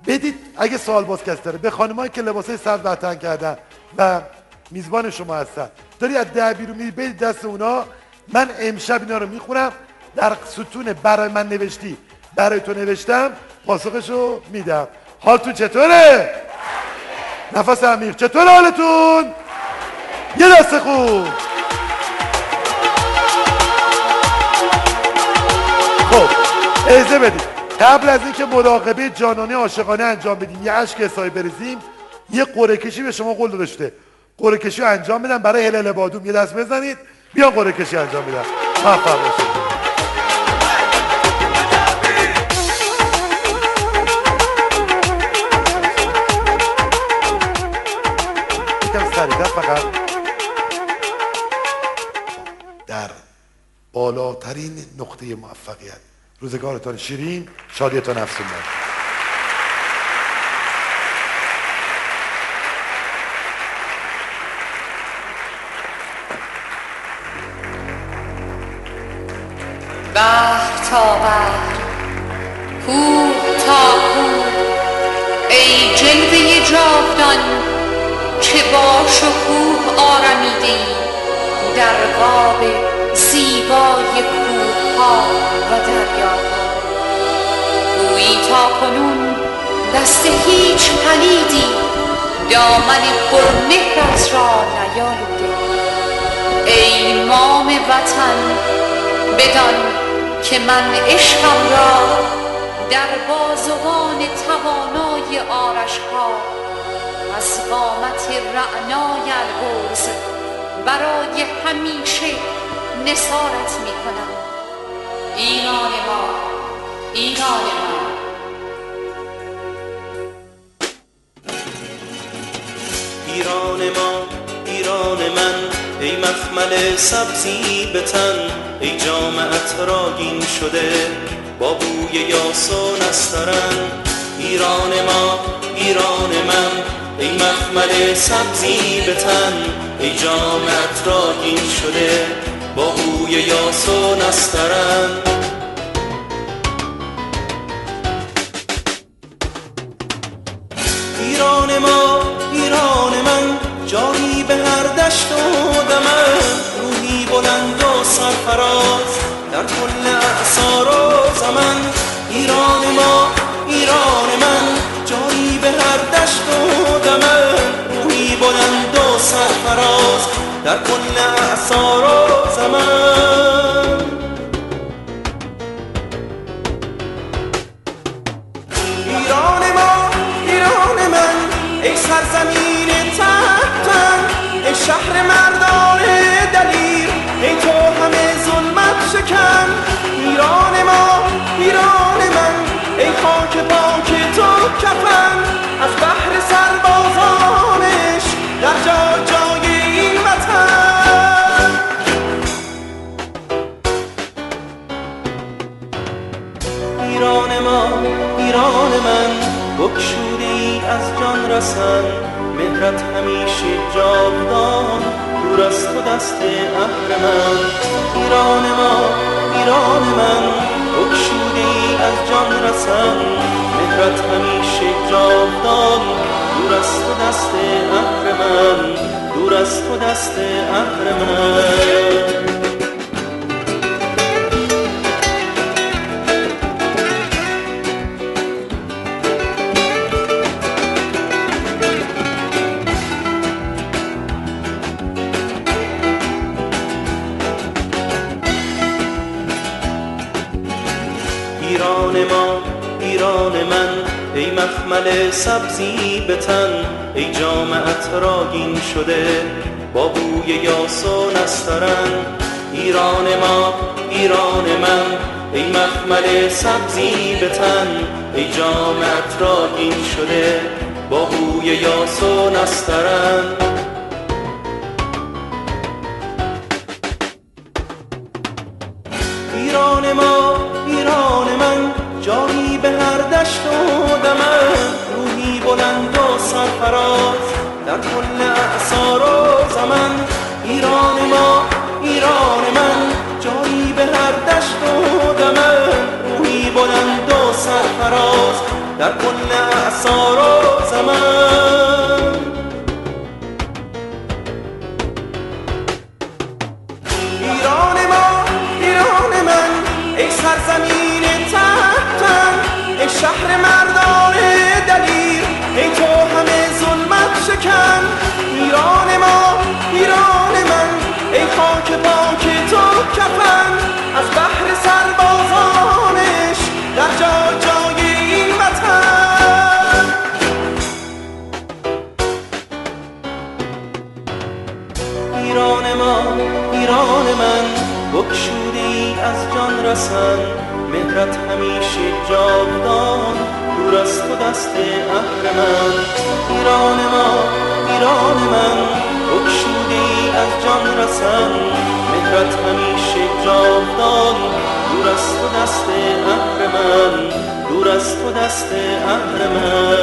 بدید اگه سوال باز کسی داره. به خانمایی که لباسای سبز وطن کردن و میزبان شما هستن. داری از ده بیرون میری بدید دست اونا. من امشب اینا رو می‌خونم. در ستون برای من نوشتی. برای تو نوشتم پاسخشو میدم. حالتون چطوره؟ نفس عمیق. چطور حالتون؟ یه دست خوب. خب ایزه بدید. قبل از اینکه مراقبه جانانه عاشقانه انجام بدیم یه عشق حسابی بریزیم. یه قره کشی به شما قول داشته. قره کشی انجام بدم. برای هلال بادوم یه دست بزنید. بیا قره کشی انجام میدم موفق باشید. فقط. در بالاترین نقطه موفقیت. روزگارتان شیرین شادیتان افزون چه با شکوه آرمیده در قاب زیبای کوه ها و دریاها. گویی تا کنون دست هیچ پلیدی دامن پرمهرت را نیالوده. ای مام وطن بدان که من عشقم را در بازوان توانای آرشها از قامت رعنای البرز برای همیشه نسارت می کنم ایران ما ایران ما. ایران ما ایران من ای مخمل سبزی به تن ای جامعت راگین شده با بوی یاس و نسترن ایران ما ایران من ای مخمل سبزی به تن ای جامعت راگین شده با بوی یاس و نسترن ایران ما ایران من جایی به هر دشت و دمن روحی بلند و سرفراز در کل اعصار و زمن. ایران ما ایران من جایی به هر دشت و دمن روحی بلند و سرفراز در کل اعصار و زمن. ایران ما ایران من ای سرزمین تحتن ای شهر مردان رسن مهرت همیشه جاودان دور از تو دست اهرمن. ایران ما ایران من بکشوده ای از جان رسن. مهرت همیشه جاودان دور از تو دست اهرمن. دور از تو دست اهرمن. ایران ما ایران من ای مخمل سبزی به تن ای جامعت راگین شده با بوی یاس و نسترن ایران ما ایران من ای مخمل سبزی به تن ای جامعت راگین شده با بوی یاس و نسترن دشت و دمن روحی بلند و سرفراز. در کل اعصار و زمن ایران ما ایران من. جایی به هر دشت و دمن روحی بلند و سرفراز. در کل اعصار و زمن. ایران ما ایران من. ای سرزمین مردان دلیر. ای تو همه ظلمت شکن. ایران ما ایران من. ای خاک پاک تو کفن. دست اهرمن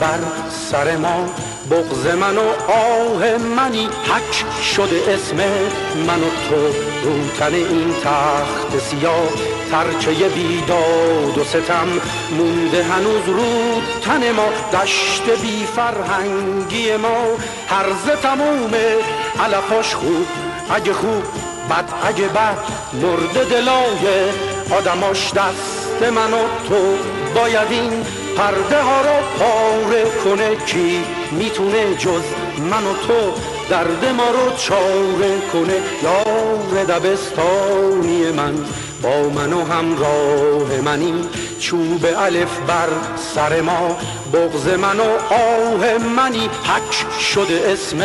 بر سر ما. بغز من و آه منی حک شده اسم من و تو. روتن این تخت سیاه ترچه بیداد و ستم. مونده هنوز رو تن ما دشت بی فرهنگی ما. هرز تمومه علفاش خوب اگه خوب بد اگه بد. مرد دلای آدماش دست من و تو. باید این پرده ها رو پاره کنه کی می‌تونه جز من و تو درد ما رو چاره کنه؟ یار دبستانی من با من و همراه منی چوب الف بر سر ما بغز من و آه منی. حک شده اسم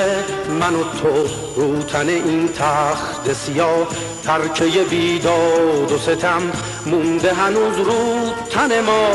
من و تو روتن این تخت سیاه ترکه بیداد و ستم مونده هنوز رو تن ما.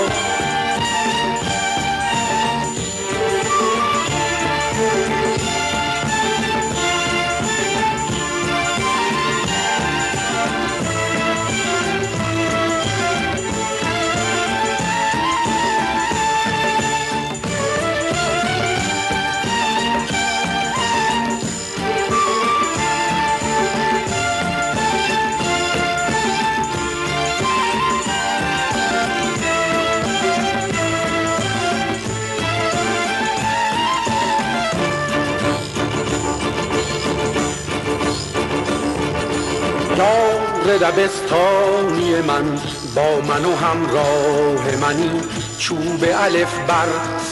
یار دبستانی من با من و همراه منی. چوب الف بر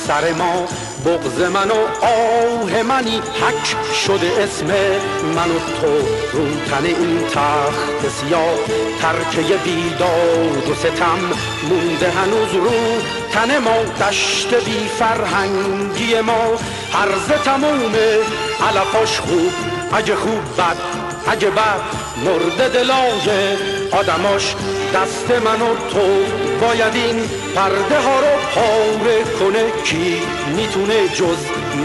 سر ما بغز من و آه منی. حک شده اسم من و تو رو تن این تخت سیاه. ترکه بیداد و ستم مونده هنوز رو تن ما. دشت بی فرهنگی ما. هرز تمومه علفاش خوب اگه خوب بد اگه بد مرد دلای آدماش دست من و تو باید این پرده ها رو پاره کنه. کی می‌تونه جز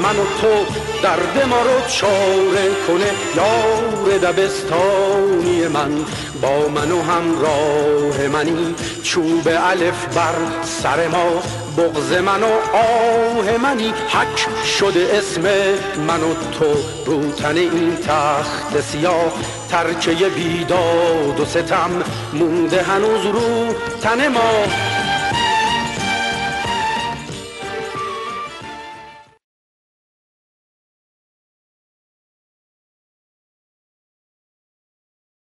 من و تو درد ما رو چاره کنه؟ یار دبستانی من با من و همراه منی. چوب الف بر سر ما بغز من و آه منی. حک شده اسم من و تو روتن این تخت سیاه. ترکه بیداد و ستم مونده هنوز رو تن ما.